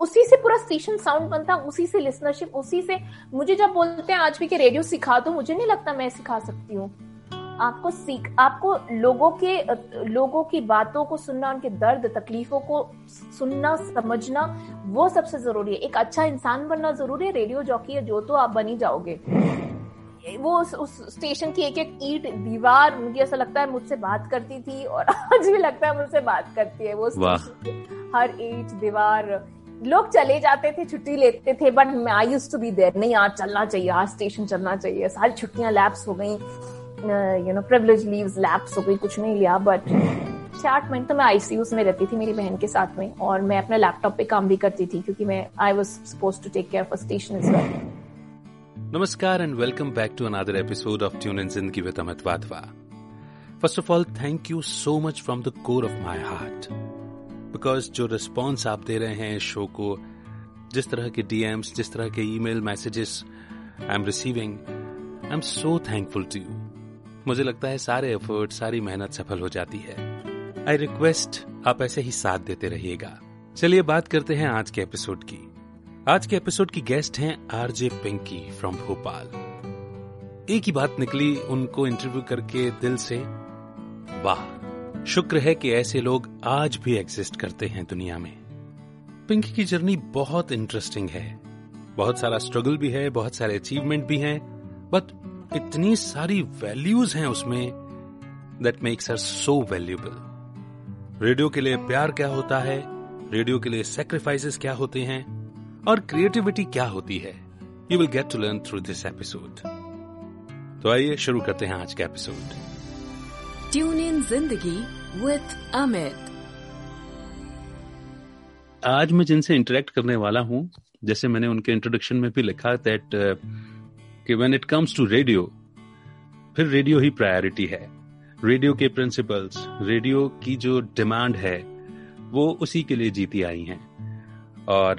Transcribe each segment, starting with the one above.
उसी से पूरा स्टेशन साउंड बनता उसी से लिसनरशिप उसी से मुझे जब बोलते हैं आज भी कि रेडियो सिखा दो मुझे नहीं लगता मैं सिखा सकती हूँ। आपको सीख आपको लोगों के लोगों की बातों को सुनना उनके दर्द तकलीफों को सुनना समझना वो सबसे ज़रूरी है। एक अच्छा इंसान बनना ज़रूरी है। रेडियो जॉकी है जो तो आप बनी जाओगे। वो उस, उस स्टेशन की एक एक ईट दीवार मुझे ऐसा लगता है मुझसे बात करती थी और आज भी लगता है मुझसे बात करती है। वो हर ईट दीवार लोग चले जाते थे, छुट्टी लेते थे but I used to be there नहीं, आज चलना चाहिए, आज स्टेशन चलना चाहिए। सारी छुट्टियाँ लैप्स हो गई। You know privilege leaves lapse हो गई, कुछ नहीं लिया बट छह आठ महीने तो मैं आईसीयू में रहती थी मेरी बहन के साथ में, और मैं अपने लैपटॉप पे काम भी करती थी, क्योंकि मैं I was supposed to take care for station is well नमस्कार and welcome back to another episode of tune in Zindagi with Amit Wadhwa first of all thank you so much from the core of my heart because जो response आप दे रहे हैं show को, जिस तरह के डीएम्स जिस तरह के email messages I am receiving I am so thankful to you मुझे लगता है सारे एफर्ट सारी मेहनत सफल हो जाती है। आई रिक्वेस्ट आप ऐसे ही साथ देते रहिएगा। चलिए बात करते हैं आज के एपिसोड की। आज के एपिसोड की गेस्ट हैं आरजे पिंकी फ्रॉम भोपाल एक ही बात निकली उनको इंटरव्यू करके दिल से, वाह शुक्र है कि ऐसे लोग आज भी एग्जिस्ट करते हैं दुनिया में। पिंकी की जर्नी बहुत इंटरेस्टिंग है। बहुत सारा स्ट्रगल भी है, बहुत सारे अचीवमेंट भी हैं बट इतनी सारी वैल्यूज़ हैं उसमें that makes her so valuable radio के लिए प्यार क्या होता है? रेडियो के लिए सेक्रीफाइसेस क्या होते हैं? और क्रिएटिविटी क्या होती है? You will get to learn through this episode तो आइए शुरू करते हैं आज का एपिसोड ट्यून इन ज़िंदगी विथ अमित आज मैं जिनसे इंटरेक्ट करने वाला हूँ जैसे मैंने उनके इंट्रोडक्शन में भी लिखा दैट uh, कि when it comes to radio फिर रेडियो ही प्रायोरिटी है। रेडियो के प्रिंसिपल्स रेडियो की जो डिमांड है वो उसी के लिए जीती आई हैं। और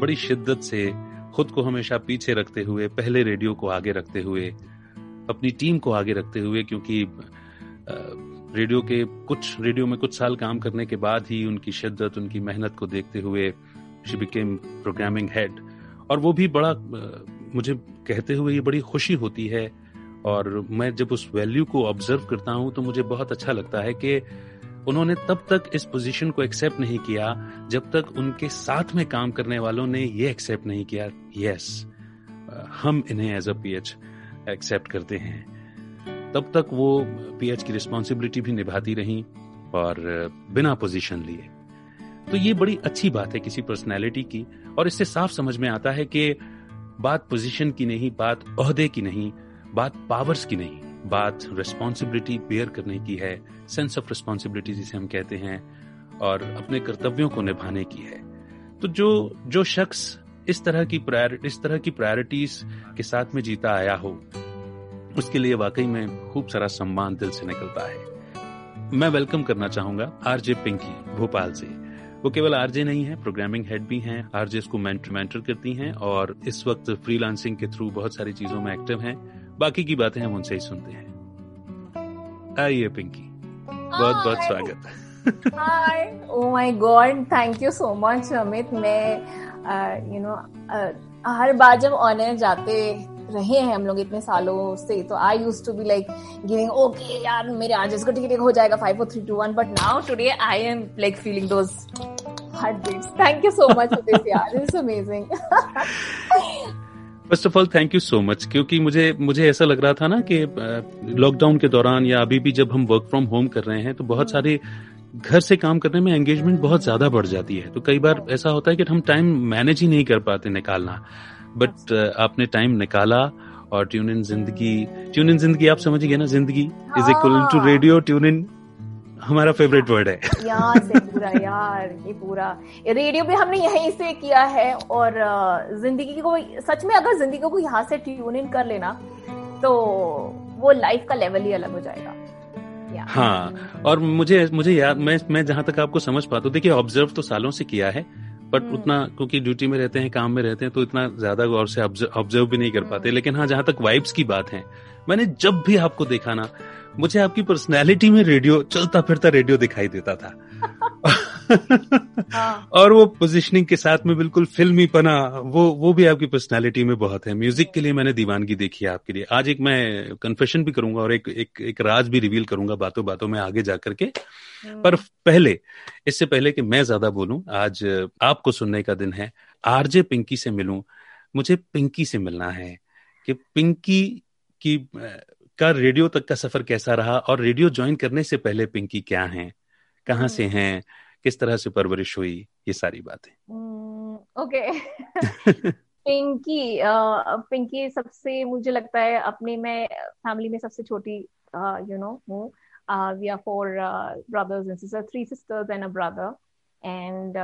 बड़ी शिद्दत से खुद को हमेशा पीछे रखते हुए पहले रेडियो को आगे रखते हुए अपनी टीम को आगे रखते हुए क्योंकि रेडियो के कुछ, रेडियो में कुछ साल काम करने के बाद ही उनकी शिद्दत, उनकी मेहनत को देखते हुए शी बिकेम प्रोग्रामिंग हेड और वो भी बड़ा, मुझे कहते हुए ये बड़ी खुशी होती है। और मैं जब उस वैल्यू को ऑब्ज़र्व करता हूँ तो मुझे बहुत अच्छा लगता है कि उन्होंने तब तक इस पोजीशन को एक्सेप्ट नहीं किया, जब तक उनके साथ में काम करने वालों ने ये एक्सेप्ट नहीं किया। यस हम इन्हें एज अ पीएच एक्सेप्ट करते हैं। तब तक वो पीएच की रिस्पॉन्सिबिलिटी भी निभाती रही और बिना पोजीशन लिए। तो ये बड़ी अच्छी बात है किसी पर्सनैलिटी की और इससे साफ़ समझ में आता है कि बात पोजीशन की नहीं, बात अहदे की नहीं, बात पावर्स की नहीं, बात रिस्पॉन्सिबिलिटी बेयर करने की है सेंस ऑफ़ रिस्पॉन्सिबिलिटी जिसे हम कहते हैं, और अपने कर्तव्यों को निभाने की है। तो जो जो शख्स इस तरह की इस तरह की प्रायोरिटीज के साथ में जीता आया हो उसके लिए वाकई में खूब सारा सम्मान दिल से निकलता है। मैं वेलकम करना चाहूँगा आरजे पिंकी भोपाल से। वो केवल आरजे नहीं है प्रोग्रामिंग हेड भी हैं आरजे को मेंटर मेंटर करती हैं और इस वक्त फ्रीलांसिंग के थ्रू बहुत सारी चीज़ों में एक्टिव हैं। बाकी की बातें हम उनसे ही सुनते हैं। आइए पिंकी बहुत बहुत स्वागत। Hi oh my god thank you so much Amit मैं यू नो हर बार जब ऑनर जाते रहे हैं हम लोग इतने सालों से तो I used to be like giving okay यार, मेरे आर्जेस को टिकट हो जाएगा five four three two one but now today I am like feeling those heart beats thank you so much this यार it's amazing first of all thank you so much क्योंकि मुझे मुझे ऐसा लग रहा था ना कि लॉकडाउन के दौरान या अभी भी जब हम वर्क फ्रॉम होम कर रहे हैं तो बहुत सारे घर से काम करने में एंगेजमेंट बहुत ज़्यादा बढ़ जाती है। तो कई बार ऐसा होता है कि हम टाइम मैनेज ही नहीं कर पाते निकालना। बट uh, आपने टाइम निकाला और ट्यून इन ज़िंदगी। ट्यून इन ज़िंदगी आप समझिए ना Zindagi? Is equal to radio tune in हमारा फेवरेट वर्ड है। यार से पूरा यार ये पूरा। रेडियो भी हमने यहीं से किया है और ज़िंदगी को सच में अगर ज़िंदगी को यहाँ से ट्यून इन कर लेना तो वो लाइफ का लेवल ही अलग हो जाएगा। हाँ और मुझे मुझे याद मैं मैं जहाँ तक आपको समझ पाता हूँ देखिए ऑब्ज़र्व तो सालों से किया है बट हम्म। उतना क्योंकि ड्यूटी में रहते हैं काम में रहते हैं तो इतना ज़्यादा गौर से ऑब्ज़र्व भी नहीं कर पाते। लेकिन हाँ जहाँ तक वाइब्स की बात है मैंने जब भी आपको देखा ना मुझे आपकी पर्सनैलिटी में रेडियो चलता फिरता रेडियो दिखाई देता था। हाँ. और वो पोजिशनिंग के साथ में बिल्कुल फिल्मी पना वो वो भी आपकी पर्सनालिटी में बहुत है। म्यूज़िक के लिए मैंने दीवानगी देखी है आपके लिए। आज एक मैं कन्फेशन भी करूँगा और एक एक एक राज भी रिवील करूँगा बातों बातों में आगे जाकर के। हम्म। पर पहले इससे पहले कि मैं ज़्यादा बोलूँ आज आपको सुनने का दिन है। आरजे पिंकी से मिलूं। मुझे पिंकी से मिलना है कि पिंकी की का रेडियो तक का सफ़र कैसा रहा और रेडियो ज्वाइन करने से पहले पिंकी क्या है? कहाँ से हम्म। हैं? किस तरह से परवरिश हुई ये सारी बातें। हम्म, ओके। पिंकी पिंकी सबसे मुझे लगता है अपने में फैमिली में सबसे छोटी यू नो हूँ। We are four brothers and sister three sisters and a brother and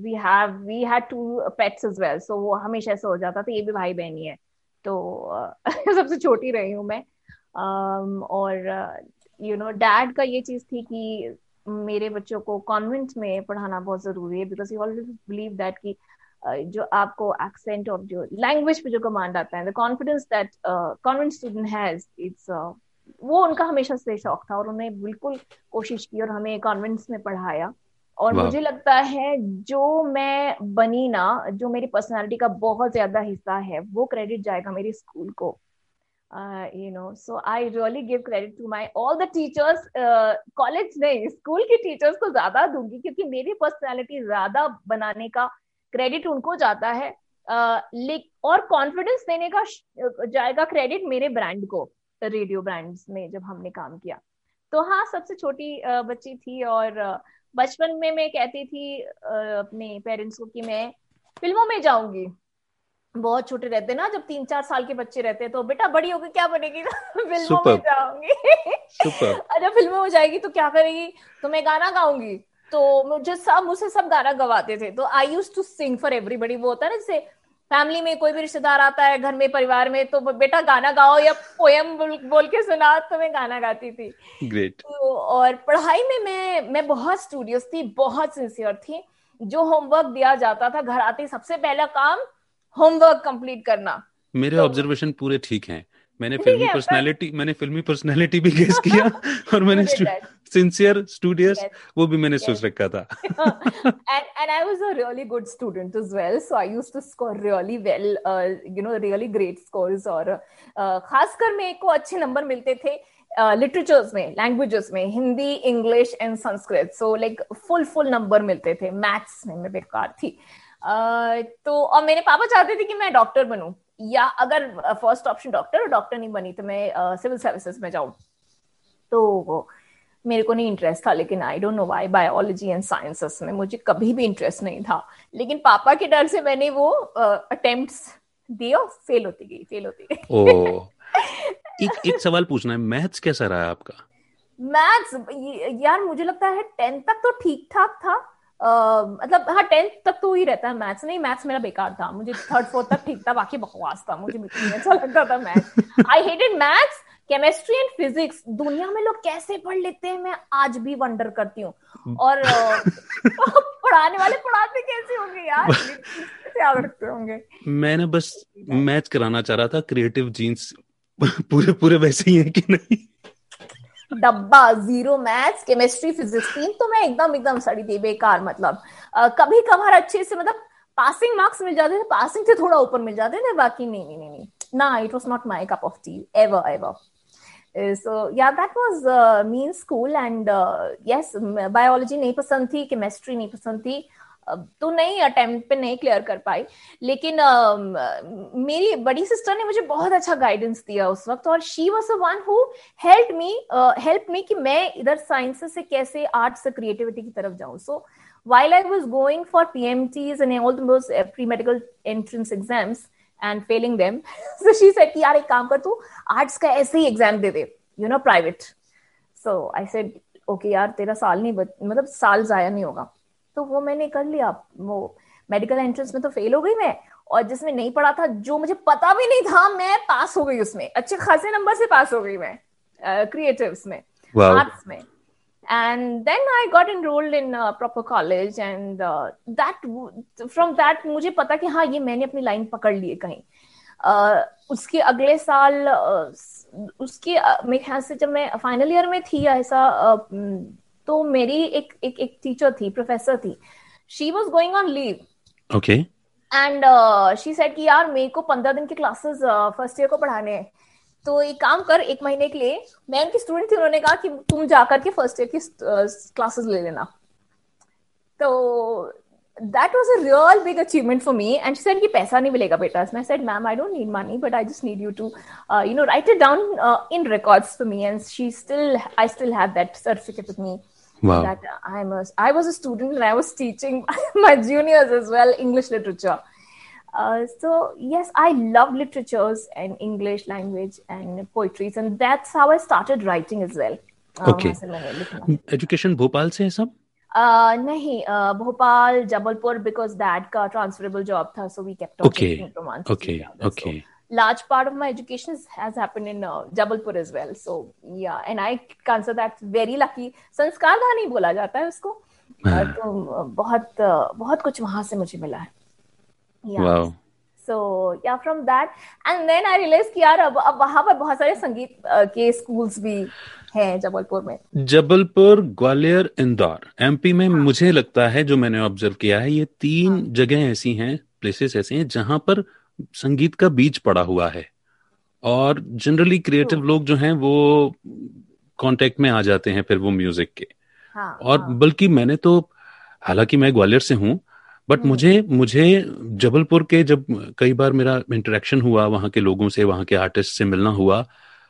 we have we had two pets as well so वो हमेशा ऐसा हो जाता था ये भी भाई बहन ही है। तो uh, सबसे छोटी रही हूँ मैं। um, और यू नो डैड का ये चीज़ थी कि मेरे बच्चों को कॉन्वेंट में पढ़ाना बहुत ज़रूरी है because you always believe that कि जो आपको एक्सेंट और जो लैंग्वेज पे जो कमांड आता है the confidence that convent student has it's वो उनका हमेशा से शौक था और उन्होंने बिल्कुल कोशिश की और हमें कॉन्वेंट्स में पढ़ाया। और मुझे लगता है जो मैं बनी ना जो मेरी पर्सनालिटी का बहुत ज़्यादा हिस्सा है वो क्रेडिट जाएगा मेरे स्कूल को। Uh, you know so i really give credit to my all the teachers uh, college नहीं स्कूल के टीचर्स को ज़्यादा दूँगी क्योंकि मेरी पर्सनालिटी ज़्यादा बनाने का क्रेडिट उनको जाता है uh, और कॉन्फिडेंस देने का जाएगा क्रेडिट मेरे ब्रांड को रेडियो ब्रांड्स में जब हमने काम किया। तो हाँ सबसे छोटी uh, बच्ची थी और uh, बचपन में मैं कहती थी uh, अपने पेरेंट्स को कि मैं फ़िल्मों में जाऊँगी। बहुत छोटे रहते ना जब तीन चार साल के बच्चे रहते हैं तो बेटा बड़ी होगी क्या बनेगी? फ़िल्मों में जाऊँगी। अरे फ़िल्मों में जाएगी तो क्या करेगी? तो मैं गाना गाऊँगी। तो मुझे सब मुझसे सब गाना गवाते थे। तो I used to sing for everybody वो होता है ना जैसे फैमिली में कोई भी रिश्तेदार आता है घर में परिवार में तो बेटा गाना गाओ या पोयम बोल, बोल के सुना तो मैं गाना गाती थी। ग्रेट तो, और पढ़ाई में मैं मैं बहुत स्टूडियस थी बहुत सिंसियर थी। जो होमवर्क दिया जाता था घर आते सबसे पहला काम होमवर्क कंप्लीट करना। मेरे ऑब्जर्वेशन तो, पूरे ठीक हैं। मैंने फिल्मी पर्सनालिटी मैंने फिल्मी पर्सनालिटी भी गेस किया और मैंने सिंसियर स्टूडियस वो भी मैंने सोच रखा था। And and I was a really good student as well so I used to score really well you know really great scores और uh, खासकर मेरे को अच्छे नंबर मिलते थे लिटरेचर्स uh, में लैंग्वेजेस में Hindi English and Sanskrit so like full full number मिलते थे मैथ्स में मैं बेकार थी। तो और मेरे पापा चाहते थे कि मैं डॉक्टर बनूं। या अगर फ़र्स्ट ऑप्शन डॉक्टर और डॉक्टर नहीं बनी तो मैं सिविल सर्विसेज़ में जाऊँ। तो मेरे को नहीं इंटरेस्ट था लेकिन I don't know why biology and sciences में मुझे कभी भी इंटरेस्ट नहीं था। लेकिन पापा के डर से मैंने वो अटेम्प्ट्स दिए और फेल होती गई फेल होती गई। ओ एक एक सवाल पूछना है मैथ्स कैसा रहा आपका? मैथ्स यार मुझे लगता है टेंथ तक तो ठीक ठाक था मतलब हाँ टेंथ तक तो ही रहता है मैथ्स नहीं मैथ्स मेरा बेकार था। मुझे थर्ड फोर्थ तक ठीक था। बाकी बकवास था। मुझे बिल्कुल अच्छा लगता था maths I hated maths chemistry and physics दुनिया में लोग कैसे पढ़ लेते हैं? मैं आज भी वंडर करती हूँ। और पढ़ाने वाले पढ़ाते कैसे होंगे यार? याद रखते होंगे? मैंने बस मैच कराना चाह रहा था। क्रिएटिव जीन्स पूरे पूरे वैसे ही है कि नहीं? डब्बा ज़ीरो मैथ्स केमिस्ट्री फिजिक्स तीन तो मैं एकदम एकदम सड़ी थी बेकार मतलब। uh, कभी कभार अच्छे से मतलब पासिंग मार्क्स मिल जाते थे पासिंग से थोड़ा ऊपर मिल जाते थे बाकी नहीं नहीं नहीं नहीं। ना it was not my cup of tea ever ever so या that was mean school and yes biology नहीं पसंद थी केमिस्ट्री नहीं पसंद थी। तो नहीं अटेम्प्ट पे नहीं क्लियर कर पाई। लेकिन uh, मेरी बड़ी सिस्टर ने मुझे बहुत अच्छा गाइडेंस दिया उस वक्त और she was a one who help me help me कि मैं इधर साइंस से कैसे आर्ट से क्रिएटिविटी की तरफ़ जाऊँ। सो while I was going for PMTs and all those uh, pre-medical entrance exams and failing them, so she said कि यार एक काम कर तू आर्ट्स का ऐसे ही एग्ज़ाम दे दे you know private so I said okay यार तेरा साल नहीं मतलब साल जाया नहीं होगा। तो वो मैंने कर लिया। वो मेडिकल एंट्रेंस में तो फेल हो गई मैं और जिसमें नहीं पढ़ा था जो मुझे पता भी नहीं था मैं पास हो गई उसमें। अच्छे खासे नंबर से पास हो गई मैं क्रिएटिव्स uh, में आर्ट्स में। And then I got enrolled in a proper college and uh, that from that मुझे पता कि हाँ ये मैंने अपनी लाइन पकड़ ली है कहीं। uh, उसके अगले साल uh, उसके uh, मेरे ख्याल से जब मैं फाइनल ईयर में थी ऐसा uh, तो मेरी एक एक एक टीचर थी प्रोफेसर थी। She was going on leave okay and she said कि यार मेरे को पंद्रह दिन के क्लासेस फ़र्स्ट ईयर को पढ़ाने हैं। तो एक काम कर एक महीने के लिए मैं उनकी स्टूडेंट थी उन्होंने कहा कि तुम जाकर के फ़र्स्ट ईयर की uh, क्लासेस ले लेना। तो that was a real big achievement for me and said की पैसा नहीं मिलेगा बेटा। मैं said ma'am I don't need money but I just need you to you know write it down in record for me and she still I still have that certificate with me wow. that I'm a I was a student and I was teaching my juniors as well English literature uh, so yes I love literatures and English language and poetries and that's how I started writing as well okay education Bhopal से है सब Uh, नहीं uh, Bhopal Jabalpur because that का transferable job था so we kept okay okay okay large part of my education has happened in uh, Jabalpur as well. So yeah, and I consider that very lucky. संस्कार धानी नहीं बोला जाता है उसको. तो बहुत बहुत कुछ वहाँ से मुझे मिला है yeah. So yeah, from that and then I realized कि यार अब अब वहाँ पर बहुत सारे संगीत के स्कूल्स भी है जबलपुर में जबलपुर ग्वालियर इंदौर एमपी में हाँ. मुझे लगता है जो मैंने ऑब्ज़र्व किया है ये तीन हाँ. जगह ऐसी हैं प्लेसेस ऐसे हैं जहाँ पर संगीत का बीज पड़ा हुआ है और जनरली क्रिएटिव लोग जो हैं वो कांटेक्ट में आ जाते हैं फिर वो म्यूज़िक के हाँ, और हाँ. बल्कि मैंने तो हालाँकि मैं ग्वालियर से हूँ बट हम्म। मुझे मुझे जबलपुर के जब कई बार मेरा इंटरेक्शन हुआ वहाँ के लोगों से वहाँ के आर्टिस्ट से मिलना हुआ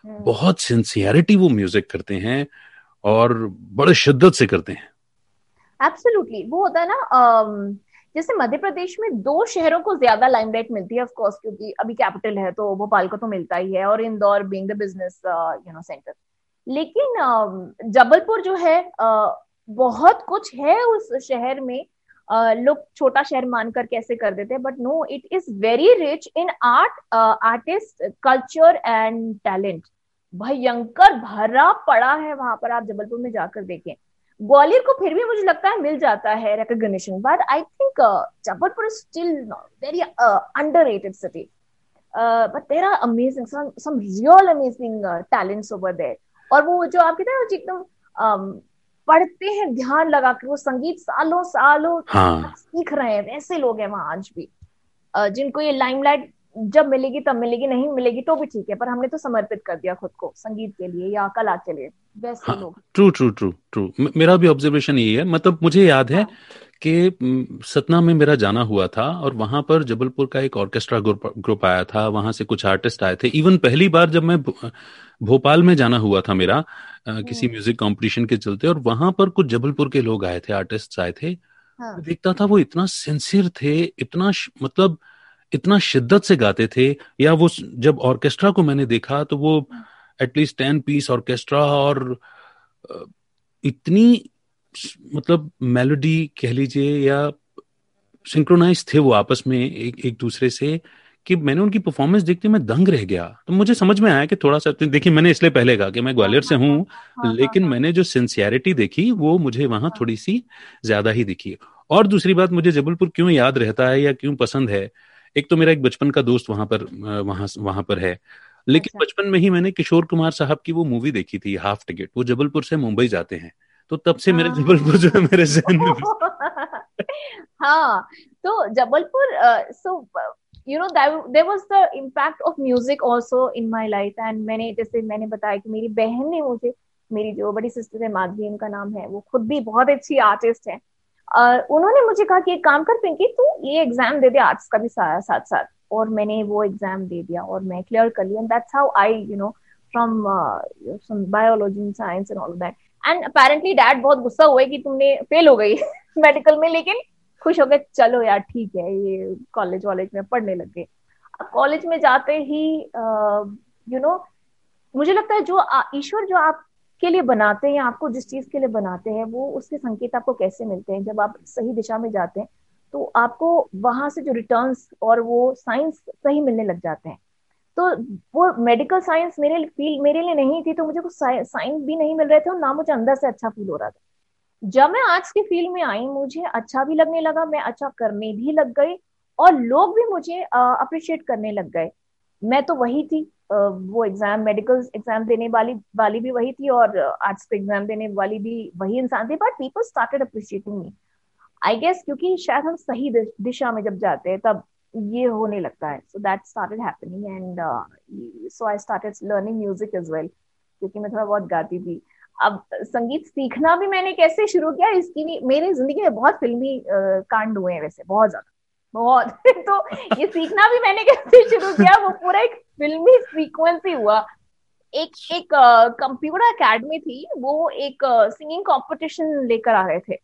हम्म। बहुत सिंसियरिटी वो म्यूज़िक करते हैं और बड़े शिद्दत से करते हैं एब्सोल्युटली वो होता है ना जैसे मध्य प्रदेश में दो शहरों को ज़्यादा लाइमलाइट मिलती है ऑफ़ कोर्स क्योंकि अभी कैपिटल है तो भोपाल को तो मिलता ही है, और Indore being the business you know centre लेकिन जबलपुर जो है बहुत कुछ है उस शहर में लोग छोटा शहर मानकर कैसे कर देते हैं but no it is very rich in art artist culture and talent भयंकर भरा पड़ा है वहाँ पर आप जबलपुर में जाकर देखें। ग्वालियर को फिर भी मुझे लगता है मिल जाता है recognition but I think Jabalpur is still very underrated city but there are amazing some real amazing talents over there और वो जो आप कहते हैं एकदम um, पढ़ते हैं ध्यान लगा के वो संगीत सालों सालों हाँ. सीख रहे हैं वैसे लोग हैं वहाँ आज भी। जिनको ये लाइमलाइट जब मिलेगी तब मिलेगी नहीं मिलेगी तो भी ठीक है पर हमने तो समर्पित कर दिया खुद को संगीत के लिए या कला के लिए। वैसे हाँ, लोग। ट्रू ट्रू ट्रू ट्रू मेरा भी ऑब्जर्वेशन यही है मतलब मुझे याद है हाँ. कि सतना में मेरा जाना हुआ था और वहाँ पर जबलपुर का एक ऑर्केस्ट्रा ग्रुप ग्रुप आया था वहाँ से कुछ आर्टिस्ट आए थे। इवन पहली बार जब मैं भोपाल में जाना हुआ था मेरा किसी म्यूज़िक कंपटीशन के चलते और वहाँ पर कुछ जबलपुर के लोग आए थे आर्टिस्ट आए थे। हाँ. देखता था वो इतना सिंसियर थे इतना मतलब इतना शिद्दत से गाते थे या वो जब ऑर्केस्ट्रा को मैंने देखा तो वो एटलीस्ट टेन पीस ऑर्केस्ट्रा और इतनी मतलब मेलोडी कह लीजिए या सिंक्रोनाइज थे वो आपस में एक एक दूसरे से कि मैंने उनकी परफॉर्मेंस देखते मैं दंग रह गया। तो मुझे समझ में आया कि थोड़ा सा देखिए मैंने इसलिए पहले कहा कि मैं ग्वालियर से हूँ हाँ, हाँ, लेकिन हाँ, मैंने जो सिंसियरिटी देखी वो मुझे वहाँ थोड़ी सी ज़्यादा ही दिखी। और दूसरी बात मुझे जबलपुर क्यों याद रहता है या क्यों पसंद है एक तो मेरा एक बचपन का दोस्त वहाँ पर वहाँ वहाँ पर है। लेकिन अच्छा। बचपन में ही मैंने किशोर कुमार साहब की वो मूवी देखी थी हाफ़ टिकट वो जबलपुर से मुंबई जाते हैं। तो तब से मेरे जबलपुर जो है मेरे जहन में। हाँ तो Jabalpur so you know there was the impact of music also in my life and मैंने जैसे मैंने बताया कि मेरी बहन ने मुझे मेरी जो बड़ी सिस्टर है माधवी उनका नाम है वो खुद भी बहुत अच्छी आर्टिस्ट है। उन्होंने मुझे कहा कि एक काम कर पिंकी तू ये एग्ज़ाम दे दे आर्ट्स का भी साथ साथ और मैंने वो एग्ज़ाम दे दिया और मैं क्लियर कर लिया that's how I you know from biology science and all that and apparently dad बहुत गुस्सा हुए कि तुमने फेल हो गई मेडिकल में लेकिन खुश हो गए चलो यार ठीक है ये कॉलेज वॉलेज में पढ़ने लग गए। कॉलेज में जाते ही you uh, no you know, मुझे लगता है जो ईश्वर जो आपके लिए बनाते हैं आपको जिस चीज़ के लिए बनाते हैं, वो उसके संकेत आपको कैसे मिलते हैं? जब आप सही दिशा में जाते हैं तो आपको वहाँ से जो रिटर्न्स और वो साइंस सही मिलने लग जाते हैं। तो वो मेडिकल साइंस मेरे फील मेरे लिए नहीं थी तो मुझे कुछ साइंस भी नहीं मिल रहे थे और ना मुझे अंदर से अच्छा फील हो रहा था। जब मैं आर्ट्स की फ़ील्ड में आई, मुझे अच्छा भी लगने लगा, मैं अच्छा करने भी लग गई और लोग भी मुझे अप्रिशिएट करने लग गए। मैं तो वही थी। वो एग्ज़ाम मेडिकल एग्ज़ाम देने वाली वाली भी वही थी और आर्ट्स के एग्ज़ाम देने वाली भी वही इंसान थी but people started appreciating me I guess क्योंकि शायद हम सही दिशा में जब जाते हैं, तब ये होने लगता है। So that started happening and so I started learning music as well क्योंकि मैं थोड़ा बहुत गाती थी। अब संगीत सीखना भी मैंने कैसे शुरू किया, इसकी भी मेरी ज़िंदगी में बहुत फिल्मी कांड हुए हैं वैसे, बहुत ज़्यादा। बहुत। तो ये सीखना भी मैंने कैसे शुरू किया वो पूरा एक फिल्मी सीक्वेंस ही हुआ। एक एक कंप्यूटर uh, एकेडमी थी वो एक सिंगिंग कंपटीशन लेकर आ रहे थे।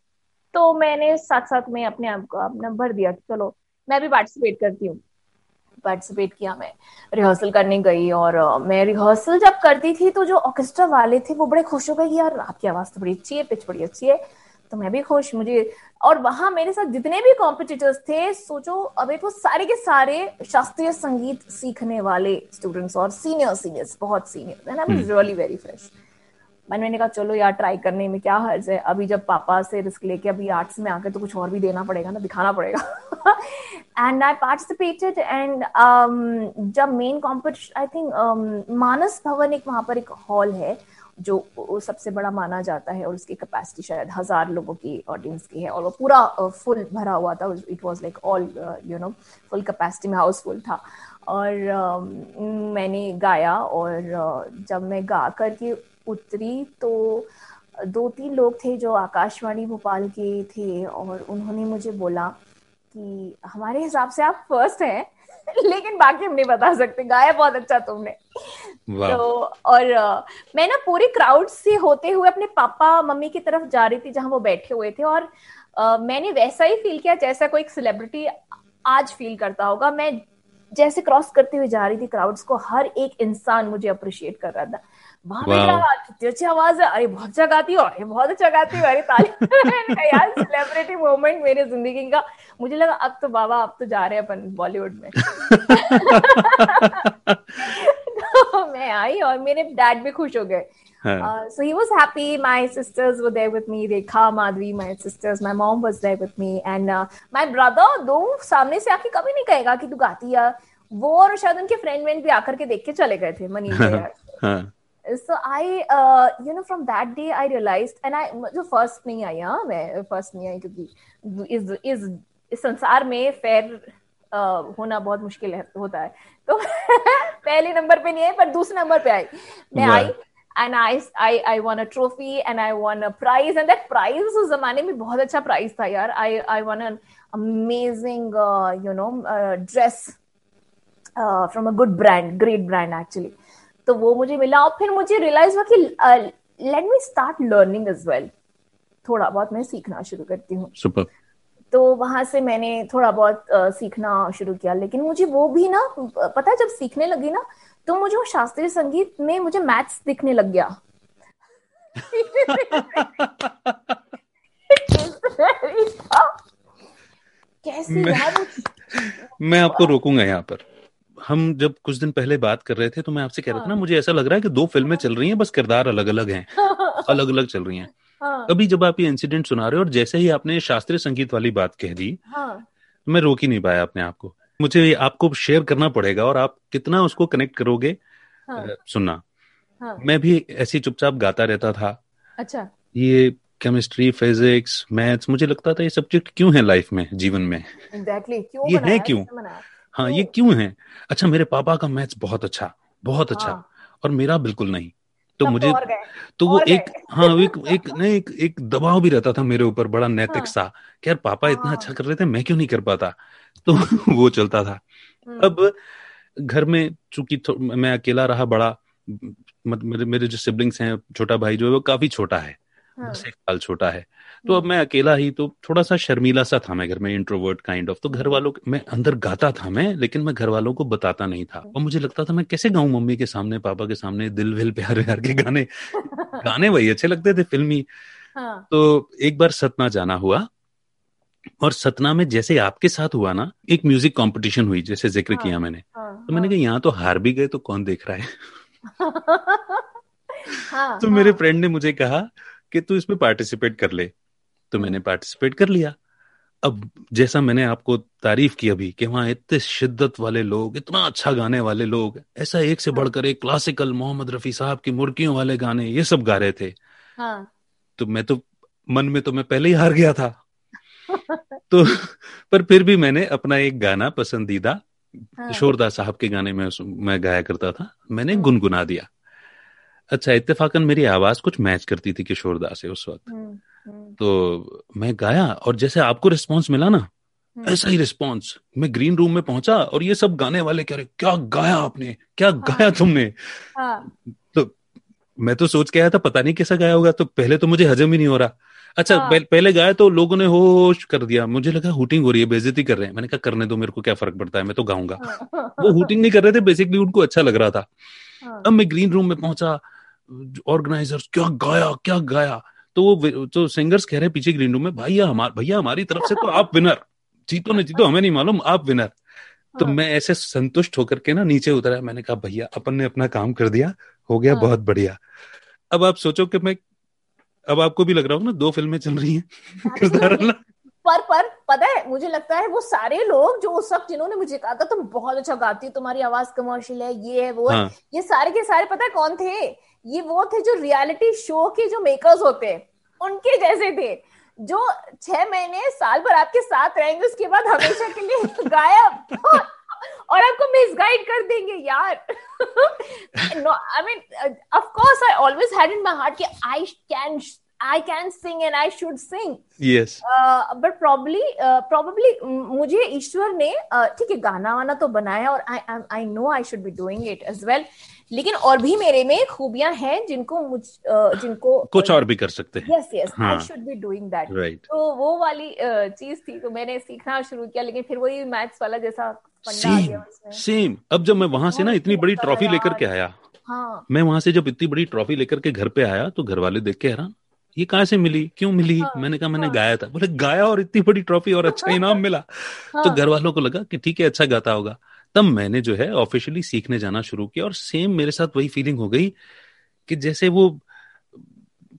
तो मैंने साथ साथ में अपने आप को अपना भर दिया कि चलो मैं भी पार्टिसिपेट करती हूँ। पार्टिसिपेट किया मैं। रिहर्सल करने गई और uh, मैं रिहर्सल जब करती थी तो जो ऑर्केस्ट्रा वाले थे वो बड़े खुश हो गए कि यार आपकी आवाज़ तो बड़ी अच्छी है पिच बड़ी अच्छी है। तो मैं भी खुश मुझे और वहाँ मेरे साथ जितने भी कॉम्पिटिटर्स थे सोचो अभी वो सारे के सारे शास्त्रीय संगीत सीखने वाले स्टूडेंट्स और सीनियर सीनियर्स बहुत senior and I was really very fresh मैंने कहा चलो यार ट्राई करने में क्या हर्ज है? अभी जब पापा से रिस्क लेके अभी आर्ट्स में आकर तो कुछ और भी देना पड़ेगा ना दिखाना पड़ेगा. एंड आई पार्टिसिपेटेड एंड जब main competition I think Manas Bhavan एक वहाँ पर एक हॉल है जो सबसे बड़ा माना जाता है और उसकी कैपेसिटी शायद हज़ार लोगों की ऑडियंस की है और वो पूरा फुल भरा हुआ था। It was like all you know full capacity में हाउसफुल था। और uh, मैंने गाया और uh, जब मैं गा करके उतरी तो दो तीन लोग थे जो आकाशवाणी भोपाल के थे और उन्होंने मुझे बोला कि हमारे हिसाब से आप फ़र्स्ट हैं। लेकिन बाकी हम नहीं बता सकते। गाया बहुत अच्छा तुमने। तो और मैं ना पूरे क्राउड से होते हुए अपने पापा मम्मी की तरफ़ जा रही थी जहाँ वो बैठे हुए थे और uh, मैंने वैसा ही फील किया जैसा कोई सेलिब्रिटी आज फील करता होगा। मैं जैसे क्रॉस करते हुए जा रही थी क्राउड्स को हर एक इंसान मुझे अप्रिशिएट कर रहा था। वहाँ कितनी अच्छी आवाज़ है। अरे बहुत अच्छा गाती हो। अरे बहुत अच्छा गाती हो। अरे ताली यार सेलिब्रिटी मोमेंट मेरी ज़िंदगी का। मुझे लगा अब तो बाबा अब तो जा रहे हैं अपन बॉलीवुड में। तो मैं आई और मेरे डैड भी खुश हो गए. My sisters were there with me. Rekha, Madhvi, my sisters. My mom was there with me. And uh, my brother, दो सामने से आके कभी नहीं कहेगा कि तू गाती है। वो और शायद उनके फ्रेंड वेंड भी आकर के देख के चले गए थे Manish i uh, you know from that day i realized and i जो फ़र्स्ट नहीं आई हाँ मैं फ़र्स्ट नहीं आई क्योंकि इस इस इस संसार में फेयर uh, होना बहुत मुश्किल है होता है तो पहले नंबर पे नहीं आई पर दूसरे नंबर पे आई मैं आई and I I I won a trophy and I won a prize and that prize उस जमाने में बहुत अच्छा प्राइज था यार I I won an amazing uh, you know uh, dress uh, from a good brand great brand actually तो वो मुझे मिला और फिर मुझे रियलाइज़ हुआ कि let me start learning as well थोड़ा बहुत मैं सीखना शुरू करती हूँ। तो वहाँ से मैंने थोड़ा बहुत uh, सीखना शुरू किया। लेकिन मुझे वो भी ना पता है जब सीखने लगी ना तो मुझे वो शास्त्रीय संगीत में मुझे मैथ्स दिखने लग गया। कैसे मैं, मैं आपको रोकूँगा यहाँ पर। हम जब कुछ दिन पहले बात कर रहे थे तो मैं आपसे कह रहा था ना हाँ। मुझे ऐसा लग रहा है कि दो फ़िल्में चल रही हैं बस किरदार अलग अलग हैं अलग अलग चल रही हैं हाँ। अभी जब आप ये इंसिडेंट सुना रहे हो और जैसे ही आपने शास्त्रीय संगीत वाली बात कह दी हाँ। मैं रोक ही नहीं पाया अपने आप को मुझे आपको शेयर करना पड़ेगा और आप कितना उसको कनेक्ट करोगे हाँ। सुनना हाँ। मैं भी ऐसी चुपचाप गाता रहता था अच्छा ये केमिस्ट्री फिजिक्स मैथ्स मुझे लगता था ये सब्जेक्ट क्यों है लाइफ में जीवन में exactly, क्यों ये है क्यों हाँ ये क्यों है अच्छा मेरे पापा का मैथ्स बहुत अच्छा बहुत अच्छा हाँ. और मेरा बिल्कुल नहीं तो मुझे तो वो एक हाँ एक एक नहीं एक एक दबाव भी रहता था मेरे ऊपर बड़ा नैतिक हाँ. सा कि यार पापा इतना हाँ. अच्छा कर रहे थे मैं क्यों नहीं कर पाता तो वो चलता था हम्म। अब घर में चूँकि मैं अकेला रहा बड़ा मेरे मेरे जो सिबलिंग्स हैं छोटा भाई जो है वो काफ़ी छोटा है हाँ. बस एक साल छोटा है तो अब मैं अकेला ही तो थोड़ा सा शर्मीला सा था मैं घर में इंट्रोवर्ट काइंड ऑफ़ तो घर वालों मैं अंदर गाता था मैं लेकिन मैं घर वालों को बताता नहीं था और मुझे लगता था मैं कैसे गाऊं मम्मी के सामने पापा के सामने दिल विल प्यार प्यार के गाने गाने वही अच्छे लगते थे फिल्मी हाँ. तो एक बार सतना जाना हुआ और सतना में जैसे आपके साथ हुआ ना एक म्यूज़िक कंपटीशन हुई जैसे ज़िक्र हाँ, किया मैंने हाँ, तो मैंने हाँ। कहा यहाँ तो हार भी गए तो कौन देख रहा है हाँ, तो हाँ. मेरे फ्रेंड ने मुझे कहा कि तू इसमें पार्टिसिपेट कर ले। तो मैंने पार्टिसिपेट कर लिया। अब जैसा मैंने आपको तारीफ़ की अभी कि वहाँ इतने शिद्दत वाले लोग इतना अच्छा गाने वाले लोग ऐसा एक से बढ़कर एक क्लासिकल मोहम्मद रफी साहब की मुर्गियों वाले गाने ये सब गा रहे थे। हाँ। तो मैं तो मन में तो मैं पहले ही हार गया था। तो पर फिर भी मैंने अपना एक गाना पसंदीदा हाँ। किशोरदास साहब के गाने में मैं गाया करता था। मैंने हम्म। गुनगुना दिया। अच्छा इत्तेफाकन मेरी आवाज़ कुछ मैच करती थी किशोरदास से उस वक्त। हम्म, हम्म, तो मैं गाया और जैसे आपको रिस्पांस मिला ना हम्म। ऐसा ही रिस्पांस मैं ग्रीन रूम में पहुँचा और ये सब गाने वाले कह रहे क्या गाया आपने? क्या हाँ, गाया तुमने? हाँ। तो मैं तो सोच के आया था पता नहीं कैसा गाया होगा तो पहले तो मुझे हजम ही नहीं हो रहा। अच्छा हाँ। पह, पहले गाया तो लोगों ने होश कर दिया। मुझे लगा हुटिंग हो रही है बेजती कर रहे हैं। मैंने कहा करने दो मेरे को क्या फ़र्क पड़ता है? मैं तो गाऊँगा। हाँ, वो हुटिंग नहीं कर रहे थे बेसिकली उनको अच्छा लग रहा था। हाँ, अब मैं ग्रीन रूम में पहुँचा ऑर्गेनाइजर्स क्या गाया क्या गाया? तो वो तो सिंगर्स कह रहे हैं पीछे ग्रीन रूम में भैया हमार भैया हमारी तरफ़ से तो आप विनर जीतो नहीं जीतो हमें नहीं मालूम आप विनर तो हाँ। मैं ऐसे संतुष्ट होकर के ना नीचे उतरा मैंने कहा भैया अपन ने अपना काम कर दिया हो गया हाँ। बहुत बढ़िया. अब आप सोचो कि मैं अब आपको भी लग रहा होगा ना दो फ़िल्में चल रही हैं किरदार पर पर पता है मुझे लगता है वो सारे लोग जो उस वक्त जिन्होंने मुझे कहा था तुम बहुत अच्छा गाती हो तुम्हारी आवाज़ कमर्शियल है ये है वो है। हाँ। ये सारे के सारे पता है कौन थे? ये वो थे जो रियलिटी शो के जो मेकर्स होते हैं उनके जैसे थे जो छह महीने साल भर आपके साथ रहेंगे उसके बाद हमेशा के लिए गायब। और आपको मिसगाइड कर देंगे यार। I mean of course I always had in my heart कि I can I can sing and I should sing yes but probably probably मुझे ईश्वर ने ठीक uh, ठीक है गाना वाना तो बनाया और I I know I should be doing it as well लेकिन और भी मेरे में खूबियाँ हैं जिनको मुझ जिनको कुछ और भी कर सकते हैं। Yes yes I. Should be doing that right तो वो वाली चीज़ थी तो मैंने सीखना शुरू किया लेकिन फिर वही मैथ्स वाला जैसा सेम सेम अब जब मैं वहाँ से ना इतनी बड़ी ट्रॉफी लेकर के आया हाँ। मैं वहाँ से जब इतनी बड़ी ट्रॉफी लेकर के घर पे आया तो घर वाले देख के हैरान ये कहाँ से मिली? क्यों मिली? हाँ, मैंने कहा मैंने हाँ। गाया था। बोले गाया और इतनी बड़ी ट्रॉफी और अच्छा इनाम मिला। हाँ, तो घर वालों को लगा कि ठीक है अच्छा गाता होगा। तब मैंने जो है ऑफिशियली सीखने जाना शुरू किया और सेम मेरे साथ वही फीलिंग हो गई कि जैसे वो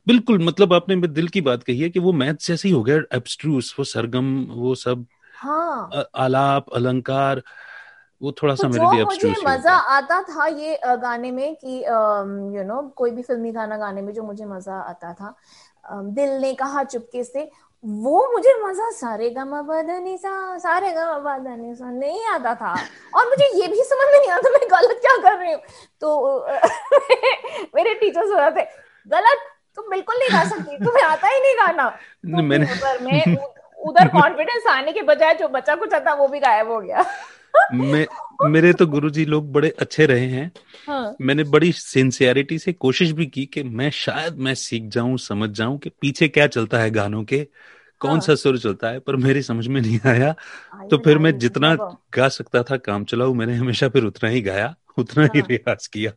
बिल्कुल मतलब आपने मेरे दिल की बात कही है कि वो मैथ जैसे ही हो गया एब्स्ट्रूस वो सरगम वो सब हाँ। अ- आलाप अलंकार वो थोड़ा सा तो मेरे लिए मुझे एब्स्ट्रूस मज़ा आता था ये गाने में कि यू नो कोई भी फिल्मी गाना गाने में जो मुझे मज़ा आता था दिल ने कहा चुपके से वो मुझे मज़ा सारे गमा बदनी सा सारे गमा सा नहीं आता था। और मुझे ये भी समझ में नहीं आता मैं गलत क्या कर रही हूँ? तो मेरे टीचर्स हो जाते गलत तुम बिल्कुल नहीं गा सकती तुम्हें आता ही नहीं गाना। तो मैंने मैं उधर कॉन्फिडेंस आने के बजाय जो बच्चा कुछ आता वो भी गायब हो गया। मैं मेरे तो गुरुजी लोग बड़े अच्छे रहे हैं हाँ मैंने बड़ी सिंसियरिटी से कोशिश भी की कि मैं शायद मैं सीख जाऊँ समझ जाऊँ कि पीछे क्या चलता है गानों के कौन हाँ। सा सुर चलता है पर मेरी समझ में नहीं आया तो फिर मैं जितना गा सकता था काम चलाऊ मैंने हमेशा फिर उतना ही गाया उतना हाँ। ही। रियाज किया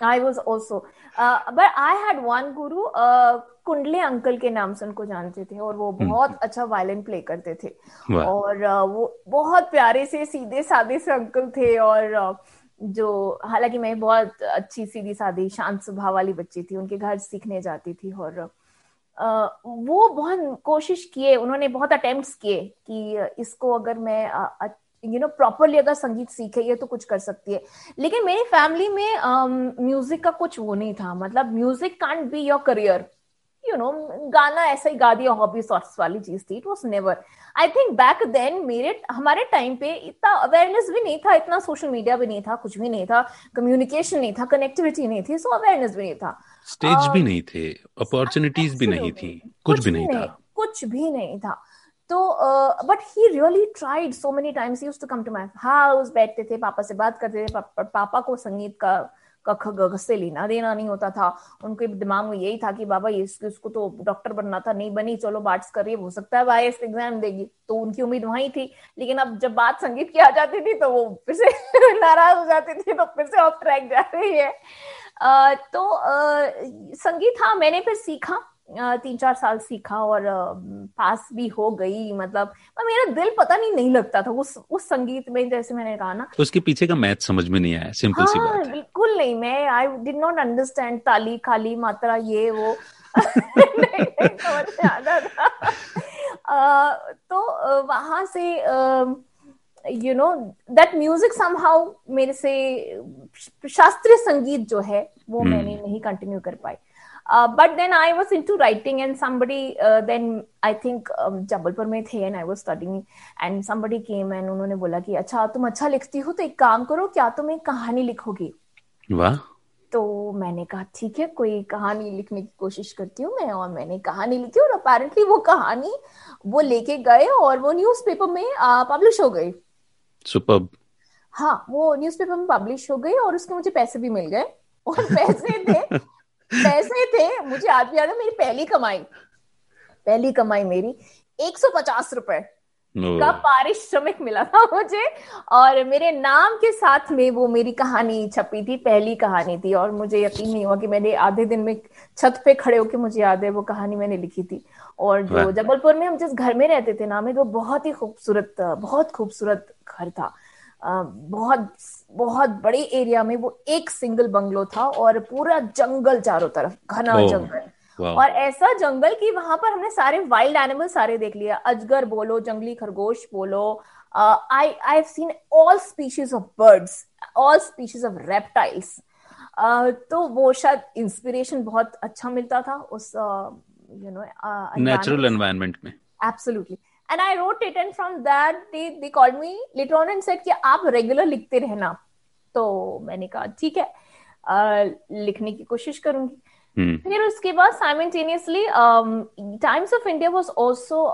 I was also. Uh, but I had one guru, uh, Kundle uncle के नाम से उनको जानते थे और वो बहुत अच्छा वायलिन प्ले करते थे। और वो बहुत प्यारे से सीधे सादे से अंकल थे और जो हालाँकि मैं बहुत अच्छी सीधी सादी शांत स्वभाव वाली बच्ची थी उनके घर सीखने जाती थी और uh, वो बहुत कोशिश किए उन्होंने बहुत अटेम्प्ट्स किए कि इसको अगर मैं यू नो प्रॉपरली अगर संगीत सीखे ये तो कुछ कर सकती है। लेकिन मेरी फैमिली में म्यूज़िक का कुछ वो नहीं था। मतलब music can't be your career you know गाना ऐसा ही गा दिया हॉबी सॉर्ट्स वाली चीज़ थी it was never I think back then मेरे हमारे टाइम पे इतना अवेयरनेस भी नहीं था इतना सोशल मीडिया भी नहीं था कुछ भी नहीं था कम्युनिकेशन नहीं था कनेक्टिविटी नहीं थी सो अवेयरनेस भी नहीं था. स्टेज भी नहीं थे अपॉर्चुनिटीज़ भी नहीं थी कुछ भी नहीं था. कुछ भी नहीं था. तो but he really tried so many times used to come to my house बैठते थे पापा से बात करते थे पापा को संगीत का का ख ग से लेना देना नहीं होता था। उनके दिमाग में यही था कि बाबा ये इसको तो डॉक्टर बनना था नहीं बनी चलो बाट्स करिए हो सकता है आई एग्ज़ाम देगी। तो उनकी उम्मीद वही थी। लेकिन अब जब बात संगीत की आ जाती थी तो वो फिर से नाराज़ हो जाती थी तो फिर से ऑफ़ ट्रैक जा रही है। आ, तो आ, संगीत हाँ मैंने फिर सीखा। तीन चार साल सीखा और पास भी हो गई मतलब मेरा दिल पता नहीं नहीं लगता था उस उस संगीत में जैसे मैंने कहा ना। उसके पीछे का मैथ समझ में नहीं आया सिंपल हाँ, सी बात है। बिल्कुल नहीं मैं आई डिड नॉट अंडरस्टैंड ताली खाली मात्रा ये वो। नहीं, नहीं समझ में आता था। तो वहाँ से you know that music somehow मेरे से शास्त्रीय संगीत जो है वो hmm. मैंने नहीं कंटिन्यू कर पाई। But then I was into writing and somebody then I think Jabalpur में थे and I was studying and somebody came and उन्होंने बोला कि अच्छा तुम अच्छा लिखती हो तो एक काम करो क्या तुम एक कहानी लिखोगी? वाह। तो मैंने कहा ठीक है कोई कहानी लिखने की कोशिश करती हूँ मैं और मैंने कहानी लिखी और अपेरेंटली वो कहानी वो लेके गए और वो न्यूज़पेपर में पब्लिश हो गई। सुपर हाँ वो न्यूज़पेपर में पब्लिश हो गई और उसके मुझे पैसे भी मिल गए। और पैसे थे पैसे थे मुझे आज भी याद है मेरी पहली कमाई। पहली कमाई मेरी एक सौ पचास रुपए का पारिश्रमिक मिला था मुझे और मेरे नाम के साथ में वो मेरी कहानी छपी थी पहली कहानी थी और मुझे यकीन नहीं हुआ कि मैंने आधे दिन में छत पे खड़े होकर मुझे याद है वो कहानी मैंने लिखी थी। और जो जबलपुर में हम जिस घर में रहते थे ना में वो बहुत ही खूबसूरत बहुत खूबसूरत घर था। बहुत बहुत बड़े एरिया में वो एक सिंगल बंगलो था और पूरा जंगल चारों तरफ़ घना जंगल। और ऐसा जंगल कि वहाँ पर हमने सारे वाइल्ड एनिमल सारे देख लिया अजगर बोलो जंगली खरगोश बोलो I I have seen all species of birds all species of reptiles तो वो शायद इंस्पिरेशन बहुत अच्छा मिलता था उस यू नो नेचुरल एनवायरनमेंट में। Absolutely and I wrote it and from that they they me letter on and said कि आप रेगुलर लिखते रहना। तो मैंने कहा ठीक है। uh, लिखने की कोशिश करूँगी। Hmm. फिर उसके बाद simultaneously Times of India was also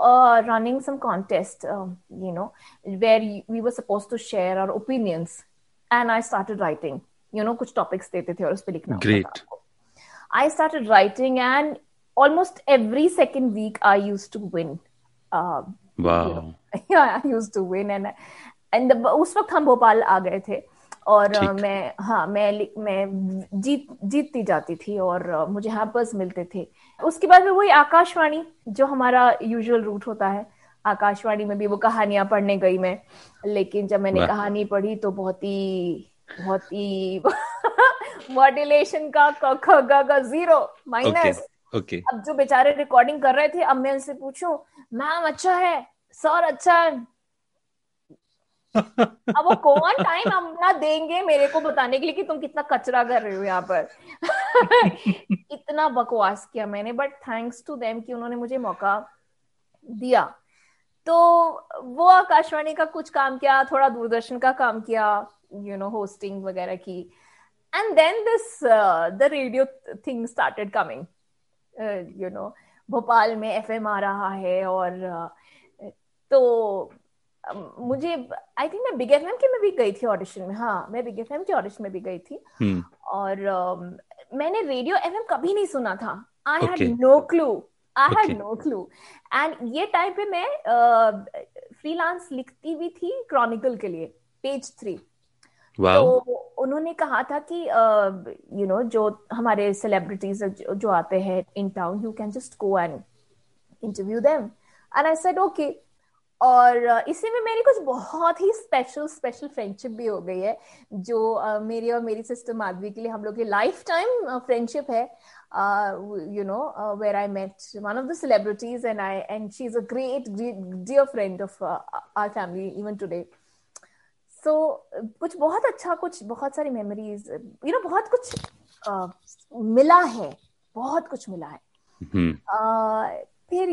running some contest you know where we were supposed to share our opinions and I started writing you know कुछ टॉपिक्स देते थे और उस पर लिखना great I started writing and almost every second week I used to win. Uh, the, उस वक्त हम भोपाल आ गए थे और मैं हाँ मैं मैं जीत जीतती जाती थी और मुझे हैम्पर्स मिलते थे। उसके बाद में वही आकाशवाणी जो हमारा यूजुअल रूट होता है। आकाशवाणी में भी वो कहानियाँ पढ़ने गई मैं। लेकिन जब मैंने कहानी पढ़ी तो बहुत ही बहुत ही मॉड्यूलेशन का क ख ग ज़ीरो माइनस ओके अब जो बेचारे रिकॉर्डिंग कर रहे थे अब मैं उनसे पूछूँ मैम अच्छा है? सर अच्छा है? अब वो कौन टाइम अपना देंगे मेरे को बताने के लिए कि तुम कितना कचरा कर रहे हो यहाँ पर? इतना बकवास किया मैंने बट थैंक्स टू देम कि उन्होंने मुझे मौका दिया। तो वो आकाशवाणी का कुछ काम किया थोड़ा दूरदर्शन का काम किया यू नो होस्टिंग वगैरह की। And then this the radio thing started coming you know Bhopal में एफएम आ रहा है और uh, तो मुझे आई थिंक मैं बिग एफ़ एम के में भी गई थी ऑडिशन में हाँ मैं बिग एफ़ एम के ऑडिशन में भी गई थी। Hmm. और uh, मैंने रेडियो एफ़ एम कभी नहीं सुना था। I had no clue I had no clue and ये टाइम पे मैं फ्रीलांस uh, लिखती भी थी क्रॉनिकल के लिए पेज थ्री wow. तो उन्होंने कहा था कि you uh, no you know, जो हमारे सेलिब्रिटीज जो, जो आते हैं in town you can just go and interview them and I said okay और इसी में मेरी कुछ बहुत ही स्पेशल स्पेशल फ्रेंडशिप भी हो गई है जो uh, मेरी और मेरी सिस्टर माधवी के लिए हम लोग की लाइफ टाइम फ्रेंडशिप है। You know where I met one of the celebrities and I and she is a great great dear friend of our family even today so so, कुछ बहुत अच्छा कुछ बहुत सारी मेमोरीज यू नो बहुत कुछ uh, मिला है बहुत कुछ मिला है। hmm. uh, फिर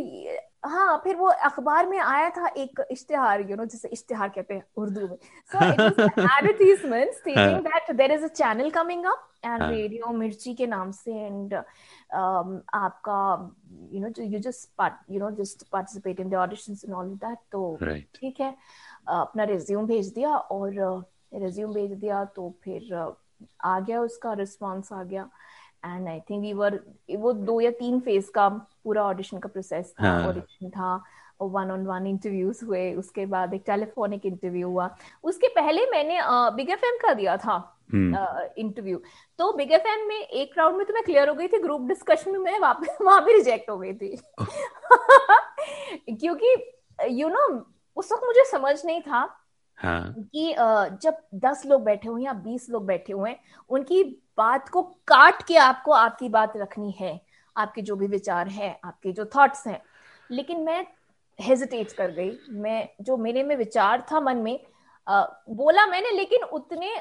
हाँ फिर वो अखबार में आया था एक इश्तेहार यू नो जिसे इश्तेहार कहते हैं उर्दू में। So advertisement stating that there is a channel coming up and radio Mirchi के नाम से एंड um, आपका you know you just you know just participate in the auditions and all that तो ठीक right. है। अपना रिज्यूम भेज दिया और रिज्यूम भेज दिया तो फिर आ गया उसका रिस्पॉन्स आ गया। And I think we were वो दो या तीन फ़ेज़ का पूरा ऑडिशन का प्रोसेस था ऑडिशन हाँ. था वन ऑन वन इंटरव्यूज़ हुए उसके बाद एक टेलीफोनिक इंटरव्यू हुआ। उसके पहले मैंने बिग एफ़ एम का दिया था इंटरव्यू हम्म। uh, तो बिग एफ़ एम में एक राउंड में तो मैं क्लियर हो गई थी ग्रुप डिस्कशन में मैं वहाँ भी रिजेक्ट हो गई थी। क्योंकि यू नो उस वक्त मुझे समझ नहीं था हाँ. कि जब दस लोग बैठे हुए या बीस लोग बैठे हुए हैं उनकी बात को काट के आपको आपकी बात रखनी है आपके जो भी विचार है आपके जो थॉट्स हैं। लेकिन मैं हेजिटेट कर गई। मैं जो मेरे में विचार था मन में आ, बोला मैंने लेकिन उतने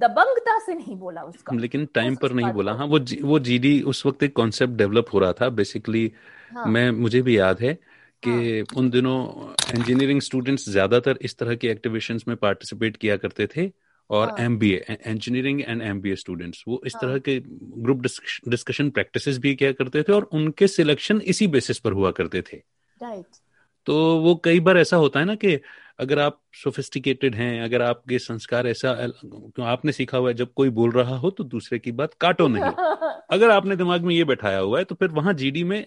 दबंगता से नहीं बोला उसका। लेकिन टाइम पर नहीं बोला। हाँ वो जी, वो जीडी उस वक्त एक कॉन्सेप्ट डेवलप हो रहा था। बेसिकली हाँ. मैं मुझे भी याद है कि हाँ. उन दिनों इंजीनियरिंग स्टूडेंट्स ज़्यादातर इस तरह की एक्टिविशंस में पार्टिसिपेट किया करते थे और M B engineering and M B A students वो इस तरह हाँ। के ग्रुप डिस्कशन प्रैक्टिस भी किया करते थे और उनके सिलेक्शन इसी बेसिस पर हुआ करते थे right. तो वो कई बार ऐसा होता है ना कि अगर आप सोफिस्टिकेटेड हैं अगर आपके संस्कार ऐसा क्यों आपने सीखा हुआ है जब कोई बोल रहा हो तो दूसरे की बात काटो नहीं। अगर आपने दिमाग में ये बैठाया हुआ है तो फिर वहाँ जीडी में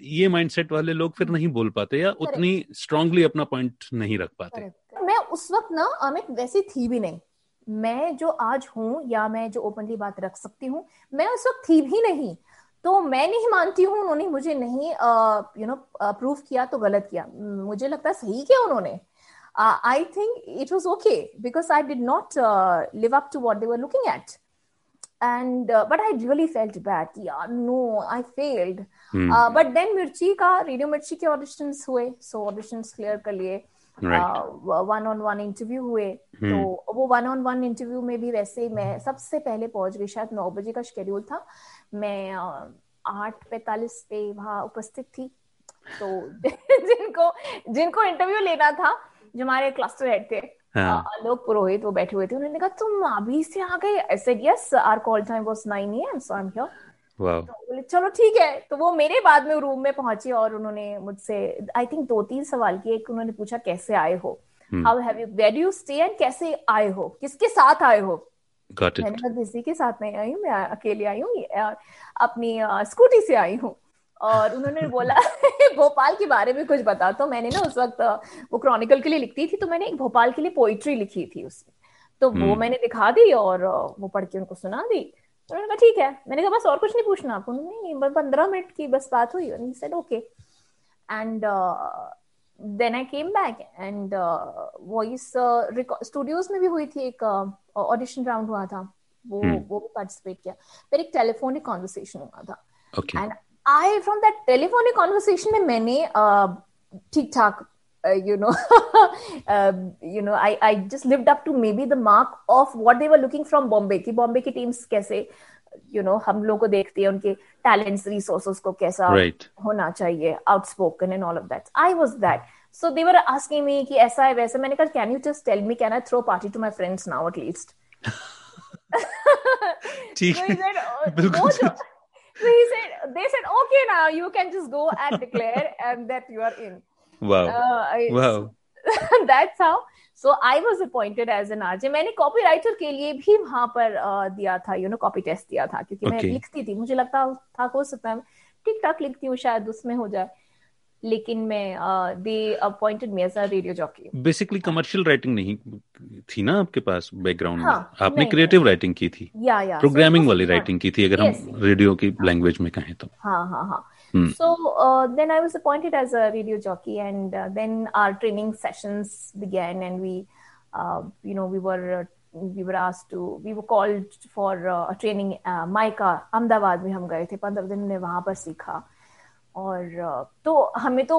ये माइंडसेट वाले लोग फिर नहीं बोल पाते या उतनी स्ट्रांगली अपना पॉइंट नहीं रख पाते। मैं उस वक्त ना अमित वैसी थी भी नहीं। मैं जो आज हूँ या मैं जो ओपनली बात रख सकती हूँ मैं उस वक्त थी भी नहीं। तो मैं नहीं मानती हूँ उन्होंने मुझे नहीं यू नो प्रूव किया तो गलत किया। मुझे लगता है सही किया उन्होंने। I think it was okay because I did not live up to what they were looking at and uh, but i really felt bad. Yeah no i failed. Hmm. uh, but then mirchi ka radio mirchi के auditions हुए so auditions clear कर लिए. One on one interview हुए. Hmm. तो वो one on one interview में भी वैसे मैं सबसे पहले पहुँच गई शायद नौ बजे का शेड्यूल था. मैं आठ पैतालीस पे वहाँ उपस्थित थी. तो जिनको जिनको इंटरव्यू लेना था जो हमारे क्लस्टर हेड थे हाँ. आलोक पुरोहित वो बैठे हुए थे उन्होंने कहा तुम अभी से आ गए? I said yes our call time was 9 AM so I am here तो बोले चलो ठीक है। तो वो मेरे बाद में रूम में पहुँची और उन्होंने मुझसे आई थिंक दो तीन सवाल किए एक उन्होंने पूछा कैसे आए हो? How have you where you stay and कैसे आए हो? किसके साथ आए हो? मैंने किसी के साथ नहीं आई हूँ मैं अकेले आई हूँ अपनी स्कूटी से आई हूँ। और उन्होंने बोला भोपाल के बारे में कुछ बता। तो मैंने ना उस वक्त वो क्रॉनिकल के लिए लिखती थी तो मैंने एक भोपाल के लिए पोइट्री लिखी थी उसमें। तो वो हम्म। मैंने दिखा दी और वो पढ़ के उनको सुना दी। उन्होंने कहा ठीक है। मैंने कहा बस और कुछ नहीं पूछना। आपको नहीं पंद्रह मिनट की बस बात हुई। Said okay and then I came back and voice studios में भी हुई थी एक ऑडिशन uh, राउंड हुआ था। वो hmm. वो भी पार्टिसिपेट किया। फिर एक टेलीफोनिक कॉन्वर्सेशन हुआ था। And I from that telephonic conversation में मैंने uh, ठीक ठाक uh, you know uh, you know I I just lived up to maybe the mark of what they were looking from Bombay कि Bombay की teams कैसे you know हम लोग को देखती है उनके टैलेंट्स रिसोर्सेस को कैसा right. होना चाहिए outspoken and all of that I was that so they were asking me कि ऐसा है वैसा मैंने कहा can you just tell me can I throw party to my friends now at least ठीक है oh, बिल्कुल so he said they said okay now you can just go and declare and that you are in wow uh, wow that's how so i was appointed as an RJ मैंने copywriter के लिए भी वहाँ पर uh, दिया था you know copy test दिया था क्योंकि okay. मैं लिखती थी मुझे लगता था हो सकता है ठीक ठाक लिखती हूँ शायद उसमें हो जाए लेकिन मैं they appointed me as a radio jockey basically commercial writing नहीं थी ना आपके पास बैकग्राउंड हाँ, में आपने क्रिएटिव राइटिंग की थी या या प्रोग्रामिंग so, वाली राइटिंग की थी अगर yes, हम रेडियो की लैंग्वेज में कहें तो हाँ हाँ हाँ Hmm. So uh, then I was appointed as a radio jockey, and uh, then our training sessions began, and we, uh, you know, we were we were asked to we were called for a training MICA Ahmedabad में हम गए थे पंद्रह दिन ने वहाँ पर सीखा और तो हमें तो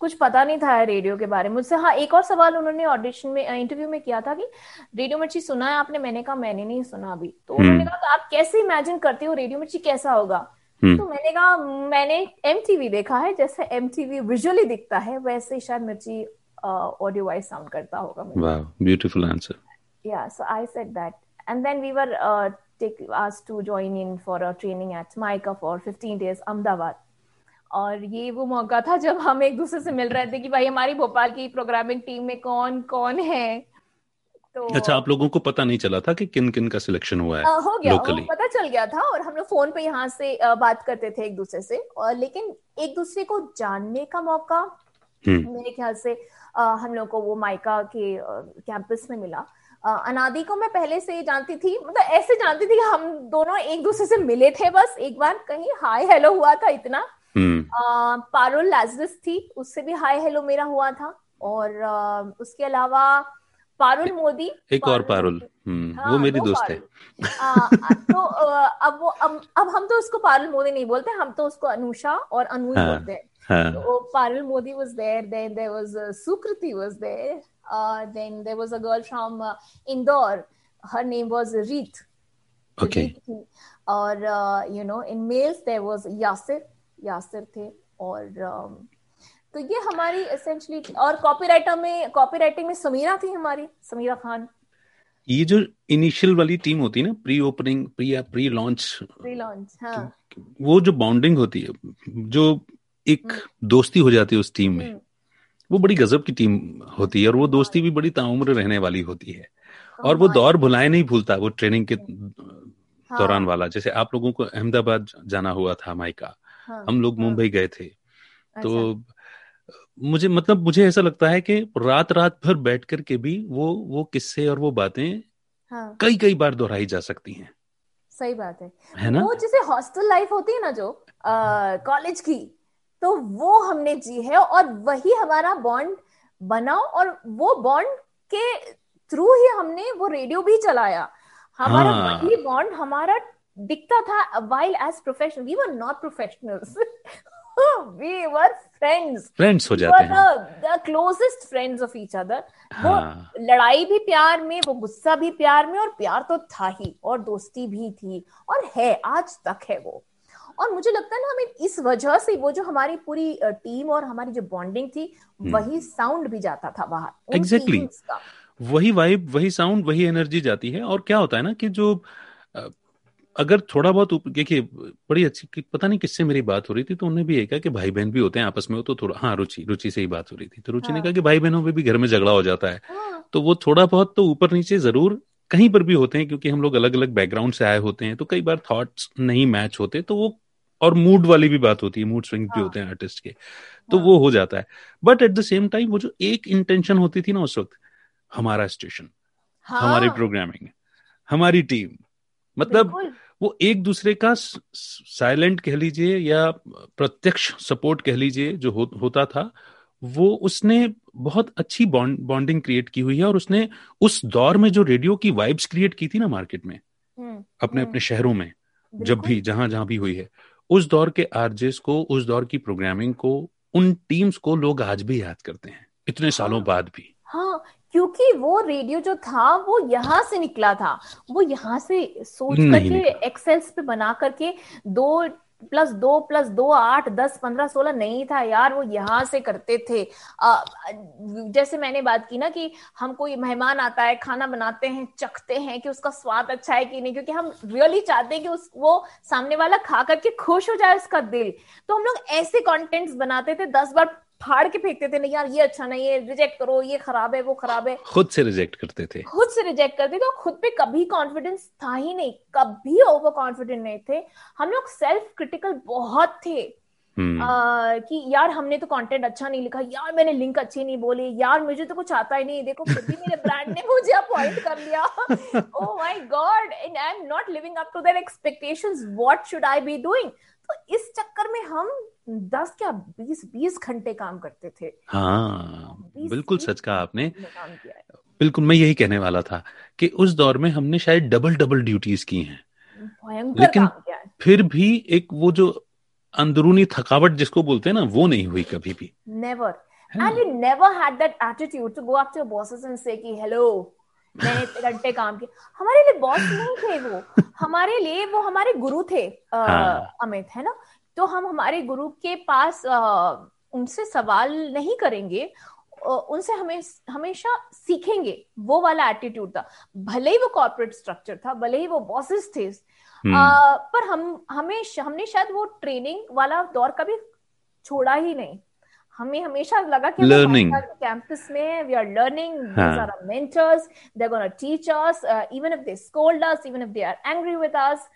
कुछ पता नहीं था रेडियो के बारे में। मुझसे हाँ एक और सवाल उन्होंने ऑडिशन में इंटरव्यू में किया था कि रेडियो मिर्ची सुना है आपने? मैंने कहा मैंने नहीं सुना अभी। तो उन्होंने कहा तो आप कैसे इमेजिन करते हो रेडियो मिर्ची कैसा होगा? हम्म। तो मैंने कहा मैंने एम देखा है जैसे एम विजुअली दिखता है वैसे शायद मिर्ची ऑडियो वाइज साउंड करता होगा ब्यूटीफुल आंसर या so I said that and then we were take asked to join in for a training at MICA for 15 days Ahmedabad और ये वो मौका था जब हम एक दूसरे से मिल रहे थे कि भाई हमारी भोपाल की प्रोग्रामिंग टीम में कौन कौन है तो अच्छा आप लोगों को पता नहीं चला था कि किन किन का सिलेक्शन हुआ है आ, हो गया लोकली पता चल गया था और हम लोग फ़ोन पे यहाँ से बात करते थे एक दूसरे से और लेकिन एक दूसरे को जानने का मौका हम्म। मेरे ख्याल से आ, हम लोग को वो माइका के कैंपस में मिला अनादि को मैं पहले से जानती थी मतलब ऐसे जानती थी कि हम दोनों एक दूसरे से मिले थे बस एक बार कहीं हाय हेलो हुआ था इतना। पारुल लाजरस थी उससे भी हाय हेलो मेरा हुआ था और आ, उसके अलावा पारुल मोदी एक पारुल और पारुल हम्म, हाँ, वो मेरी दोस्त है आ, तो अब वो अब, अब हम तो उसको पारुल मोदी नहीं बोलते हम तो उसको अनुषा और अनु हाँ, बोलते हैं हाँ. Modi was there. Then there was uh, Sukriti was there. Uh, then there was a girl from uh, name was Reet. Okay. Reet थी. और you know in males there was Yasir Yasir थे और तो ये हमारी essentially और copywriter में copywriting में समीरा थी हमारी समीरा खान। ये जो इनिशियल वाली टीम होती है ना प्री ओपनिंग प्री या प्री लॉन्च प्री लॉन्च हाँ वो जो बॉन्डिंग होती है जो एक दोस्ती हो जाती है उस टीम में हम्म, वो बड़ी गजब की टीम होती है और वो दोस्ती भी बड़ी ताउम्र रहने वाली होती है। और वो हाँ, दौर भुलाए नहीं भूलता वो ट्रेनिंग के हाँ, दौरान वाला जैसे आप लोगों को अहमदाबाद जाना हुआ था माइका हाँ, हम लोग हाँ, मुंबई गए थे। अच्छा, तो मुझे मतलब मुझे ऐसा लगता है कि रात रात भर बैठ कर के भी वो वो किस्से और वो बातें हाँ। कई कई बार दोहराई जा सकती हैं। सही बात है। है ना? वो जैसे हॉस्टल लाइफ होती है ना जो कॉलेज की तो वो हमने जी है और वही हमारा बॉन्ड बना और वो बॉन्ड के थ्रू ही हमने वो रेडियो भी चलाया। हमारा हाँ। वही बॉन्ड हमारा दिखता था while as professional we were not professionals we were friends friends हो जाते हैं। The closest friends of each other वो हाँ। लड़ाई भी प्यार में वो गुस्सा भी प्यार में और प्यार तो था ही और दोस्ती भी थी और है आज तक है वो। और मुझे लगता है ना हमें इस वजह से वो जो हमारी पूरी टीम और हमारी जो बॉन्डिंग थी वही साउंड भी जाता था बाहर उन Exactly. वही वाइब वही साउंड वही एनर्जी जाती है और क्या होता है ना कि जो अगर थोड़ा बहुत देखिए बड़ी अच्छी पता नहीं किससे मेरी बात हो रही थी तो उन्होंने भी ये कहा कि भाई बहन भी होते हैं आपस में हो तो थोड़ा हाँ रुचि रुचि से ही बात हो रही थी। तो रुचि ने हाँ। कहा कि भाई बहनों में भी घर में झगड़ा हो जाता है। हाँ, तो वो थोड़ा बहुत तो ऊपर नीचे ज़रूर कहीं पर भी होते हैं क्योंकि हम लोग अलग अलग बैकग्राउंड से आए होते हैं तो कई बार थॉट्स नहीं मैच होते तो वो और मूड वाली भी बात होती है मूड स्विंग भी हाँ। होते हैं आर्टिस्ट के। तो हाँ। वो हो जाता है। But at the same time वो जो एक इंटेंशन होती थी ना उस वक्त हमारा स्टेशन हाँ, हमारी प्रोग्रामिंग हमारी टीम मतलब वो एक दूसरे का साइलेंट कह लीजिए या प्रत्यक्ष सपोर्ट कह लीजिए जो हो, होता था वो उसने बहुत अच्छी बॉन्ड बॉन्डिंग क्रिएट की हुई है और उसने उस दौर में जो रेडियो की वाइब्स क्रिएट की थी ना मार्केट में हम्म, अपने हम्म, अपने शहरों में जब भी जहाँ जहाँ भी हुई है उस दौर के आरजेस को उस दौर की प्रोग्रामिंग को उन टीम्स को लोग आज भी याद करते हैं इतने सालों हाँ। बाद भी। हाँ क्योंकि वो रेडियो जो था वो यहाँ से निकला था। वो यहाँ से सोच करके निकला। एक्सेल्स पे बना करके दो प्लस दो प्लस दो आठ दस पंद्रह सोलह नहीं था यार वो यहाँ से करते थे। आ, जैसे मैंने बात की ना कि हम कोई मेहमान आता है खाना बनाते हैं चखते हैं कि उसका स्वाद अच्छा है कि नहीं क्योंकि हम रियली चाहते हैं कि उस वो सामने वाला खा करके खुश हो जाए उसका दिल। तो हम लोग ऐसे कंटेंट्स बनाते थे दस बार फाड़ के फेंकते थे नहीं यार ये अच्छा नहीं है रिजेक्ट करो ये खराब है वो खराब है। खुद से रिजेक्ट करते थे। खुद से रिजेक्ट करते थे और खुद पे कभी कॉन्फिडेंस था ही नहीं कभी ओवर कॉन्फिडेंट नहीं थे। हम लोग सेल्फ क्रिटिकल बहुत थे। हम्म। आ, कि यार हमने तो कंटेंट अच्छा नहीं लिखा यार मैंने लिंक अच्छी नहीं बोली यार मुझे तो कुछ आता ही नहीं देखो भी मेरे ब्रांड ने मुझे अपॉइंट कर लिया। ओह my God and I am not living up to their expectations what should I be doing तो इस चक्कर में हम दस क्या बीस बीस घंटे काम करते थे। हाँ बिल्कुल सच कहा आपने। बिल्कुल मैं यही कहने वाला था कि उस दौर में हमने शायद डबल डबल ड्यूटीज़ की हैं। लेकिन- फिर भी एक वो जो अंदरूनी थकावट जिसको बोलते हैं ना वो नहीं हुई कभी भी। Never है and ना? you never had that attitude to go up to your bosses and say कि hello मैंने इतने घंटे काम किया हमारे लिए बॉस नहीं थे वो। हमारे लिए वो हमारे गुरु थे अ, हाँ। अमित है ना? तो हम हमारे गुरु के पास अ, उनसे सवाल नहीं करेंगे उनसे हमें हमेशा सीखेंगे। वो वाला एटीट्यूड था। भले ही वो कॉर्पोरेट स्ट्रक्चर था भले ही वो बॉसेस थे। हम्म, आ, पर हम हमें हमने शायद वो ट्रेनिंग वाला दौर कभी छोड़ा ही नहीं। हमें हमेशा लगा कि Learning. कैंपस में we are learning these. Our mentors they are gonna teach us even if they scold us even if they are angry with us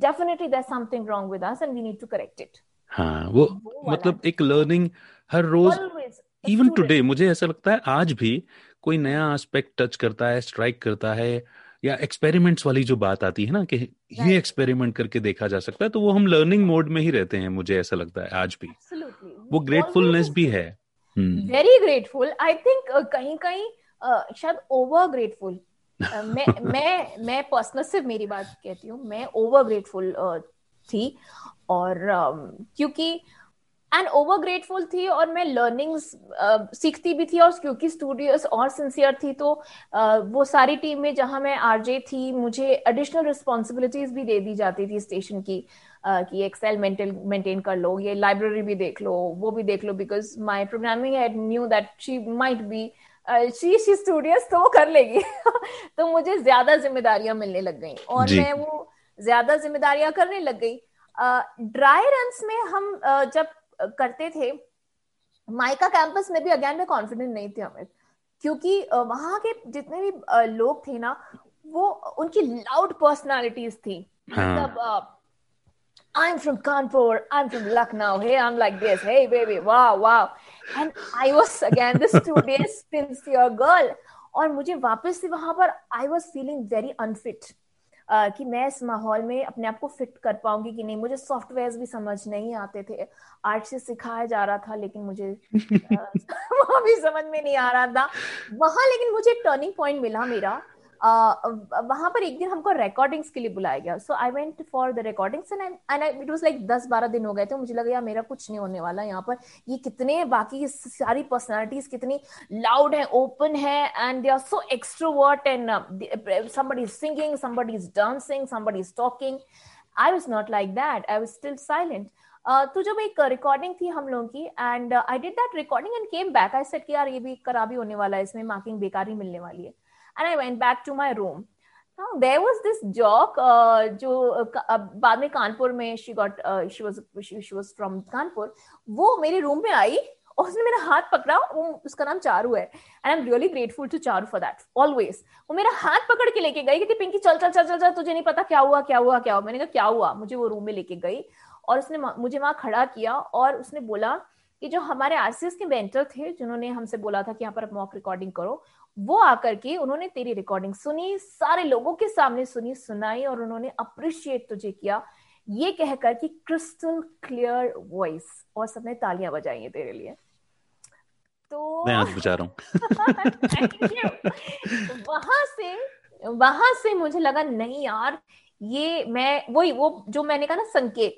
definitely there something wrong with us and we need to correct it हाँ वो वो मतलब एक learning हर रोज even today मुझे ऐसा लगता है आज भी कोई नया एस्पेक्ट टच करता है स्ट्राइक करता है या एक्सपेरिमेंट्स वाली जो बात आती है ना कि ये एक्सपेरिमेंट करके देखा जा सकता है तो वो हम लर्निंग मोड में ही रहते हैं मुझे ऐसा लगता है आज भी। वो ग्रेटफुलनेस भी है। वेरी ग्रेटफुल आई थिंक कहीं कहीं uh, शायद ओवर ग्रेटफुल मैं मैं मैं पर्सनल सिर्फ़ मेरी बात कहती हूँ मैं ओवर ग्रेटफुल थी। और um, क्योंकि एंड ओवर ग्रेटफुल थी और मैं लर्निंग्स uh, सीखती भी थी और क्योंकि स्टूडियोस और सिंसियर थी तो uh, वो सारी टीम में जहाँ मैं आरजे थी मुझे एडिशनल रिस्पॉन्सिबिलिटीज भी दे दी जाती थी स्टेशन की uh, कि एक्सेल मेंटेन कर लो ये लाइब्रेरी भी देख लो वो भी देख लो because my programming head knew that she might be she she studious तो वो कर लेगी। तो मुझे ज़्यादा जिम्मेदारियाँ मिलने लग गई और मैं वो ज़्यादा जिम्मेदारियाँ करने लग गई। ड्राई uh, रन्स में हम uh, जब करते थे माइका कैंपस में भी अगेन में कॉन्फिडेंट नहीं थे अमित क्योंकि वहाँ के जितने भी लोग थे ना वो उनकी लाउड पर्सनालिटीज थी हाँ. मतलब I'm from Kanpur, I'm from Lucknow, hey, I'm like this, hey, baby, wow, wow. And I was again the studious, sincere girl. और मुझे वापस से वहाँ पर I was feeling very unfit कि मैं इस माहौल में अपने आप को फिट कर पाऊँगी कि नहीं? मुझे सॉफ्टवेयर भी समझ नहीं आते थे। आर्ट से सिखाया जा रहा था लेकिन मुझे वहाँ भी समझ में नहीं आ रहा था। वहाँ लेकिन मुझे टर्निंग पॉइंट मिला मेरा। वहाँ पर एक दिन हमको रिकॉर्डिंग्स के लिए बुलाया गया। So I went for the recordings and and it was like दस बारह दिन हो गए थे। मुझे लगा यार मेरा कुछ नहीं होने वाला यहाँ पर। ये कितने बाकी सारी पर्सनालिटीज कितनी लाउड है ओपन है and they are so extrovert and somebody is singing somebody is dancing somebody is talking. I was not like that. I was still silent. Uh, तो जब एक रिकॉर्डिंग थी हम लोगों की and I did that recording and came back I said कि यार ये भी खराबी होने वाला है इसमें मार्किंग बेकार ही मिलने वाली है। And I went back to my room. Now there was this jock जो बाद में कानपुर में she got uh, she was she, she was from Kanpur वो मेरे रूम में आई और उसने मेरा हाथ पकड़ा वो उसका नाम चारू है। And I am really grateful to Charu for that always वो मेरा हाथ पकड़ के लेके गई कि पिंकी चल चल चल चल चल तुझे नहीं पता क्या हुआ क्या हुआ क्या हुआ? मैंने कहा क्या हुआ? मुझे वो रूम में लेके गई और उसने मुझे वहाँ खड़ा किया और उसने बोला कि जो हमारे आरसीएस के मेंटर थे जिन्होंने हमसे बोला था कि यहाँ पर मॉक रिकॉर्डिंग करो वो आकर के उन्होंने तेरी रिकॉर्डिंग सुनी सारे लोगों के सामने सुनी सुनाई और उन्होंने अप्रिशिएट तुझे किया। ये कहकर कि क्रिस्टल क्लियर वॉइस और सबने तालियाँ बजाई है तेरे लिए। तो मैं आज बजा रहा हूँ। वहाँ से वहाँ से मुझे लगा नहीं यार ये मैं वही वो जो मैंने कहा ना Sanket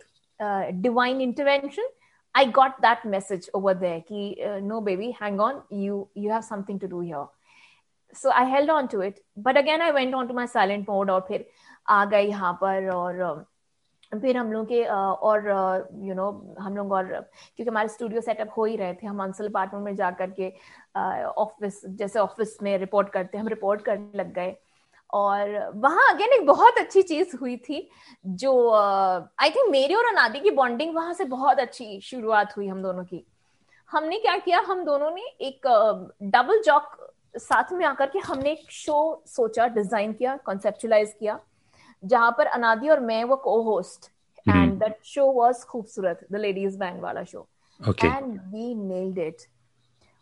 divine intervention I got that message over there कि uh, no baby hang on you you have something to do so, I held on to it. But again, I went on to my silent mode और फिर आ गई यहाँ पर और फिर हम लोग के और यू नो हम लोग और, क्योंकि हमारे स्टूडियो सेटअप हो ही रहे थे, हम अंसल अपार्टमेंट में जा करके ऑफ़िस जैसे ऑफ़िस में रिपोर्ट करते, हम रिपोर्ट करने लग गए। और वहाँ अगेन एक बहुत अच्छी चीज़ हुई थी, जो आई थिंक मेरी और अनादि की बॉन्डिंग वहाँ से बहुत अच्छी शुरुआत हुई हम दोनों की। हमने क्या किया, हम दोनों ने एक डबल जॉक साथ में आकर के हमने एक शो सोचा डिज़ाइन किया कॉन्सेप्चुलाइज किया जहाँ पर अनादि और मैं वो को host and that show was खूबसूरत द लेडीज़ बैंड वाला show and we nailed it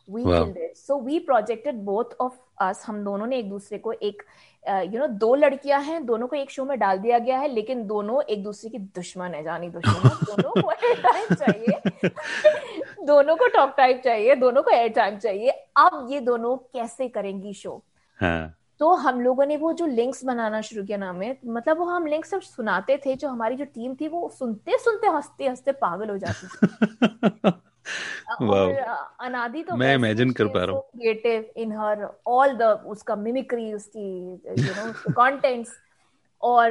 we nailed it so we projected both of us हम दोनों ने एक दूसरे को एक यू नो दो लड़कियाँ हैं दोनों को एक शो में डाल दिया गया है लेकिन दोनों एक दूसरे की दुश्मन है जानी दुश्मन दोनों को चाहिए। दोनों को टॉक टाइम चाहिए दोनों को एयर टाइम चाहिए। अब ये दोनों कैसे करेंगी शो हाँ. तो हम लोगों ने वो जो लिंक्स बनाना शुरू किया नाम है मतलब वो हम लिंक्स सब सुनाते थे जो हमारी जो टीम थी वो सुनते सुनते हँसते हँसते पागल हो जाती अनादि तो मैं इमेजिन कर पा रहा हूँ। Creative in her all the उसका मिमिक्री उसकी यू नो कंटेंट्स और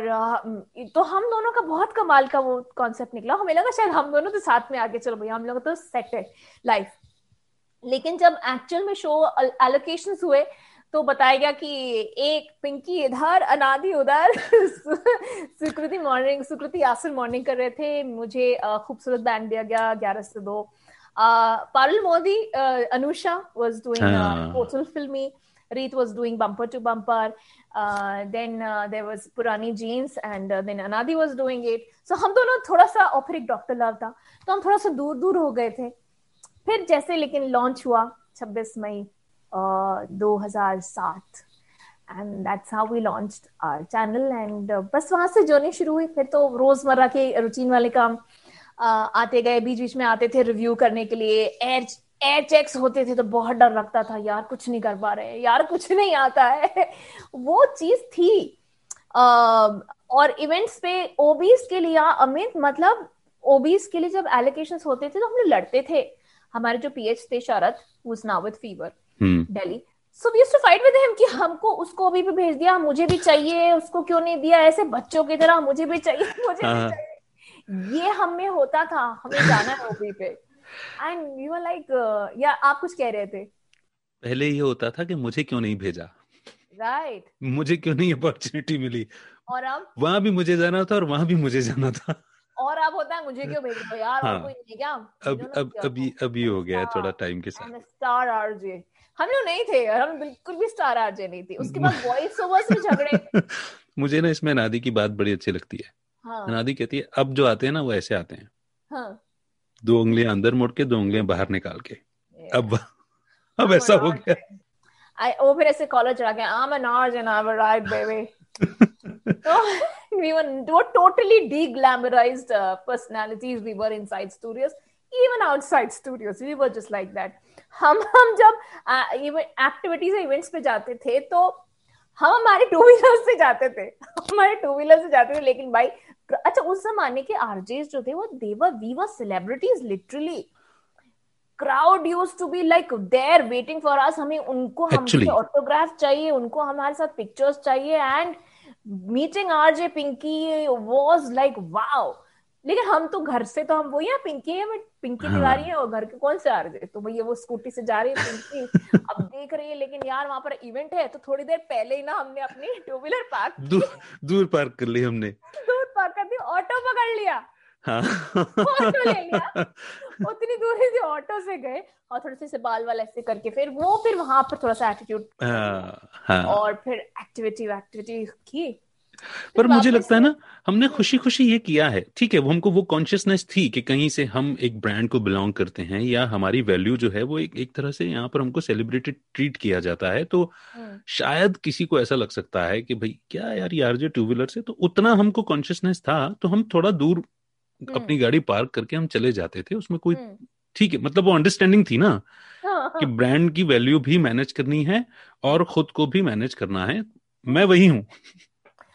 तो हम दोनों का बहुत कमाल का वो कॉन्सेप्ट निकला। हमें लगा शायद हम दोनों तो साथ में आगे चलो भैया हम लोग तो सेट है लाइफ लेकिन जब एक्चुअल में शो एलोकेशन हुए तो बताया गया कि एक पिंकी इधर अनादि उधर सुकृति मॉर्निंग सुकृति आसन मॉर्निंग कर रहे थे। मुझे खूबसूरत बैंड दिया गया ग्यारह से दो। Parul Modi Anusha was was doing uh. Reet was doing bumper to bumper. Uh, then uh, there was Purani Jeans and uh, then Anadi was doing it. So हम दोनों थोड़ा सा और फिर एक डॉक्टर लव था तो हम थोड़ा सा दूर दूर हो गए थे फिर जैसे लेकिन लॉन्च हुआ 26 मई uh, 2007 and that's how we launched our channel and बस वहाँ से जर्नी शुरू हुई फिर तो रोज़मर्रा के रूटीन वाले काम आते गए बीच बीच में आते थे रिव्यू करने के लिए एयर एयर चेक्स होते थे तो बहुत डर लगता था यार कुछ नहीं कर पा रहे यार कुछ नहीं आता है। वो चीज़ थी। आ, और इवेंट्स पे ओबीस के लिए अमित मतलब ओबीज के लिए जब एलोकेशन होते थे तो हम लोग लड़ते थे। हमारे जो पीएच थे Sharad who's now with Fever Delhi so we to fight with him कि हमको उसको अभी भी भेज दिया मुझे भी चाहिए उसको क्यों नहीं दिया ऐसे बच्चों की तरह मुझे भी चाहिए मुझे भी हाँ। चाहिए। ये हम में होता था हमें जाना है ओबी पे। एंड यू आर लाइक या आप कुछ कह रहे थे। पहले ये होता था कि मुझे क्यों नहीं भेजा। Right right. मुझे क्यों नहीं अपॉर्चुनिटी मिली। और अब? वहाँ भी मुझे जाना था और वहाँ भी मुझे जाना था। और अब होता है मुझे क्यों भेज यार? हाँ, कोई नहीं क्या? अब अब अभी अभी हो गया थोड़ा टाइम के साथ। स्टार आरजे हम लोग नहीं थे हम बिल्कुल भी स्टार आरजे नहीं थी। उसके बाद वॉइस ओवर्स में झगड़े। मुझे ना इसमें नादी की बात बड़ी अच्छी लगती है। हाँ. नादी कहती है अब जो आते हैं ना वो ऐसे आते हैं। हाँ. दो उंगलियाँ अंदर मोड़ के दो उंगलियाँ बाहर निकाल के। अब oh अब ऐसा हो गया। आई वो फिर ऐसे कॉलेज चला गया I am an RJ and I am right baby we were two totally deglamorised personalities we were inside studios even outside studios we were just like that हम हम जब इवन एक्टिविटीज़ इवेंट्स पे जाते थे तो हम हमारे टू व्हीलर से जाते थे। हमारे टू व्हीलर से जाते थे लेकिन भाई अच्छा उस जमाने के आरजेस जो थे वो there we were celebrities literally crowd used to be like they're waiting for us हमें उनको हमारे ऑटोग्राफ चाहिए उनको हमारे साथ पिक्चर्स चाहिए and meeting RJ Pinky was like wow लेकिन हम तो घर से तो हम वो या पिंकी है बट पिंकी हाँ. तिवारी है और घर के कौन से आ रहे तो भैया वो स्कूटी से जा रही है पिंकी। अब देख रही है लेकिन यार वहाँ पर इवेंट है तो थोड़ी देर पहले ही ना हमने अपनी टू व्हीलर पार्क दूर दूर पार्क कर ली हमने। दूर पार्क कर दी ऑटो पकड़ लिया। हाँ। ऑटो ले लिया। उतनी दूर ही ऑटो से गए और थोड़े से बाल वाल ऐसे करके फिर वो फिर वहाँ पर थोड़ा सा एटीट्यूड हाँ, हाँ. और फिर एक्टिविटी एक्टिविटी की। पर मुझे लगता है ना हमने खुशी खुशी ये किया है ठीक है वो हमको वो कॉन्शियसनेस थी कि कहीं से हम एक ब्रांड को बिलोंग करते हैं या हमारी वैल्यू जो है वो एक एक तरह से यहाँ पर हमको सेलिब्रेटेड ट्रीट किया जाता है तो हम्म। शायद किसी को ऐसा लग सकता है कि भाई क्या यार यार जो टू व्हीलर से तो उतना हमको कॉन्शियसनेस था तो हम थोड़ा दूर हम्म। अपनी गाड़ी पार्क करके हम चले जाते थे उसमें कोई हम्म। ठीक है मतलब वो अंडरस्टैंडिंग थी ना हाँ, कि ब्रांड हाँ। की वैल्यू भी मैनेज करनी है और खुद को भी मैनेज करना है मैं वही हूँ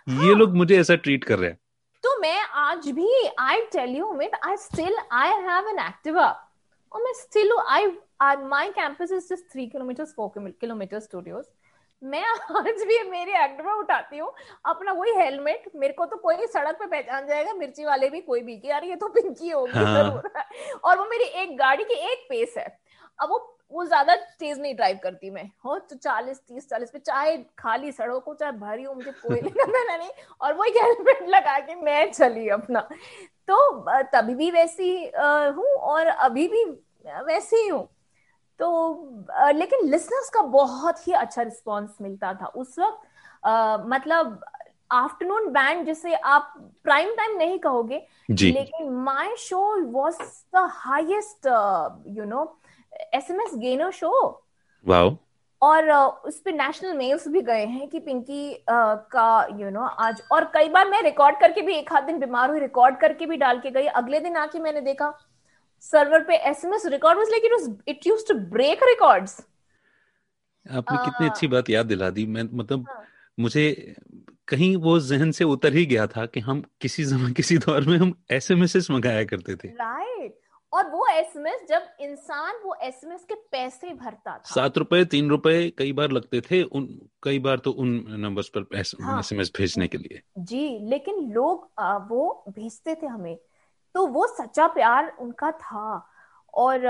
हाँ. ये लोग मुझे ऐसा ट्रीट कर रहे हैं। तो मैं आज भी आई टेल यू मिट I still I have an Activa और मैं still I my campus is just three kilometre four kilometre studios मैं आज भी मेरी एक्टिवा उठाती हूँ। अपना वही हेलमेट मेरे को तो कोई सड़क पे पहचान जाएगा मिर्ची वाले भी कोई भी कि यार ये तो पिंकी होगी हाँ. और वो मेरी एक गाड़ी की एक पेस है। अब वो वो ज़्यादा तेज नहीं ड्राइव करती मैं। हो तो चालीस तीस चालीस पे चाहे खाली सड़कों को चाहे भरी हो मुझे कोई लेना नहीं। और वही हेलमेट लगा के मैं चली अपना। तो तभी भी वैसी हूँ और अभी भी वैसी ही। हूँ तो लेकिन लिसनर्स का बहुत ही अच्छा रिस्पॉन्स मिलता था उस वक्त। मतलब आफ्टरनून बैंड जिसे आप प्राइम टाइम नहीं कहोगे लेकिन my show was the highest you know SMS gainer show wow और उस पे नेशनल मेल्स भी गए हैं कि पिंकी uh, का यू you नो know, आज और कई बार मैं रिकॉर्ड करके भी एक आध दिन बीमार हुई रिकॉर्ड करके भी डाल के गई अगले दिन आके मैंने देखा सर्वर पे SMS record was like it was it used to break records आपने uh, कितनी अच्छी बात याद दिला दी। मैं मतलब हाँ. मुझे कहीं वो जहन से उतर ही गया था कि हम किसी समय किसी दौर में हम एसएमएस मंगाया करते थे। Right right. और वो एसएमएस जब इंसान वो एसएमएस के पैसे भरता था। सात रुपए तीन रुपए कई बार लगते थे उन कई बार तो उन नंबर्स पर एसएमएस हाँ, भेजने के लिए। जी लेकिन लोग आ, वो भेजते थे हमें। तो वो सच्चा प्यार उनका था। और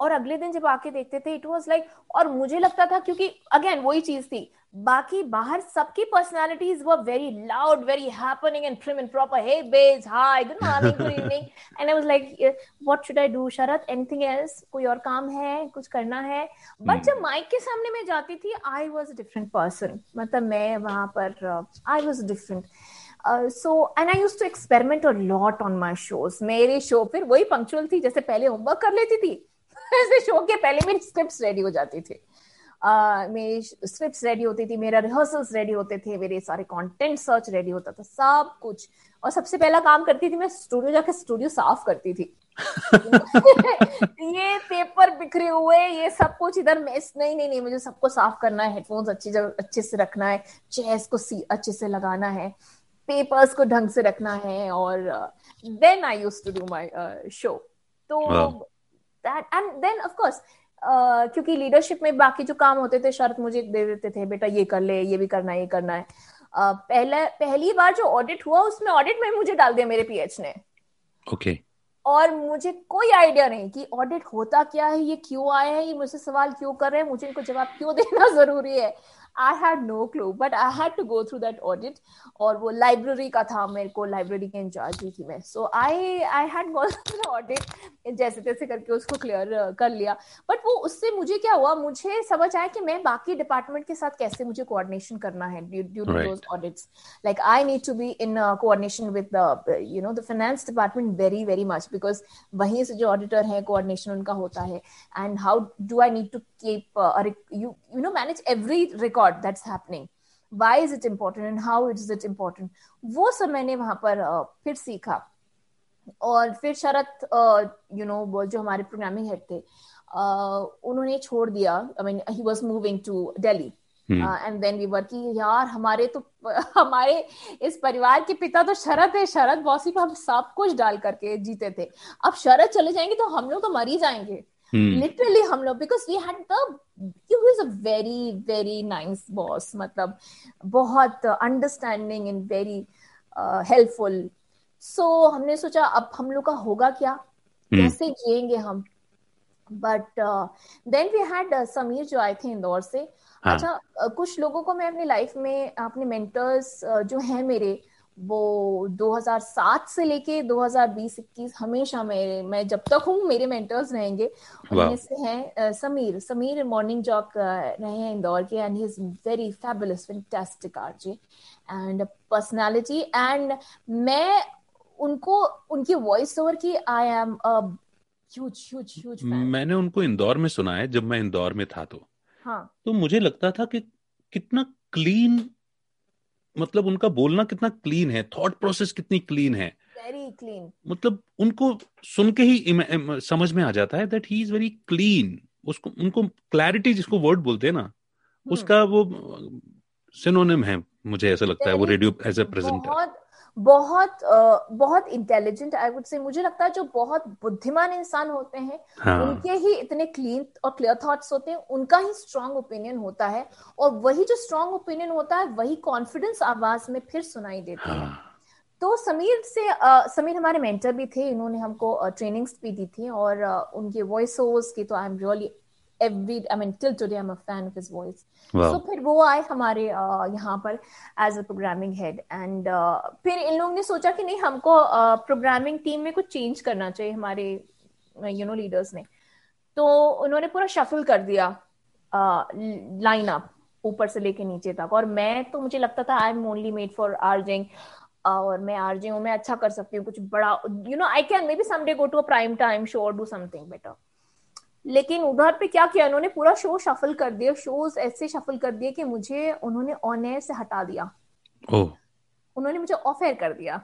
और अगले दिन जब आके देखते थे इट वाज लाइक और मुझे लगता था क्योंकि अगेन वही चीज़ थी। बाकी बाहर सबकी personalities were very loud very happening and prim and proper hey beige hi good morning good evening and I was like what should I do Sharad anything else कोई और काम है? कुछ करना है? But hmm. जब माइक के सामने मैं जाती थी I was a different person मतलब मैं वहाँ पर I was different so and I use to experiment a lot on my shows मेरे शो फिर वही पंक्चुअल थी जैसे पहले होमवर्क कर लेती थी। ऐसे शो के पहले मेरी स्क्रिप्ट रेडी हो जाती थी। Uh, मेरी स्क्रिप्ट रेडी होती थी मेरा रिहर्सल्स रेडी होते थे मेरे सारे कंटेंट सर्च रेडी होता था सब कुछ। और सबसे पहला काम करती थी मैं स्टूडियो जाकर स्टूडियो साफ़ करती थी। ये पेपर बिखरे हुए ये सब कुछ इधर मेस नहीं नहीं नहीं मुझे सबको साफ़ करना है हेडफोन्स अच्छी जगह अच्छे से रखना है चेयर्स को सी अच्छे से लगाना है पेपर्स को ढंग से रखना है और then I use to do my show तो दैट एंड देन ऑफ़ क्योंकि लीडरशिप में बाकी जो काम होते थे शर्त मुझे दे देते थे बेटा ये कर ले ये भी करना है ये करना है। uh, पहला पहली बार जो ऑडिट हुआ उसमें ऑडिट में मुझे डाल दिया मेरे पीएच ने। Okay okay. और मुझे कोई आइडिया नहीं कि ऑडिट होता क्या है ये क्यों आया है ये मुझसे सवाल क्यों कर रहे हैं मुझे इनको जवाब क्यों देना ज़रूरी है? I had no clue but I had to go through that audit और वो लाइब्रेरी का था मेरे को लाइब्रेरी के इंचार्ज ही थी मैं। So I I had go through audit जैसे तैसे करके उसको क्लियर कर लिया। बट वो उससे मुझे क्या हुआ? मुझे समझ आया कि मैं बाकी डिपार्टमेंट के साथ कैसे मुझे कोऑर्डिनेशन करना है due to those audits like I need to be in coordination with you know the finance department very very much because वहीं से जो ऑडिटर है कोऑर्डिनेशन उनका होता है। And how do I need to keep you know manage every record thought that's happening. Why is it important and how is it important? वो सब मैंने वहाँ पर फिर सीखा। और फिर शरत यू नो जो हमारे प्रोग्रामिंग हेड थे उन्होंने छोड़ दिया। I mean he was moving to Delhi and then we were की यार हमारे तो हमारे इस परिवार के पिता तो शरद है। शरद बॉसी को हम सब कुछ डाल करके जीते थे। अब शरद चले जाएँगे तो हम लोग तो मर ही जाएँगे। लिटरली हम लोग because we had the you is a very very nice boss मतलब बहुत understanding and very helpful so हमने सोचा अब हम लोग का होगा क्या? Hmm. कैसे जिएँगे हम? But then we had Sameer जो आए थे इंदौर से। हाँ. अच्छा uh, कुछ लोगों को मैं अपनी लाइफ में अपने मेंटर्स uh, जो हैं मेरे वो 2007 से लेके 2020-21 हमेशा मेरे मैं जब तक हूँ मेरे मेंटर्स रहेंगे। उनमें से हैं समीर। समीर मॉर्निंग जॉक रहे हैं इंदौर के and he is very fabulous fantastic RJ and personality and मैं उनको उनकी वॉइस ओवर की I am huge huge huge मैंने उनको इंदौर में सुना है जब मैं इंदौर में था तो। हाँ। तो मुझे लगता था कि कितना क्लीन मतलब उनका बोलना कितना क्लीन है थॉट प्रोसेस कितनी क्लीन है। वेरी क्लीन मतलब उनको सुन के ही समझ में आ जाता है that he is very clean उसको उनको क्लैरिटी जिसको वर्ड बोलते हैं ना hmm. उसका वो सिनोनिम है मुझे ऐसा लगता है वो रेडियो एज ए प्रेजेंटर बहुत बहुत बहुत इंटेलिजेंट आई वुड से मुझे लगता है जो बहुत बुद्धिमान इंसान होते हैं हाँ. उनके ही इतने क्लीन और क्लियर थॉट्स होते हैं उनका ही स्ट्रांग ओपिनियन होता है और वही जो स्ट्रांग ओपिनियन होता है वही कॉन्फिडेंस आवाज़ में फिर सुनाई देती हाँ. है तो समीर से uh, समीर हमारे मेंटर भी थे इन्होंने हमको ट्रेनिंग्स भी दी थी और uh, उनके वॉइस ओवर्स की तो I am really every I mean till today I'm a fan of his voice. Wow. So फिर वो आए हमारे यहाँ पर as a programming head and फिर इन लोगों ने सोचा कि नहीं हमको प्रोग्रामिंग टीम में कुछ चेंज करना चाहिए हमारे यू नो लीडर्स ने तो उन्होंने पूरा शफल कर दिया लाइन अप ऊपर से लेके नीचे तक और मैं तो मुझे लगता था I am only made for RJing और मैं आरजे हूँ मैं अच्छा कर सकती हूँ कुछ बड़ा you know I can maybe someday go to a prime time show और डू समथिंग बेटर लेकिन उधर पे क्या किया? उन्होंने पूरा शो शफल कर दिया। शोज़ ऐसे शफल कर दिए कि मुझे उन्होंने ऑन एयर से हटा दिया। उन्होंने मुझे ऑफ़ एयर कर दिया।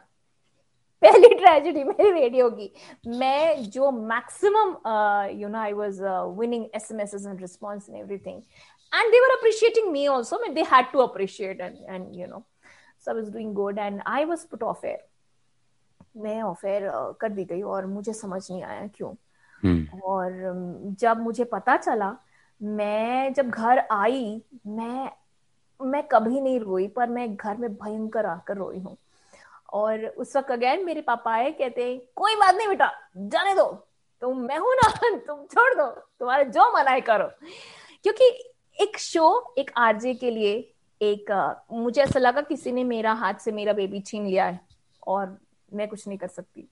पहली ट्रेजेडी मेरी रेडियो की। मैं जो maximum you know I was winning SMS and response and everything and they were appreciating me also मैं they had to appreciate and and you know so I was doing good and I was put off air मैं off air कर दी गई और मुझे समझ नहीं आया क्यों। और जब मुझे पता चला, मैं जब घर आई, मैं मैं कभी नहीं रोई, पर मैं घर में भयंकर आकर रोई हूँ। और उस वक्त अगैन मेरे पापा आए, कहते कोई बात नहीं बेटा, जाने दो। तुम, मैं हूँ ना, तुम छोड़ दो, तुम्हारे जो मना है करो। क्योंकि एक शो एक आरजे के लिए एक मुझे ऐसा लगा किसी ने मेरा हाथ से मेरा बेबी छीन लिया है, और मैं कुछ नहीं कर सकती।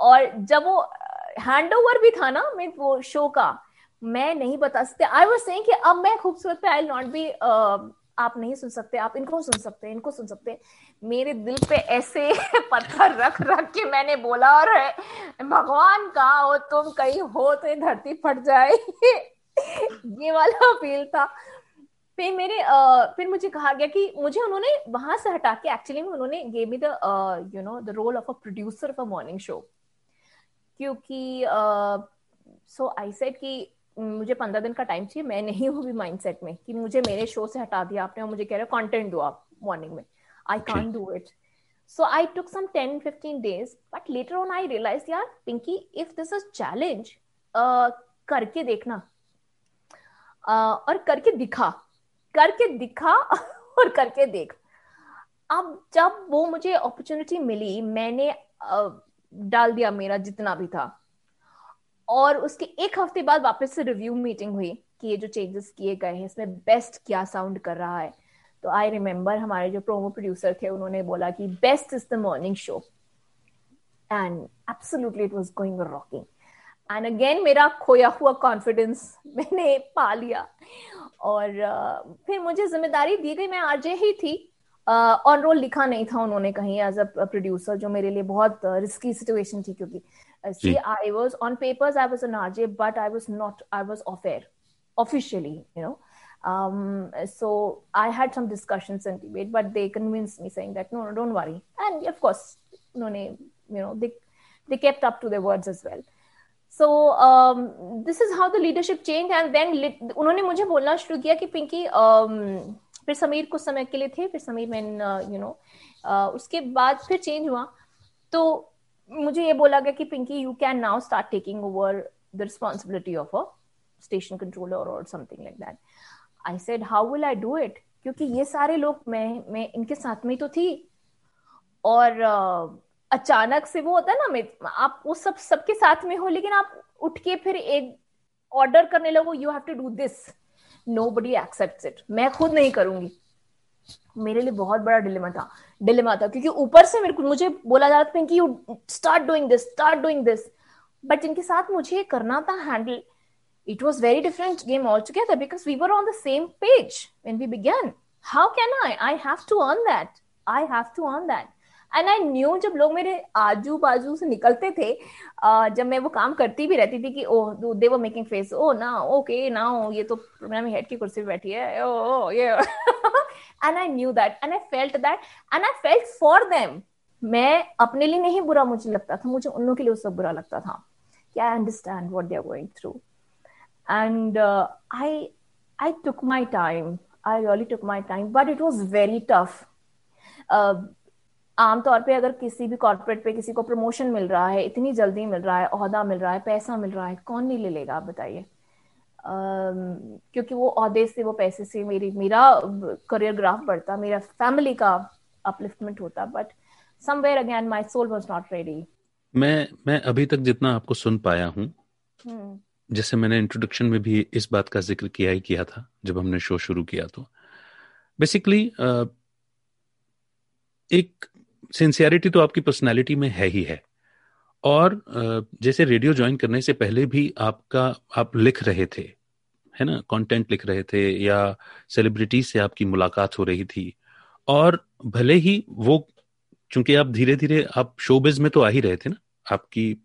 और जब वो हैंड ओवर भी था ना मैं वो शो का मैं नहीं बता सकते। आई वॉज़ सेइंग कि अब मैं खूबसूरत पे आई नॉट बी आप नहीं सुन सकते आप इनको सुन सकते हैं इनको सुन सकते हैं। मेरे दिल पे ऐसे पत्थर रख रख के मैंने बोला और भगवान का हो तुम कहीं हो तो धरती फट जाए। ये वाला फील था। फिर मेरे uh, फिर मुझे कहा गया कि मुझे उन्होंने वहाँ से हटा के एक्चुअली में उन्होंने gave me the you know the role of a producer a morning show क्योंकि सो आई सेड कि मुझे पंद्रह दिन का टाइम चाहिए। मैं नहीं हूँ भी माइंड सेट में कि मुझे मेरे शो से हटा दिया आपने और मुझे कह रहे हो कंटेंट दो आप मॉर्निंग में। I can do it So I took some 10, 15 days, but later on I realized, yeah, Pinky, if this is challenge, uh, करके देखना। uh, और करके दिखा। करके दिखा और करके देख। अब जब वो मुझे अपॉर्चुनिटी मिली मैंने uh, डाल दिया मेरा जितना भी था। और उसके एक हफ़्ते बाद वापस से रिव्यू मीटिंग हुई कि ये जो चेंजेस किए गए हैं, इसमें बेस्ट क्या साउंड कर रहा है। तो आई रिमेम्बर हमारे जो प्रोमो प्रोड्यूसर थे, उन्होंने बोला कि best is the morning show and absolutely it was going rocking and again मेरा खोया हुआ कॉन्फिडेंस मैंने पा लिया। और फिर मुझे ज़िम्मेदारी दी गई, मैं आरजे ही थी। ऑन uh, रोल लिखा नहीं था उन्होंने कहीं एज अ प्रोड्यूसर जो मेरे लिए बहुत रिस्की uh, सिचुएशन थी क्योंकि see I was on papers I was an RJ but I was not I was off air officially you know Um, so I had some discussions and debate, but they convinced me saying that no, no, don't worry. And of course, no, you know, they they kept up to their words as well. So um, this is how the leadership changed, and then उन्होंने मुझे बोलना शुरू किया कि Pinky um, फिर समीर कुछ समय के लिए थे फिर समीर मैन यू नो उसके बाद फिर चेंज हुआ। तो मुझे ये बोला गया कि Pinky you can now start taking over the responsibility of a station controller और something like that I said how will I do it क्योंकि ये सारे लोग मैं मैं इनके साथ में तो थी। और uh, अचानक से वो होता है ना आप वो सब सबके साथ में हो लेकिन आप उठ के फिर एक ऑर्डर करने लगो you have to do this nobody accept it मैं खुद नहीं करूँगी। मेरे लिए बहुत बड़ा डिलेमा था। डिलेमा था, क्योंकि ऊपर से मेरे मुझे बोला जा रहा था कि you start doing this start doing this but इनके साथ मुझे करना था handle it was very different game all together because we were on the same page when we begin how can I I have to earn that I have to earn that and I knew जब लोग मेरे आजू बाजू से निकलते थे uh, जब मैं वो काम करती भी रहती थी कि ओह दे वर मेकिंग फेस ओ ना ओके ना हो ये तो प्रोग्राम हेड की कुर्सी पे बैठी है ओ ओ ये and I knew that and I felt that and I felt for them मैं अपने लिए नहीं बुरा मुझे लगता था मुझे उन लोगों के लिए सब बुरा लगता था। कि I understand what they are going through and I I took my time really took my time but it was very tough. Uh, आमतौर पे अगर किसी भी कॉर्पोरेट पे किसी को प्रमोशन मिल रहा है इतनी जल्दी मिल रहा है अहदा मिल रहा है पैसा मिल रहा है कौन नहीं ले लेगा आप बताइए। क्योंकि वो अहदे से वो पैसे से मेरी मेरा करियर ग्राफ बढ़ता मेरा फैमिली का अपलिफ्टमेंट होता but somewhere again my soul was not ready मैं मैं अभी तक जितना आपको सुन पाया हूँ हम्म। जैसे मैंने इंट्रोडक्शन में भी इस बात का ज़िक्र किया ही किया था जब हमने शो शुरू किया तो। बेसिकली एक सिंसियरिटी तो आपकी पर्सनैलिटी में है ही है। और जैसे रेडियो ज्वाइन करने से पहले भी आपका आप लिख रहे थे है ना? कंटेंट लिख रहे थे या सेलिब्रिटी से आपकी मुलाकात हो रही थी। और भले ही वो चूँकि आप धीरे धीरे आप शोबिज में तो आ ही रहे थे ना? आपकी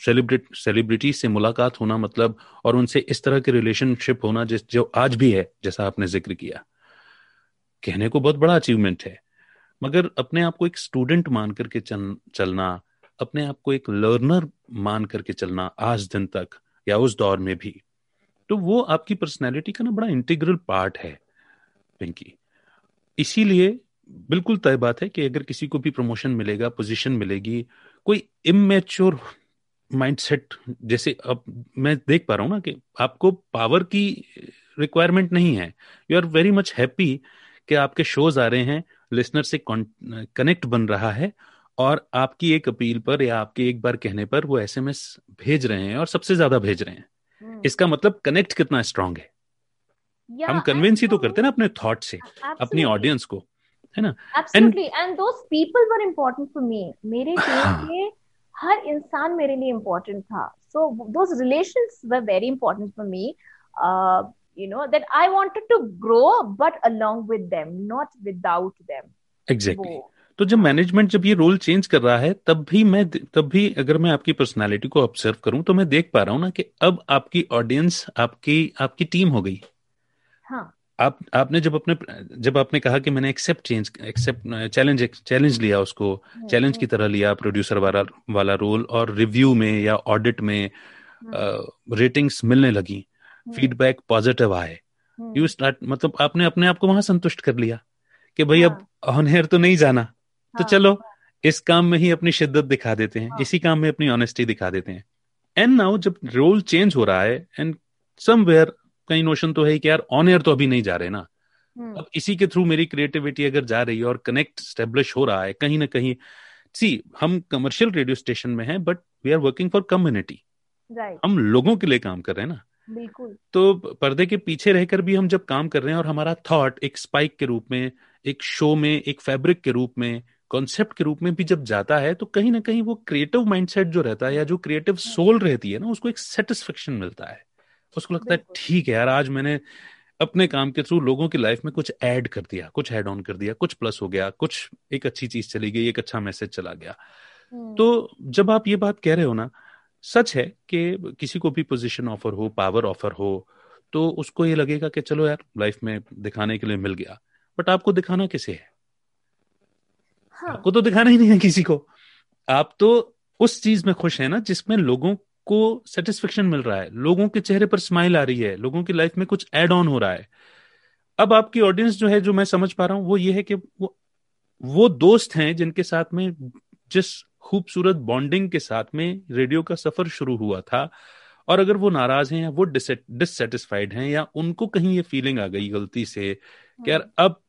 सेलिब्रिट सेलिब्रिटी से मुलाकात होना मतलब और उनसे इस तरह के रिलेशनशिप होना जिस जो आज भी है जैसा आपने ज़िक्र किया। कहने को बहुत बड़ा अचीवमेंट है। मगर अपने आप को एक स्टूडेंट मान करके चल, चलना अपने आप को एक लर्नर मान करके चलना आज दिन तक या उस दौर में भी तो वो आपकी पर्सनैलिटी का ना बड़ा इंटीग्रल पार्ट है पिंकी इसीलिए बिल्कुल तय बात है कि अगर किसी को भी प्रमोशन मिलेगा पोजीशन मिलेगी कोई इमेच्योर माइंडसेट जैसे अब मैं देख पा रहा हूँ ना कि आपको पावर की रिक्वायरमेंट नहीं है। You are very much happy कि आपके शोज़ आ रहे हैं लिसनर से कनेक्ट बन रहा है और आपकी एक अपील पर या आपके एक बार कहने पर वो एसएमएस भेज रहे हैं और सबसे ज़्यादा भेज रहे हैं। hmm. इसका मतलब कनेक्ट कितना स्ट्रांग है। yeah, हम कन्विंस ही तो करते हैं ना अपने थॉट से absolutely. अपनी ऑडियंस को है ना? Absolutely and those people were important for me मेरे के हर इंसान मेरे लिए इम्पोर्टेंट था। So those relations were very important for me you know that i wanted to grow but along with them not without them. Exactly. तो जब management जब ये रोल चेंज कर रहा है तब भी मैं तब भी अगर मैं आपकी पर्सनालिटी को ऑब्ज़र्व करूँ तो मैं देख पा रहा हूँ ना कि अब आपकी ऑडियंस आपकी आपकी टीम हो गई। हाँ। आप आपने जब अपने जब आपने कहा कि मैंने accept change accept challenge challenge लिया उसको चैलेंज हम्म, की हम्म। तरह लिया प्रोड्यूसर वाला वाला रोल और रिव्यू में या ऑडिट में रेटिंग्स हम्म। मिलने लगी फीडबैक पॉजिटिव आए। यू स्टार्ट मतलब आपने अपने आप को वहाँ संतुष्ट कर लिया कि भाई हाँ. अब ऑन हेयर तो नहीं जाना। तो हाँ, चलो इस काम में ही अपनी शिद्दत दिखा देते हैं हाँ. इसी काम में अपनी ऑनेस्टी दिखा देते हैं। एंड नाउ जब रोल चेंज हो रहा है एंड समवेयर कहीं नोशन तो है कि यार ऑन एयर तो अभी नहीं जा रहे ना। हम्म, अब इसी के थ्रू मेरी क्रिएटिविटी अगर जा रही है और कनेक्ट स्टेब्लिश हो रहा है कहीं ना कहीं सी हम कमर्शियल रेडियो स्टेशन में हैं but we are working for community हम लोगों के लिए काम कर रहे हैं ना। बिल्कुल। तो पर्दे के पीछे रहकर भी हम जब काम कर रहे हैं और हमारा थॉट एक स्पाइक के रूप में एक शो में एक फैब्रिक के रूप में कॉन्सेप्ट के रूप में भी जब जाता है तो कहीं ना कहीं वो क्रिएटिव माइंडसेट जो रहता है या जो क्रिएटिव सोल रहती है ना उसको एक सेटिस्फेक्शन मिलता है। उसको लगता है ठीक है यार आज मैंने अपने काम के थ्रू लोगों की लाइफ में कुछ ऐड कर दिया कुछ ऐड ऑन कर दिया कुछ प्लस हो गया कुछ एक अच्छी चीज़ चली गई एक अच्छा मैसेज चला गया। हम्म, तो जब आप ये बात कह रहे हो ना सच है कि किसी को भी पोजीशन ऑफ़र हो पावर ऑफ़र हो तो उसको ये लगेगा कि चलो यार लाइफ में दिखाने के लिए मिल गया। बट आपको दिखाना किसे है? हाँ। आपको तो दिखाना ही नहीं है किसी को। आप तो उस चीज़ में खुश है ना जिसमें लोगों को सेटिस्फेक्शन मिल रहा है। लोगों के चेहरे पर स्माइल आ रही है। लोगों की लाइफ में कुछ एड ऑन हो रहा है। अब आपकी ऑडियंस जो है जो मैं समझ पा रहा हूँ वो ये है कि वो वो दोस्त हैं जिनके साथ में जिस खूबसूरत बॉन्डिंग के साथ में रेडियो का सफ़र शुरू हुआ था। और अगर वो नाराज़ हैं या वो डिससेटिस्फाइड हैं या उनको कहीं ये फीलिंग आ गई गलती से कि यार अब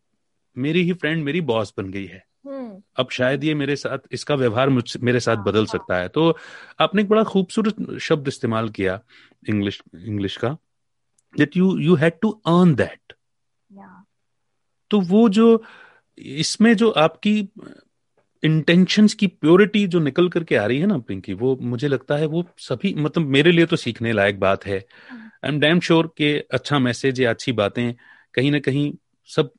मेरी ही फ्रेंड मेरी बॉस बन गई है। हम्म, अब शायद ये मेरे साथ इसका व्यवहार मेरे साथ हाँ, बदल हाँ। सकता है। तो आपने एक बड़ा खूबसूरत शब्द इस्तेमाल किया इंग्लिश इंग्लिश का। That you you had to earn that तो वो जो इसमें जो आपकी इंटेंशंस की प्योरिटी जो निकल करके आ रही है ना पिंकी वो मुझे लगता है वो सभी मतलब मेरे लिए तो सीखने लायक बात है। आई एम डैम श्योर कि अच्छा मैसेज या अच्छी बातें कहीं ना कहीं सब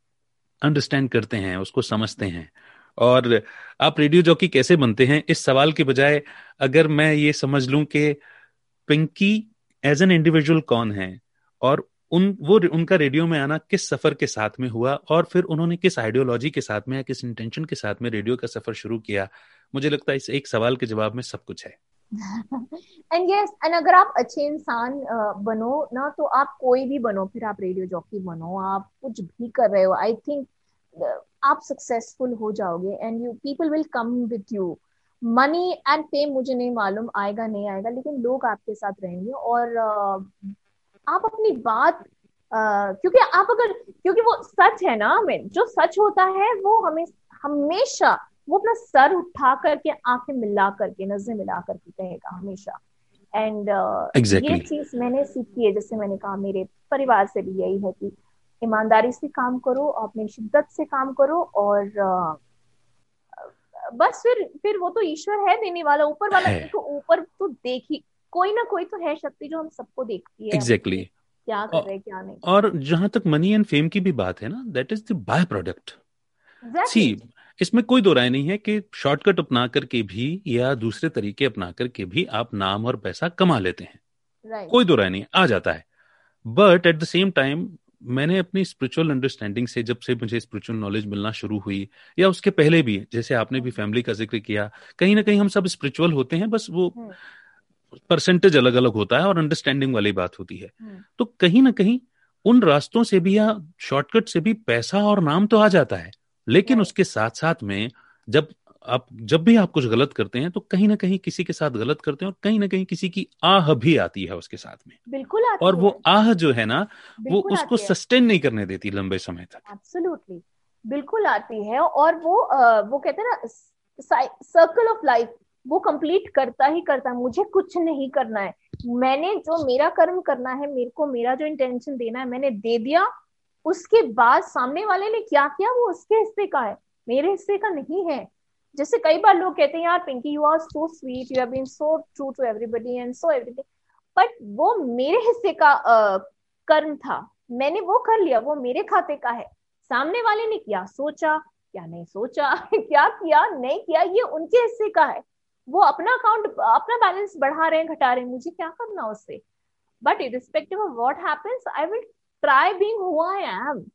अंडरस्टैंड करते हैं उसको समझते हैं। और आप रेडियो जॉकी कैसे बनते हैं इस सवाल के बजाय अगर मैं ये समझ लूँ कि पिंकी एज एन इंडिविजुअल कौन है और उन, वो उनका रेडियो में आना किस सफ़र के साथ में हुआ और फिर उन्होंने किस आइडियोलॉजी के साथ में या किस इंटेंशन के साथ में रेडियो का सफ़र शुरू किया? मुझे लगता है इस एक सवाल के जवाब में सब कुछ है। एंड यस एंड अगर आप अच्छे इंसान बनो ना तो आप कोई भी बनो, फिर आप रेडियो जॉकी बनो, आप कुछ भी कर रहे हो आई थिंक आप सक्सेसफुल हो जाओगे and you people will come with you money and fame मुझे नहीं मालूम, आएगा नहीं आएगा, लेकिन लोग आपके साथ रहेंगे और आप अपनी बात अ, क्योंकि आप अगर क्योंकि वो सच है ना हमें जो सच होता है वो हमें हमेशा वो अपना सर उठा करके आँखें मिला करके नज़रें मिला करके कहेगा हमेशा एंड uh, Exactly. ये चीज़ मैंने सीखी है जैसे मैंने कहा मेरे परिवार से भी यही है कि ईमानदारी से काम करो अपनी शिद्दत से काम करो और uh, बस फिर फिर वो तो ईश्वर है देने वाला ऊपर वाला है। तो ऊपर तो देखी कोई ना कोई तो है शक्ति जो हम सबको देखती है एग्जैक्टली क्या कर रहे क्या नहीं। और जहाँ तक मनी एंड फेम की भी बात है ना that is the byproduct see इसमें कोई दो राय नहीं है कि शॉर्टकट अपना करके भी या दूसरे तरीके अपना करके भी आप नाम और पैसा कमा लेते हैं। Right. कोई दो राय नहीं आ जाता है। But at the same time मैंने अपनी स्पिरिचुअल अंडरस्टैंडिंग से जब से मुझे स्पिरिचुअल नॉलेज मिलना शुरू हुई या उसके पहले भी जैसे आपने भी फैमिली का ज़िक्र किया कहीं ना कहीं हम सब स्पिरिचुअल होते हैं बस वो हम्म, परसेंटेज अलग अलग होता है और अंडरस्टैंडिंग वाली बात होती है। हम्म, तो कहीं ना कहीं उन रास्तों से भी या शॉर्टकट से भी पैसा और नाम तो आ जाता है लेकिन उसके साथ साथ में जब आप जब भी आप कुछ गलत करते हैं तो कहीं ना कहीं किसी के साथ गलत करते हैं और कहीं ना कहीं किसी की आह भी आती है उसके साथ में। बिल्कुल आती और वो आह जो है ना वो उसको सस्टेन नहीं करने देती लंबे समय तक। एब्सोल्युटली बिल्कुल आती है और वो अ, वो कहते हैं ना सर्कल ऑफ़ लाइफ वो कंप्लीट करता ही करता है मुझे कुछ नहीं करना है। मैंने जो मेरा कर्म करना है मेरे को मेरा जो इंटेंशन देना है मैंने दे दिया उसके बाद सामने वाले ने क्या किया? वो उसके हिस्से का है मेरे हिस्से का नहीं है। जैसे कई बार लोग कहते हैं यार Pinky you are so sweet you have been so true to everybody and so everything but वो मेरे हिस्से का अ, कर्म था। मैंने वो कर लिया वो मेरे खाते का है। सामने वाले ने क्या सोचा क्या नहीं सोचा क्या किया नहीं किया ये उनके हिस्से का है। वो अपना अकाउंट अपना बैलेंस बढ़ा रहे हैं घटा रहे हैं मुझे क्या करना उससे? But what happens i will try being who i am.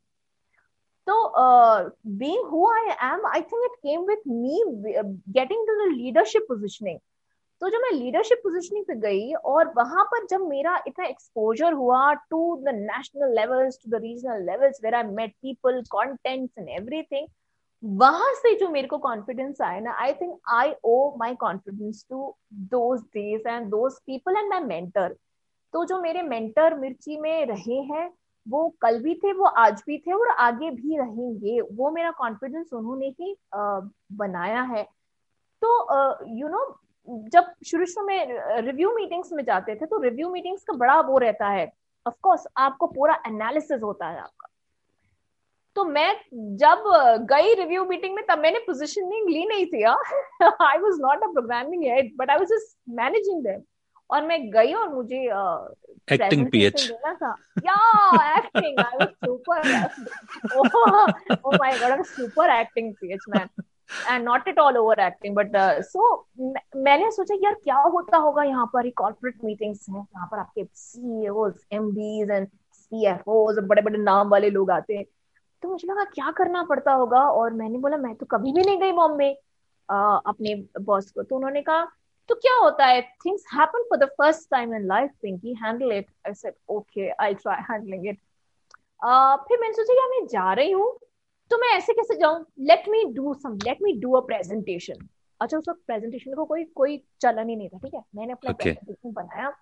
so uh, being who i am i think it came with me uh, getting to the leadership positioning. तो जब मैं लीडरशिप पोजिशनिंग पे गई और वहाँ पर जब मेरा इतना एक्सपोजर हुआ to the national levels to the regional levels where I met people contents and everything वहाँ से जो मेरे को कॉन्फिडेंस आया ना I think I owe my confidence to those days and people and my mentor तो जो मेरे मेंटर मिर्ची में रहे हैं, वो कल भी थे, वो आज भी थे और आगे भी रहेंगे। वो मेरा कॉन्फिडेंस उन्होंने ही बनाया है। तो यू नो जब शुरू शुरू में रिव्यू मीटिंग्स में जाते थे तो रिव्यू मीटिंग्स का बड़ा वो रहता है। ऑफ़ कोर्स आपको पूरा एनालिसिस होता है। तो मैं जब गई रिव्यू मीटिंग में तब मैंने पोजीशनिंग ली नहीं थी I was not a programming head but I was just managing them और मैं गई और मुझे एक्टिंग पीएच देना था। या acting I was super oh my god I was super acting PH man and not at all over acting but so मैंने सोचा यार क्या होता होगा यहाँ पर? कॉर्पोरेट मीटिंग्स हैं यहाँ पर आपके सीईओज एमडीज एंड सीएफओज बड़े बड़े नाम वाले लोग आते हैं। तो मुझे लगा क्या करना पड़ता होगा? और मैंने बोला मैं तो कभी भी नहीं गई बॉम्बे अपने बॉस को। तो उन्होंने कहा तो क्या होता है? Things happen for the first time in life Pinky handle it I said okay I try handling it फिर मैंने सोचा यार मैं जा रही हूँ तो मैं ऐसे कैसे जाऊँ? Let me do some let me do a presentation अच्छा उस वक्त प्रेजेंटेशन को कोई कोई चलन ही नहीं था ठीक है? मैंने अपना okay. प्रेजेंटेशन बनाया।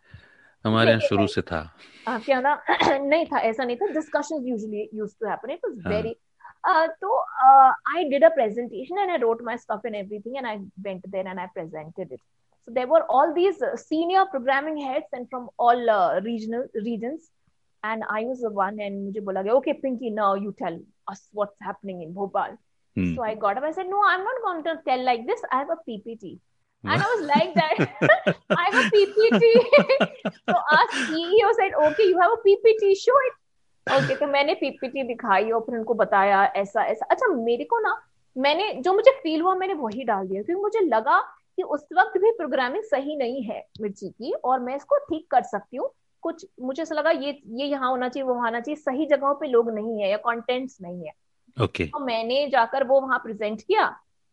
हमारे यहाँ शुरू से था आ, क्या ना नहीं था ऐसा नहीं था discussion usually use to happen it was very तो I did a presentation and I wrote my stuff and everything and I went there and I presented it so there were all these uh, senior programming heads and from all uh, regional regions and i was the one and mujhe bola gaya okay pinky now you tell us what's happening in bhopal hmm. so i got up i said no i'm not going to tell like this i have a ppt And I was like that. I have a PPT. so our CEO said, okay, you have a PPT, show it. okay, तो मैंने PPT दिखाई और फिर उनको बताया ऐसा ऐसा अच्छा मेरे को ना मैंने जो मुझे फील हुआ मैंने वही डाल दिया क्योंकि मुझे लगा कि उस वक्त भी प्रोग्रामिंग सही नहीं है मिर्ची की और मैं इसको ठीक कर सकती हूँ कुछ मुझे ऐसा लगा ये ये यहाँ होना चाहिए वो होना चाहिए सही जगहों पे लोग नहीं है या कंटेंट्स नहीं है ओके okay. तो मैंने जाकर वो वहाँ प्रेजेंट किया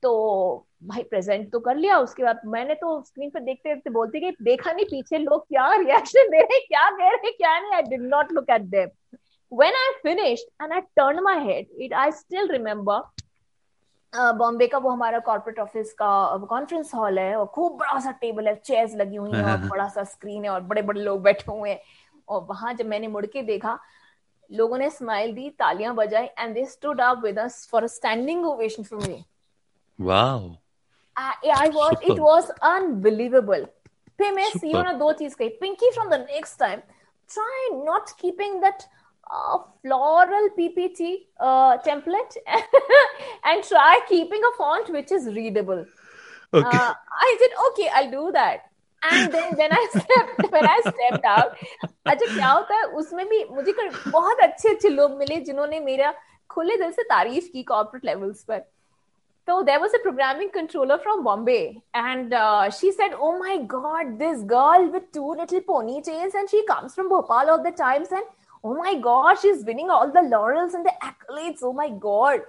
तो भाई प्रेजेंट तो कर लिया उसके बाद मैंने तो स्क्रीन पर देखते देखते बोलती गई देखा नहीं पीछे लोग क्या रिएक्शन दे रहे क्या कह रहे क्या नहीं I did not look at them when I finished and I turned my head, it I still remember Bombay uh, का वो हमारा कॉर्पोरेट ऑफ़िस का कॉन्फ्रेंस हॉल है और खूब बड़ा सा टेबल है चेयर्स लगी हुई हैं और बड़ा सा स्क्रीन है और बड़े बड़े लोग बैठे हुए हैं। और वहाँ जब मैंने मुड़ के देखा लोगों ने स्माइल दी तालियाँ बजाई and they stood up with us for a standing ovation for me wow was Super. it was unbelievable. फिर मैं सीईओ ने दो चीज़ कही Pinky from the next time try not keeping that uh, floral PPT uh, template and try keeping a font which is readable. Okay. Uh, I said, okay, I'll do that. And then when I stepped when I stepped out, अच्छा क्या होता है उसमें भी मुझे बहुत अच्छे अच्छे लोग मिले जिन्होंने मेरा खुले दिल से तारीफ़ की कॉर्पोरेट लेवल्स पर So there was a programming controller from Bombay, and uh, she said, "Oh my God, this girl with two little ponytails, and she comes from Bhopal all the times, and oh my God, she's winning all the laurels and the accolades. Oh my God!"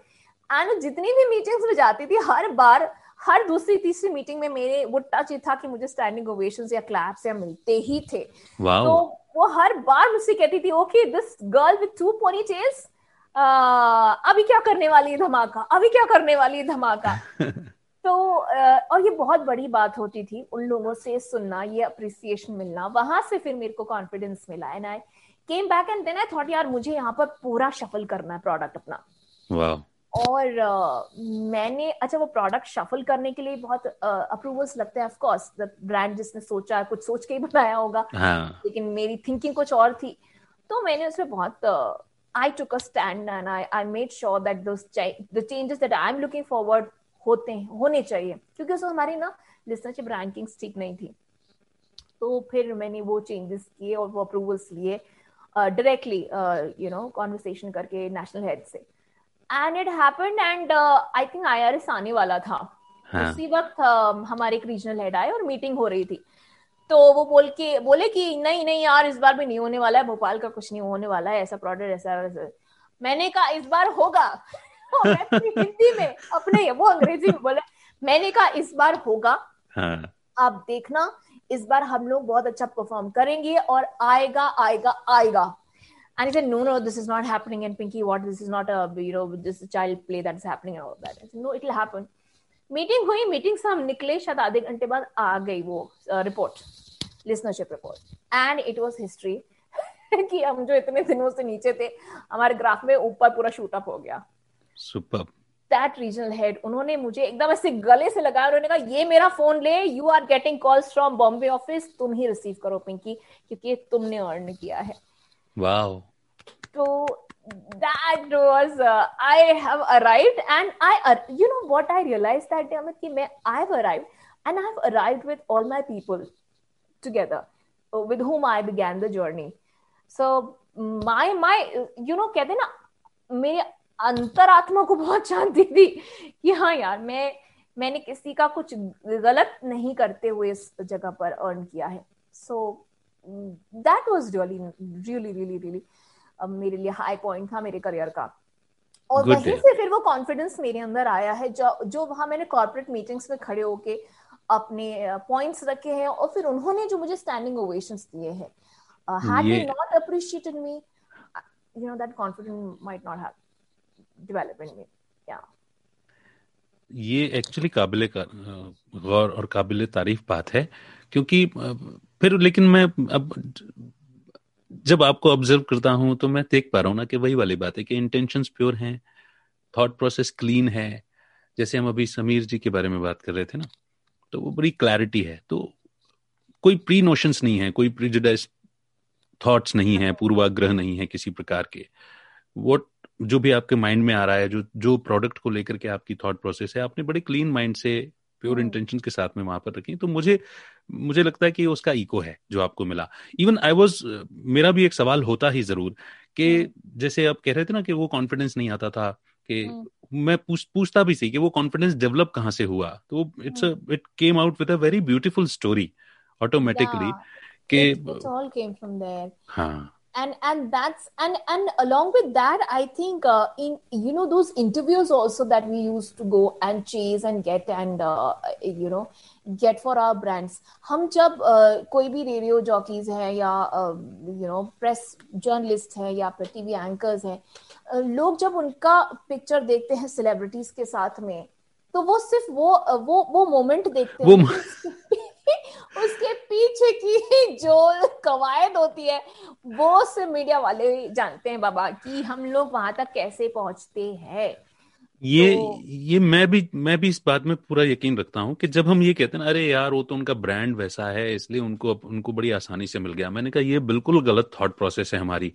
And जितनी भी meetings में जाती थी हर बार हर दूसरी तीसरी meeting में मेरे वो टच था कि मुझे स्टैंडिंग ओवेशन या क्लैप्स या मिलते ही थे wow. तो वो हर बार मुझसे कहती थी okay this girl with two pony tails अभी क्या करने वाली है धमाका? अभी क्या करने वाली है धमाका? तो और ये बहुत बड़ी बात होती थी उन लोगों से सुनना ये अप्रिसिएशन मिलना। वहाँ से फिर मेरे को कॉन्फिडेंस मिला and I came back and then I thought यार मुझे यहाँ पर पूरा शफल करना है प्रोडक्ट अपना. Wow. और uh, मैंने अच्छा वो प्रोडक्ट शफल करने के लिए बहुत अप्रूवल्स uh, लगते हैं ऑफ़ कोर्स द ब्रांड जिसने सोचा कुछ सोच के ही बनाया होगा। हाँ. लेकिन मेरी थिंकिंग कुछ और थी। तो मैंने उसमें बहुत uh, I took a stand and I, I made sure that those ch- the changes that I'm looking forward होते हैं होने चाहिए। क्योंकि उसमें हमारी ना लिसनरशिप रैंकिंग्स ठीक नहीं थी। तो फिर मैंने वो चेंजेस किए और वो अप्रूवल्स लिए डायरेक्टली यू नो कॉन्वर्सेशन करके नेशनल हेड से। And it happened and I think IRS आने वाला था। हाँ. उसी वक्त uh, हमारे एक रीजनल हेड आए और मीटिंग हो रही थी। तो वो बोल के बोले कि नहीं नहीं यार इस बार भी नहीं होने वाला है भोपाल का कुछ नहीं होने वाला है ऐसा प्रोडक्ट ऐसा वैसा मैंने कहा इस बार होगा हिंदी में अपने वो अंग्रेज़ी में बोले मैंने कहा इस बार होगा हाँ. आप देखना इस बार हम लोग बहुत अच्छा परफॉर्म करेंगे और आएगा आएगा आएगा And he said, no, no, this is not happening. And Pinky, what? This is not a, you know, this child play that is happening and all that. I said, no, it will happen. Meeting हुई meeting से हम निकले शायद आधे घंटे बाद आ गई वो report listenership report and it was history कि हम जो इतने दिनों से नीचे थे हमारे ग्राफ में ऊपर पूरा शूट अप हो गया. सुपर दैट रीजनल हेड उन्होंने मुझे एकदम ऐसे गले से लगाया उन्होंने कहा ये मेरा फ़ोन ले you are getting calls from Bombay office तुम ही रिसीव करो पिंकी क्योंकि तुमने अर्न किया है. वाओ तो that was uh, I have arrived and I uh, you know what I realized that day Amit ki मैं I've arrived and I've arrived with all my people together uh, with whom I began the journey so my my you know कहते ना मेरे अंतरात्मा को बहुत शांति थी कि हाँ यार मैं मैंने किसी का कुछ गलत नहीं करते हुए इस जगह पर अर्न किया है so that was really really really really मेरे लिए हाई पॉइंट था मेरे करियर का। और Good वहीं day. से फिर वो कॉन्फिडेंस मेरे अंदर आया है जो जो वहाँ मैंने कॉर्पोरेट मीटिंग्स में खड़े होके अपने पॉइंट्स रखे हैं और फिर उन्होंने जो मुझे स्टैंडिंग ओवेशंस दिए हैं। had they ये- not appreciated me uh, you know that confidence might not have developed in me. Yeah. ये एक्चुअली काबिल गौर और काबिल तारीफ़ बात है क्योंकि फिर लेकिन मैं अब जब आपको ऑब्ज़र्व करता हूँ तो मैं देख पा रहा हूँ ना कि वही वाली बात है कि इंटेंशंस प्योर हैं थॉट प्रोसेस क्लीन है। जैसे हम अभी समीर जी के बारे में बात कर रहे थे ना तो वो बड़ी क्लैरिटी है। तो कोई प्री नोशंस नहीं है, कोई प्रिजुडाइज थॉट्स नहीं है, पूर्वाग्रह नहीं है किसी प्रकार के। वोट जो भी आपके माइंड में आ रहा है, जो जो प्रोडक्ट को लेकर के आपकी थॉट प्रोसेस है, आपने बड़े क्लीन माइंड से प्योर हम्म। इंटेंशन के साथ में वहाँ पर रखी तो मुझे मुझे लगता है कि उसका इको है जो आपको मिला। इवन आई वाज मेरा भी एक सवाल होता ही ज़रूर कि जैसे आप कह रहे थे ना कि वो कॉन्फिडेंस नहीं आता था कि हम्म। मैं पूछ पूछता भी सी कि वो कॉन्फिडेंस डेवलप कहाँ से हुआ? तो it's it came out with a very beautiful story automatically कि it all came from there. हाँ। and and that's and and along with that i think uh, in you know those interviews also that we used to go and chase and get and uh, you know get for our brands हम जब uh, कोई भी radio jockeys हैं या you know press journalist हैं या फिर TV anchors हैं uh, लोग जब उनका पिक्चर देखते हैं सेलिब्रिटीज के साथ में तो वो सिर्फ वो वो वो मोमेंट देखते वो हैं mo- कि उसके पीछे की जो कवायद होती है वो सिर्फ़ मीडिया वाले जानते हैं बाबा कि हम लोग वहाँ तक कैसे पहुँचते हैं। ये तो- ये मैं भी मैं भी इस बात में पूरा यकीन रखता हूँ कि जब हम ये कहते हैं अरे यार वो तो उनका ब्रांड वैसा है इसलिए उनको उनको बड़ी आसानी से मिल गया। मैंने कहा ये बिल्कुल गलत थॉट प्रोसेस है हमारी।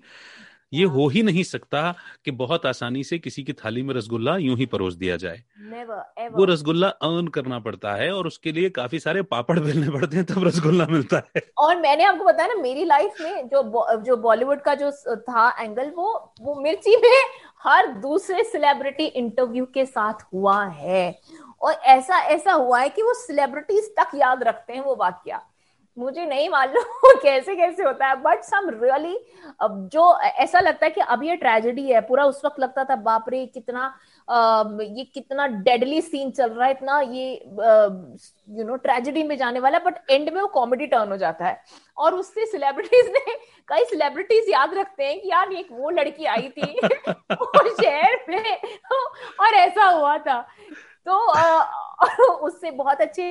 ये हाँ। हो नहीं सकता कि बहुत आसानी से किसी की थाली में रसगुल्ला यूँ ही परोस दिया जाए। नेवर वो रसगुल्ला अर्न करना पड़ता है और उसके लिए काफ़ी सारे पापड़ बेलने पड़ते हैं तब रसगुल्ला मिलता है। और मैंने आपको बताया ना मेरी लाइफ में जो जो बॉलीवुड का जो था एंगल वो वो मिर्ची में हर दूसरे सेलिब्रिटी इंटरव्यू के साथ हुआ है। और ऐसा ऐसा हुआ है कि वो सेलिब्रिटीज तक याद रखते हैं वो वाक्य। मुझे नहीं मालूम कैसे कैसे होता है बट सम रियली अब जो ऐसा लगता है कि अब ये ट्रेजेडी है पूरा उस वक्त लगता था बाप रे कितना अ, ये कितना डेडली सीन चल रहा है इतना ये यू नो ट्रेजेडी में जाने वाला है बट एंड में वो कॉमेडी टर्न हो जाता है। और उससे सेलिब्रिटीज ने कई सेलिब्रिटीज याद रखते हैं कि यार एक वो लड़की आई थी वो शहर में और ऐसा हुआ था। तो उससे बहुत अच्छे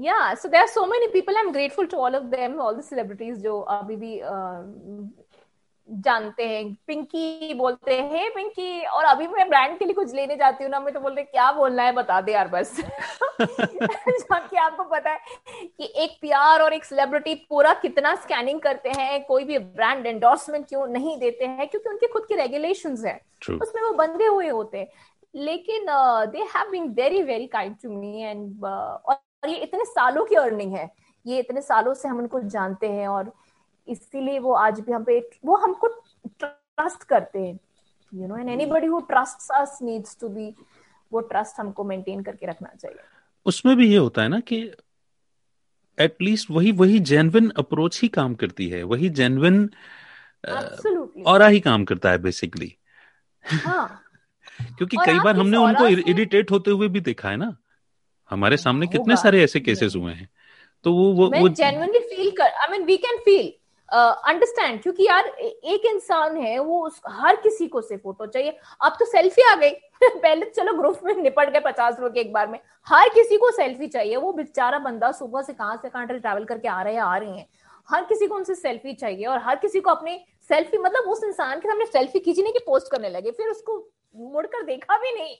या so there are so many people I am grateful to all of them all the celebrities जो अभी भी जानते हैं। पिंकी बोलते हैं पिंकी और अभी मैं ब्रांड के लिए कुछ लेने जाती हूँ ना मैं तो बोलते हैं, क्या बोलना है बता दे यार बस। जबकि आपको पता है कि एक पीआर और एक सेलिब्रिटी पूरा कितना स्कैनिंग करते हैं कोई भी ब्रांड एंडोर्समेंट क्यों नहीं देते हैं क्योंकि उनके खुद के रेगुलेशंस हैं। उसमें वो बंधे हुए होते हैं। लेकिन they have been very very kind to me and और ये इतने सालों की अर्निंग है। ये इतने सालों से हम उनको जानते हैं और इसीलिए वो आज भी हम पे वो हमको ट्रस्ट करते हैं you know and anybody who trusts us needs to be वो ट्रस्ट हमको मेंटेन करके रखना चाहिए। उसमें भी ये होता है ना कि एटलीस्ट वही वही जेन्युइन अप्रोच ही काम करती है वही जेन्युइन एब्सोल्युटली और ही काम करता है बेसिकली हाँ। क्योंकि कई बार हमने उनको इरिटेट होते हुए भी देखा है ना। हमारे सामने कितने सारे ऐसे केसेस हुए हैं। तो वो वो मैं वो genuinely feel कर I mean we can feel understand क्योंकि यार एक इंसान है वो उस हर किसी को से फ़ोटो चाहिए। अब तो सेल्फी आ गई। पहले चलो ग्रुप में निपट गए पचास लोग एक बार में। हर किसी को सेल्फी चाहिए। वो बेचारा बंदा सुबह से कहाँ से कहाँ ट्रैवल करके आ रहे हैं आ रही हैं। हर किसी को उनसे सेल्फी चाहिए और हर किसी को अपनी सेल्फी मतलब उस इंसान के सामने सेल्फी खींचने की पोस्ट करने लगे। फिर उसको मुड़कर देखा भी नहीं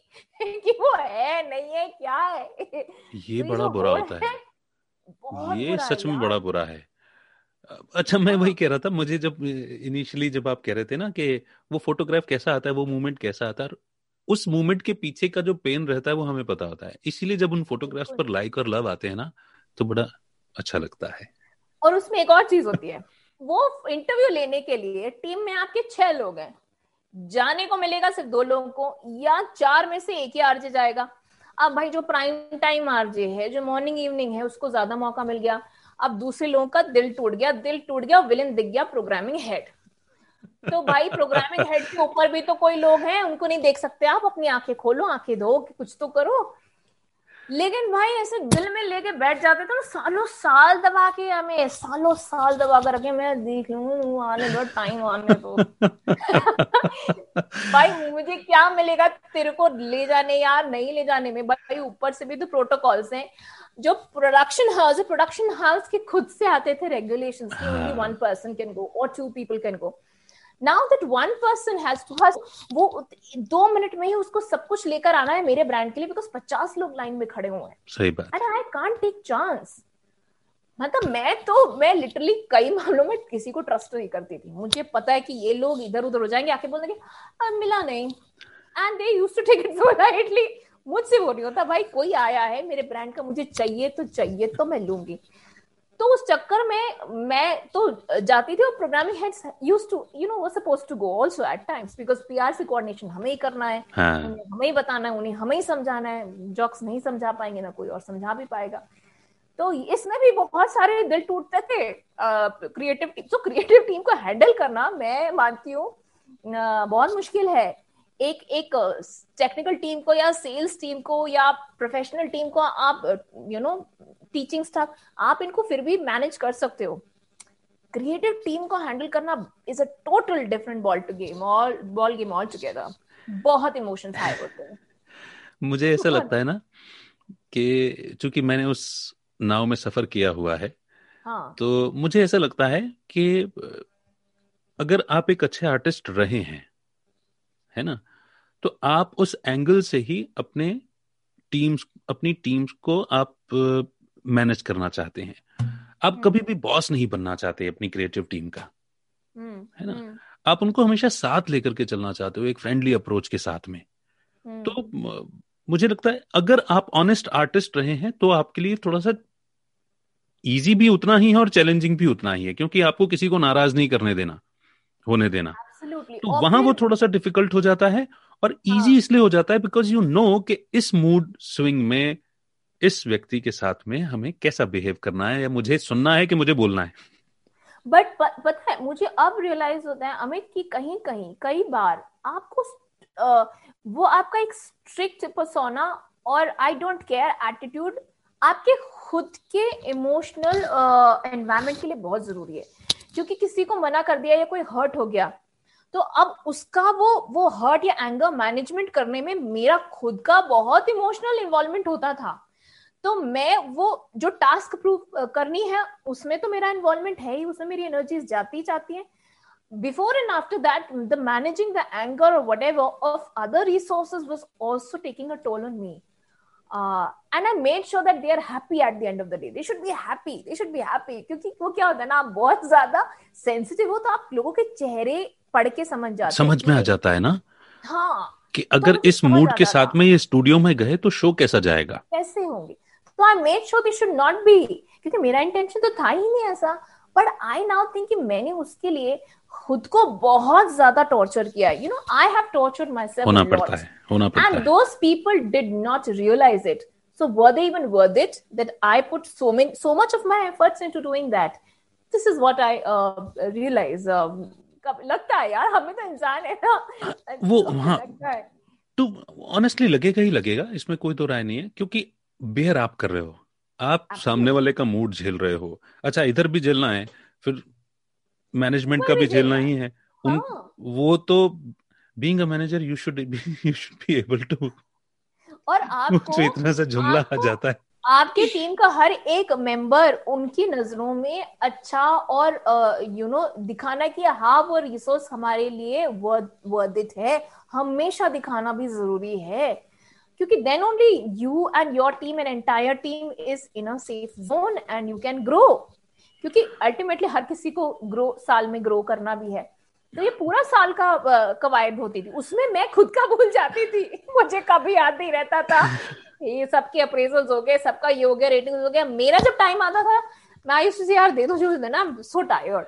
कि वो है नहीं है क्या है? ये तो बड़ा बुरा होता है, है। ये सच में बड़ा बुरा है। अच्छा मैं वही कह रहा था मुझे जब इनिशियली जब आप कह रहे थे ना कि वो फोटोग्राफ कैसा आता है वो मूवमेंट कैसा आता है उस मूवमेंट के पीछे का जो पेन रहता है वो हमें पता होता है। इसीलिए जब उन फोटोग्राफ्स पर लाइक और लव आते हैं ना तो बड़ा अच्छा लगता है। और उसमें एक और चीज़ होती है। वो इंटरव्यू लेने के लिए टीम में आपके छह लोग हैं। जाने को मिलेगा सिर्फ़ दो लोगों को, या चार में से एक ही आरजे जाएगा। अब भाई जो प्राइम टाइम आरजे है, जो मॉर्निंग इवनिंग है, उसको ज़्यादा मौका मिल गया। अब दूसरे लोगों का दिल टूट गया, दिल टूट गया विलन दिख गया प्रोग्रामिंग हेड तो भाई प्रोग्रामिंग हेड के ऊपर भी तो कोई लोग हैं, उनको नहीं देख सकते। आप अपनी आँखें खोलो, आँखें धो, कुछ तो करो। लेकिन भाई ऐसे दिल में लेके बैठ जाते थे सालों साल दबा के हमें सालों साल दबा कर रखे मैं देख लू आने दो टाइम आने दो। भाई मुझे क्या मिलेगा तेरे को ले जाने या नहीं ले जाने में? भाई ऊपर से भी तो प्रोटोकॉल्स हैं जो प्रोडक्शन हाउस है प्रोडक्शन हाउस के खुद से आते थे रेगुलेशन की only one person can go और two people can go now that one person has to has वो दो मिनट में ही उसको सब कुछ लेकर आना है मेरे ब्रांड के लिए बिकॉज़ पचास लोग लाइन में खड़े हुए हैं। सही बात। And I can't take chance मतलब मैं तो मैं लिटरली कई मामलों में किसी को ट्रस्ट नहीं करती थी। मुझे पता है कि ये लोग इधर उधर हो जाएँगे आके बोल देंगे मिला नहीं। And they use to take it so lightly मुझसे वो नहीं होता भाई कोई आया है मेरे ब्रांड का मुझे चाहिए तो चाहिए तो मैं लूँगी। तो उस चक्कर में मैं तो जाती थी और programming heads used to you know वो suppose to go also at times because PR से कोऑर्डिनेशन हमें ही करना है हाँ. हमें ही बताना है उन्हें हमें ही समझाना है जॉक्स नहीं समझा पाएँगे ना कोई और समझा भी पाएगा तो इसमें भी बहुत सारे दिल टूटते थे क्रिएटिव टीम तो क्रिएटिव टीम को हैंडल करना मैं मानती हूँ बहुत मुश्किल है एक एक टेक्निकल टीम को या सेल्स टीम को या प्रोफेशनल टीम को आप यू नो टीचिंग स्टाफ आप इनको फिर भी मैनेज कर सकते हो। क्रिएटिव टीम को हैंडल करना is a total different ball to game all ball game altogether बहुत इमोशंस हाई होते हैं। मुझे ऐसा लगता है ना कि चूँकि मैंने उस नाव में सफ़र किया हुआ है हाँ. तो मुझे ऐसा लगता है कि अगर आप एक अच्छे आर्टिस्ट रहे हैं है ना तो आप उस एंगल से ही अपने टीम्स अपनी टीम्स को आप मैनेज करना चाहते हैं आप हम्म। कभी भी बॉस नहीं बनना चाहते अपनी क्रिएटिव टीम का हम्म, है ना हम्म। आप उनको हमेशा साथ लेकर के चलना चाहते हो एक फ्रेंडली अप्रोच के साथ में तो मुझे लगता है अगर आप ऑनेस्ट आर्टिस्ट रहे हैं तो आपके लिए थोड़ा सा इजी भी उतना ही है और चैलेंजिंग भी उतना ही है क्योंकि आपको किसी को नाराज़ नहीं करने देना होने देना Absolutely. तो वहाँ वो थोड़ा सा डिफ़िकल्ट हो जाता है और इजी हाँ. इसलिए हो जाता है बिकॉज़ यू नो कि इस मूड स्विंग में इस व्यक्ति के साथ में हमें कैसा बिहेव करना है या मुझे सुनना है कि मुझे बोलना है? बट पता है, मुझे अब रियलाइज़ होता है, अमित, की कहीं कहीं कई बार आपको वो आपका एक स्ट्रिक्ट परसोना और आई डोंट केयर एटीट्यूड आपके खुद के इमोशनल एनवायरमेंट के लिए बहुत ज़रूरी है। क्योंकि किसी को मना कर दिया या कोई हर्ट हो गया तो अब उसका वो वो हर्ट या एंगर मैनेजमेंट करने में मेरा खुद का बहुत इमोशनल इन्वॉल्वमेंट होता था। तो मैं वो जो टास्क प्रूव करनी है उसमें तो मेरा इन्वॉल्वमेंट है ही उसमें मेरी एनर्जीज जाती जाती है। Before and after that the managing the anger और whatever of other resources was also taking a toll on me and I made sure that they are happy at the end of the day they should be happy they should be happy क्योंकि वो क्या होता है ना आप बहुत ज़्यादा sensitive हो तो आप लोगों के चेहरे पढ़ के समझ जाते समझ में आ जाता है ना? हाँ कि अगर तो इस मूड के साथ में ये स्टूडियो में गए तो शो कैसा जाएगा? कैसे होंगे? तो I made sure this should not be क्योंकि मेरा इंटेंशन तो था ही नहीं ऐसा। बट आई नाउ थिंक कि मैंने उसके लिए खुद को बहुत ज़्यादा टॉर्चर किया you know I have tortured myself होना पड़ता है होना पड़ता है। And those people did not realise it so were they even worth it that i put so many so much of my efforts into doing that? This is what i uh, realize um, लगता है यार हमें तो इंसान है ना। वो हाँ। तो ऑनेस्टली लगेगा ही लगेगा इसमें कोई तो राय नहीं है क्योंकि बेयर आप कर रहे हो। आप सामने वाले का मूड झेल रहे हो। अच्छा इधर भी झेलना है फिर मैनेजमेंट का भी झेलना ही है। उन हाँ. वो तो being a manager you should you should be able to और आपको इतना सा जुमला आ जाता है। आपकी टीम का हर एक मेंबर उनकी नज़रों में अच्छा और यू नो दिखाना कि हाँ वो रिसोर्स हमारे लिए वर्दित है। हमेशा दिखाना भी ज़रूरी है। क्योंकि then only you and your team and entire team is in a safe zone and you can grow क्योंकि अल्टीमेटली हर किसी को ग्रो साल में ग्रो करना भी है। तो ये पूरा साल का कवायद होती थी। उसमें मैं खुद का भूल जाती थी। मुझे कभी याद नहीं रहता था। ये सबके अप्रेजल्स हो गए सबका ये हो गया रेटिंग हो गया। मेरा जब टाइम आता था मैं आई से यार दे दो जो ना so tired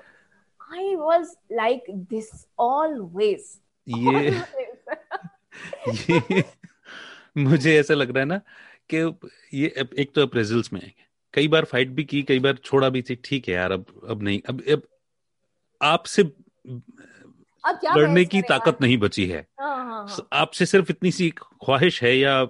I was like this always ये ये मुझे ऐसा लग रहा है ना कि ये एक तो अप्रेजल्स में कई बार फाइट भी की कई बार छोड़ा भी थी। ठीक है यार अब अब नहीं। अब अब आपसे लड़ने की ताकत नहीं बची है। हाँ, हाँ, हाँ. आपसे सिर्फ़ इतनी सी ख्वाहिश है या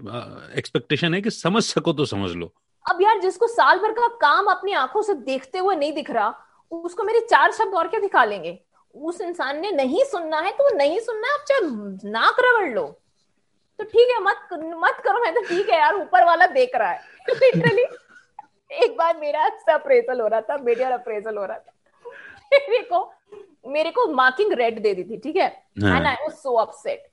एक्सपेक्टेशन है कि समझ सको तो समझ लो। अब यार जिसको साल भर का काम अपनी आँखों से देखते हुए नहीं दिख रहा उसको मेरे चार शब्द और क्या दिखा लेंगे? उस इंसान ने नहीं सुनना है तो वो नहीं सुनना है। आप चाहे नाक रगड़ लो। तो ठीक है मत मत करो मैं तो ठीक है यार ऊपर वाला देख रहा है। लिटरली एक बार मेरा अप्रेजल हो रहा था मेडियल अप्रेजल हो रहा था। मेरे को मेरे को मार्किंग रेड दे दी थी ठीक है? And I was so upset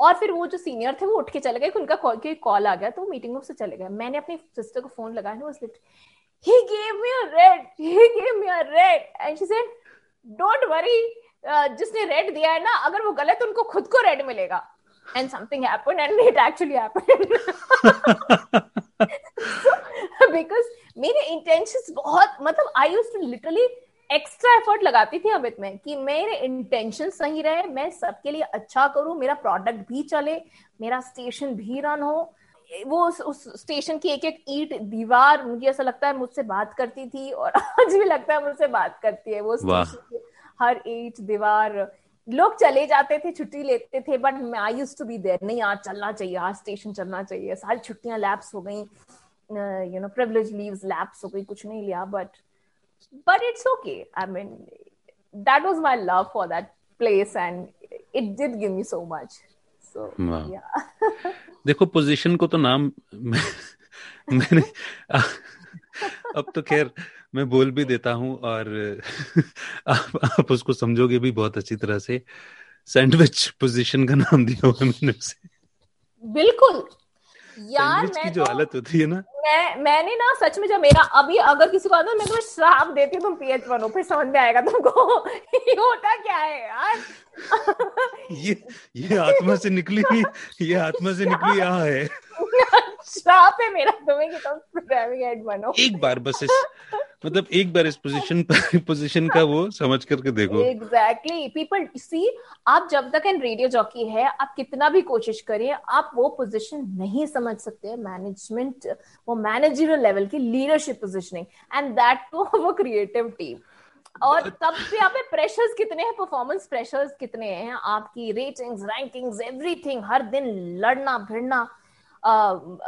और फिर वो जो सीनियर थे वो उठ के चले गए उनका कॉल आ गया तो मीटिंग रूम से चले गए। मैंने अपनी सिस्टर को फ़ोन लगाया ना he gave me a red he gave me a red. And she said don't worry uh, जिसने रेड दिया है ना अगर वो गलत उनको खुद को रेड मिलेगा। And something happened and it actually happened. So, because मेरे इंटेंशंस बहुत मतलब I use to literally extra effort लगाती थी अमित में कि मेरे इंटेंशन सही रहे मैं सबके लिए अच्छा करूँ मेरा प्रोडक्ट भी चले मेरा स्टेशन भी रन हो। वो उस, उस स्टेशन की एक एक ईट दीवार मुझे ऐसा लगता है मुझसे बात करती थी और आज भी लगता है मुझसे बात करती है वो स्टेशन हर ईट दीवार लोग चले जाते थे छुट्टी लेते थे but I use to be there नहीं आज चलना चाहिए आज स्टेशन चलना चाहिए सारी छुट्टियाँ लैप्स हो गई you know privilege leaves lapse हो गई कुछ नहीं लिया but but it's okay. I mean, that was my love for that place, and it did give me so much. So yeah. देखो पोजीशन को तो नाम मैं, मैंने अब तो खैर मैं बोल भी देता हूँ और आप, आप उसको समझोगे भी बहुत अच्छी तरह से। सैंडविच पोजीशन का नाम दिया हुआ मैंने उसे। बिल्कुल। यार मैं की जो तो, हालत होती है ना। मैं मैंने ना सच में जब मेरा अभी अगर किसी को आता मैं तुम्हें श्राप देती हूँ तुम पीएच बनो फिर समझ में आएगा तुमको। ये होता क्या है यार? ये ये आत्मा से निकली ये आत्मा से निकली आ है। श्राप है मेरा तुम्हें कि तुम प्रोग्रामिंग हेड बनो एक बार बस इस मतलब एक बार इस पोजीशन पर पोजीशन का वो समझ करके देखो। एग्जैक्टली पीपल सी आप जब तक एन रेडियो जॉकी है आप कितना भी कोशिश करें आप वो पोजीशन नहीं समझ सकते। मैनेजमेंट वो मैनेजरियल लेवल की leadership positioning and that too वो क्रिएटिव टीम और तब भी आप प्रेशर्स कितने हैं परफॉर्मेंस प्रेशर्स कितने हैं आपकी रेटिंग्स रैंकिंग्स एवरीथिंग हर दिन लड़ना भिड़ना।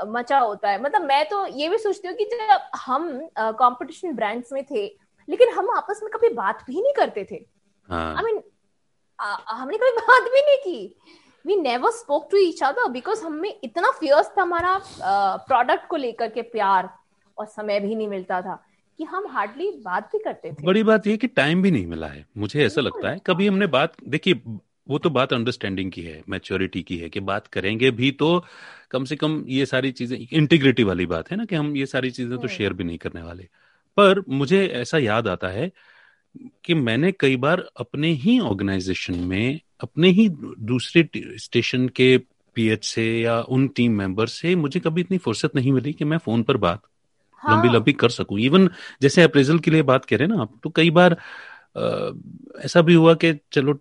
मचा होता है। मतलब मैं तो ये भी सोचती हूँ कि जब हम कंपटीशन ब्रांड्स में थे लेकिन हम आपस में कभी बात भी नहीं करते थे। आई मीन हमने कभी बात भी नहीं की। We never spoke to each other because हमें इतना फियर्स था हमारा प्रोडक्ट को लेकर के प्यार और समय भी नहीं मिलता था कि हम हार्डली बात भी करते थे। बड़ी बात यह कि टाइम भी नहीं मिला है। मुझे ऐसा लगता है कभी हमने बात देखिए वो तो बात अंडरस्टैंडिंग की है मैच्योरिटी की है कि बात करेंगे भी तो कम से कम ये सारी चीज़ें इंटीग्रिटी वाली बात है ना कि हम ये सारी चीज़ें तो शेयर हम्म। भी नहीं करने वाले पर मुझे ऐसा याद आता है कि मैंने कई बार अपने ही ऑर्गेनाइजेशन में अपने ही दूसरे स्टेशन के पीएच से या उन टीम मेंबर से मुझे कभी इतनी फुर्सत नहीं मिली कि मैं फ़ोन पर बात हाँ। लंबी लंबी कर सकूँ इवन जैसे अप्रेजल के लिए बात करें ना आप तो कई बार आ, ऐसा भी हुआ कि चलो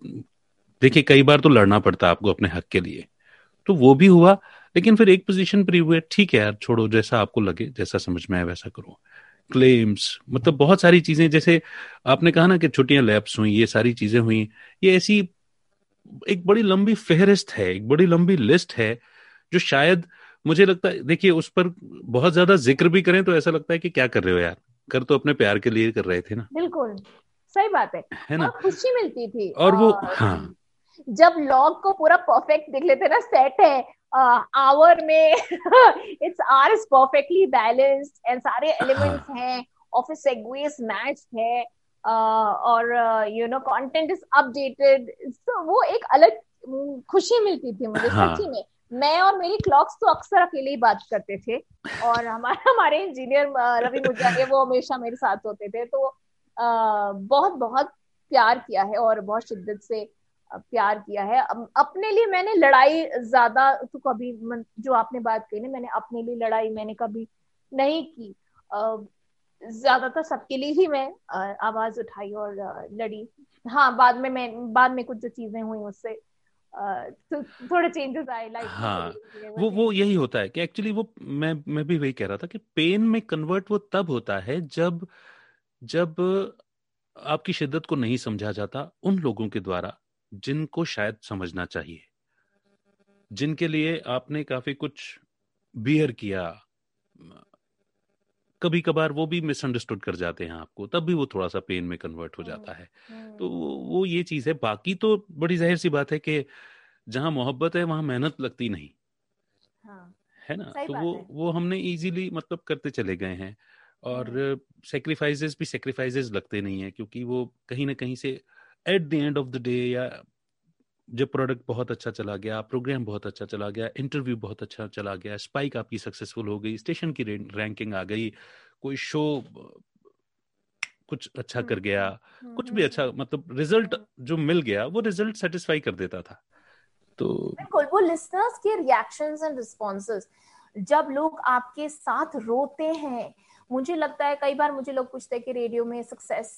देखिए कई बार तो लड़ना पड़ता है आपको अपने हक के लिए। तो वो भी हुआ लेकिन फिर एक पोजीशन पर हुए ठीक है यार छोड़ो जैसा आपको लगे जैसा समझ में आए वैसा करो। क्लेम्स मतलब बहुत सारी चीज़ें जैसे आपने कहा ना कि छुट्टियाँ लैप्स हुई ये सारी चीज़ें हुई ये ऐसी एक बड़ी लंबी फेहरिस्त है एक बड़ी लंबी लिस्ट है जो शायद मुझे लगता है देखिए उस पर बहुत ज़्यादा ज़िक्र भी करें तो ऐसा लगता है कि क्या कर रहे हो यार? कर तो अपने प्यार के लिए कर रहे थे ना। बिल्कुल सही बात है। है ना? खुशी मिलती थी और वो हाँ। जब लॉग को पूरा परफेक्ट दिख लेते ना सेट है आवर में it's are is perfectly balanced and सारे एलिमेंट्स हाँ. हैं ऑफ़िस सेगवेज मैच है और you know content is updated तो वो एक अलग खुशी मिलती थी मुझे हाँ. सच्ची में मैं और मेरी क्लॉक्स तो अक्सर अकेले ही बात करते थे और हमारे हमारे इंजीनियर रवि मुजारे वो हमेशा मेरे साथ होते थे तो बहुत बहुत प्यार किया है और बहुत शिद्दत से प्यार किया है। अपने लिए मैंने लड़ाई ज़्यादा तो कभी जो आपने बात कही ना मैंने अपने लिए लड़ाई मैंने कभी नहीं की। ज़्यादातर सबके लिए ही मैं आवाज़ उठाई और लड़ी। हाँ बाद में मैं बाद में कुछ जो चीज़ें हुई उससे तो थोड़े चेंजेस आए लाइफ हाँ। वो वो यही होता है कि एक्चुअली वो मैं मैं भी वही कह रहा था कि पेन में कन्वर्ट वो तब होता है जब जब आपकी शिद्दत को नहीं समझा जाता उन लोगों के द्वारा। जिनको शायद समझना चाहिए। जिनके लिए आपने काफ़ी कुछ बियर किया। कभी कभार वो भी मिसअंडरस्टूड कर जाते हैं आपको तब भी वो थोड़ा सा पेन में कन्वर्ट हो जाता है। तो वो ये चीज़ है। बाकी तो बड़ी ज़ाहिर सी बात है कि जहाँ मोहब्बत है वहाँ मेहनत लगती नहीं। हाँ, है ना? तो वो वो हमने इजीली मतलब करते चले गए हैं। और सेक्रीफाइसेस हम्म। भी सेक्रीफाइसेस लगते नहीं है क्योंकि वो कहीं ना कहीं से at the end of the day या जब प्रोडक्ट बहुत अच्छा चला गया प्रोग्राम बहुत अच्छा चला गया इंटरव्यू बहुत अच्छा चला गया स्पाइक आपकी सक्सेसफुल हो गई स्टेशन की रैंकिंग आ गई कोई शो कुछ अच्छा कर गया हम्म, कुछ भी हम्म, अच्छा हम्म। मतलब रिज़ल्ट जो मिल गया वो रिज़ल्ट सेटिस्फाई कर देता था तो बिल्कुल वो लिसनर्स के रिएक्शंस एंड रिस्पॉन्सेस जब लोग आपके साथ रोते हैं मुझे लगता है कई बार मुझे लोग पूछते हैं कि रेडियो में सक्सेस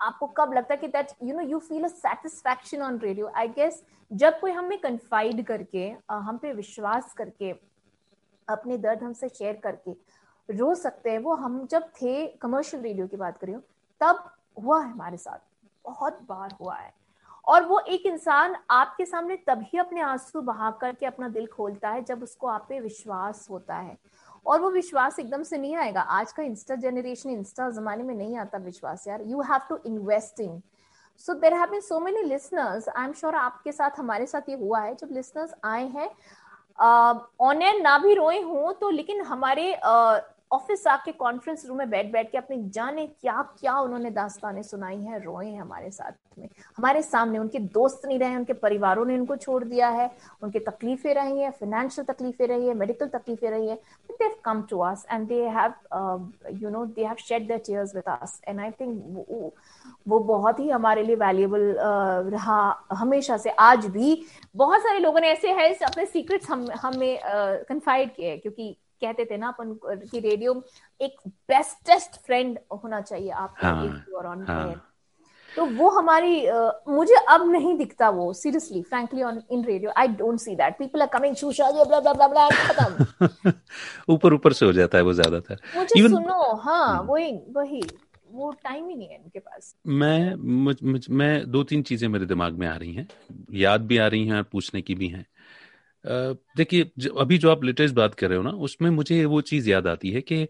आपको कब लगता है कि that you know you feel a satisfaction on radio I guess जब कोई हमें कन्फाइड करके हम पे विश्वास करके, अपने दर्द हमसे शेयर करके रो सकते हैं, वो हम जब थे कमर्शियल रेडियो की बात करें, तब हुआ है हमारे साथ। बहुत बार हुआ है। और वो एक इंसान आपके सामने तभी अपने आँसू बहा करके अपना दिल खोलता है जब उसको आप पे विश्वास होता है। और वो विश्वास एकदम से नहीं आएगा। आज का इंस्टा जनरेशन इंस्टा जमाने में नहीं आता विश्वास यार। You have to invest in so there have been so many listeners I am sure आपके साथ हमारे साथ ये हुआ है। जब लिसनर्स आए हैं ऑन एयर ना भी रोए हों तो लेकिन हमारे uh, ऑफ़िस आके कॉन्फ्रेंस रूम में बैठ बैठ के अपने जाने क्या क्या उन्होंने दास्तानें सुनाई हैं रोए हैं हमारे साथ में। हमारे सामने उनके दोस्त नहीं रहे उनके परिवारों ने उनको छोड़ दिया है उनकी तकलीफें रही हैं फाइनेंशियल तकलीफें रही है मेडिकल तकलीफें रही है but they come to us and they have you know they have shed their tears with us and I think वो बहुत ही हमारे लिए वैल्यूएबल uh, रहा हमेशा से। आज भी बहुत सारे लोगों ने ऐसे है अपने सीक्रेट्स हम हमें कन्फाइड uh, किए क्योंकि कहते थे ना अपन की रेडियो एक बेस्टेस्ट फ्रेंड होना चाहिए आपका हाँ, हाँ. तो वो हमारी uh, मुझे अब नहीं दिखता वो seriously frankly on in radio I don't see that people are coming शूशा blah blah blah blah खत्म। ऊपर ऊपर से हो जाता है वो ज़्यादातर। मुझे Even... सुनो हाँ वही वही वो टाइम ही नहीं है इनके पास। मैं मुझ, मुझ, मैं दो तीन चीज़ें मेरे दिमाग में आ रही हैं याद भी आ रही हैं और पूछने की भी हैं। देखिए अभी जो आप लेटेस्ट बात कर रहे हो ना उसमें मुझे वो चीज़ याद आती है कि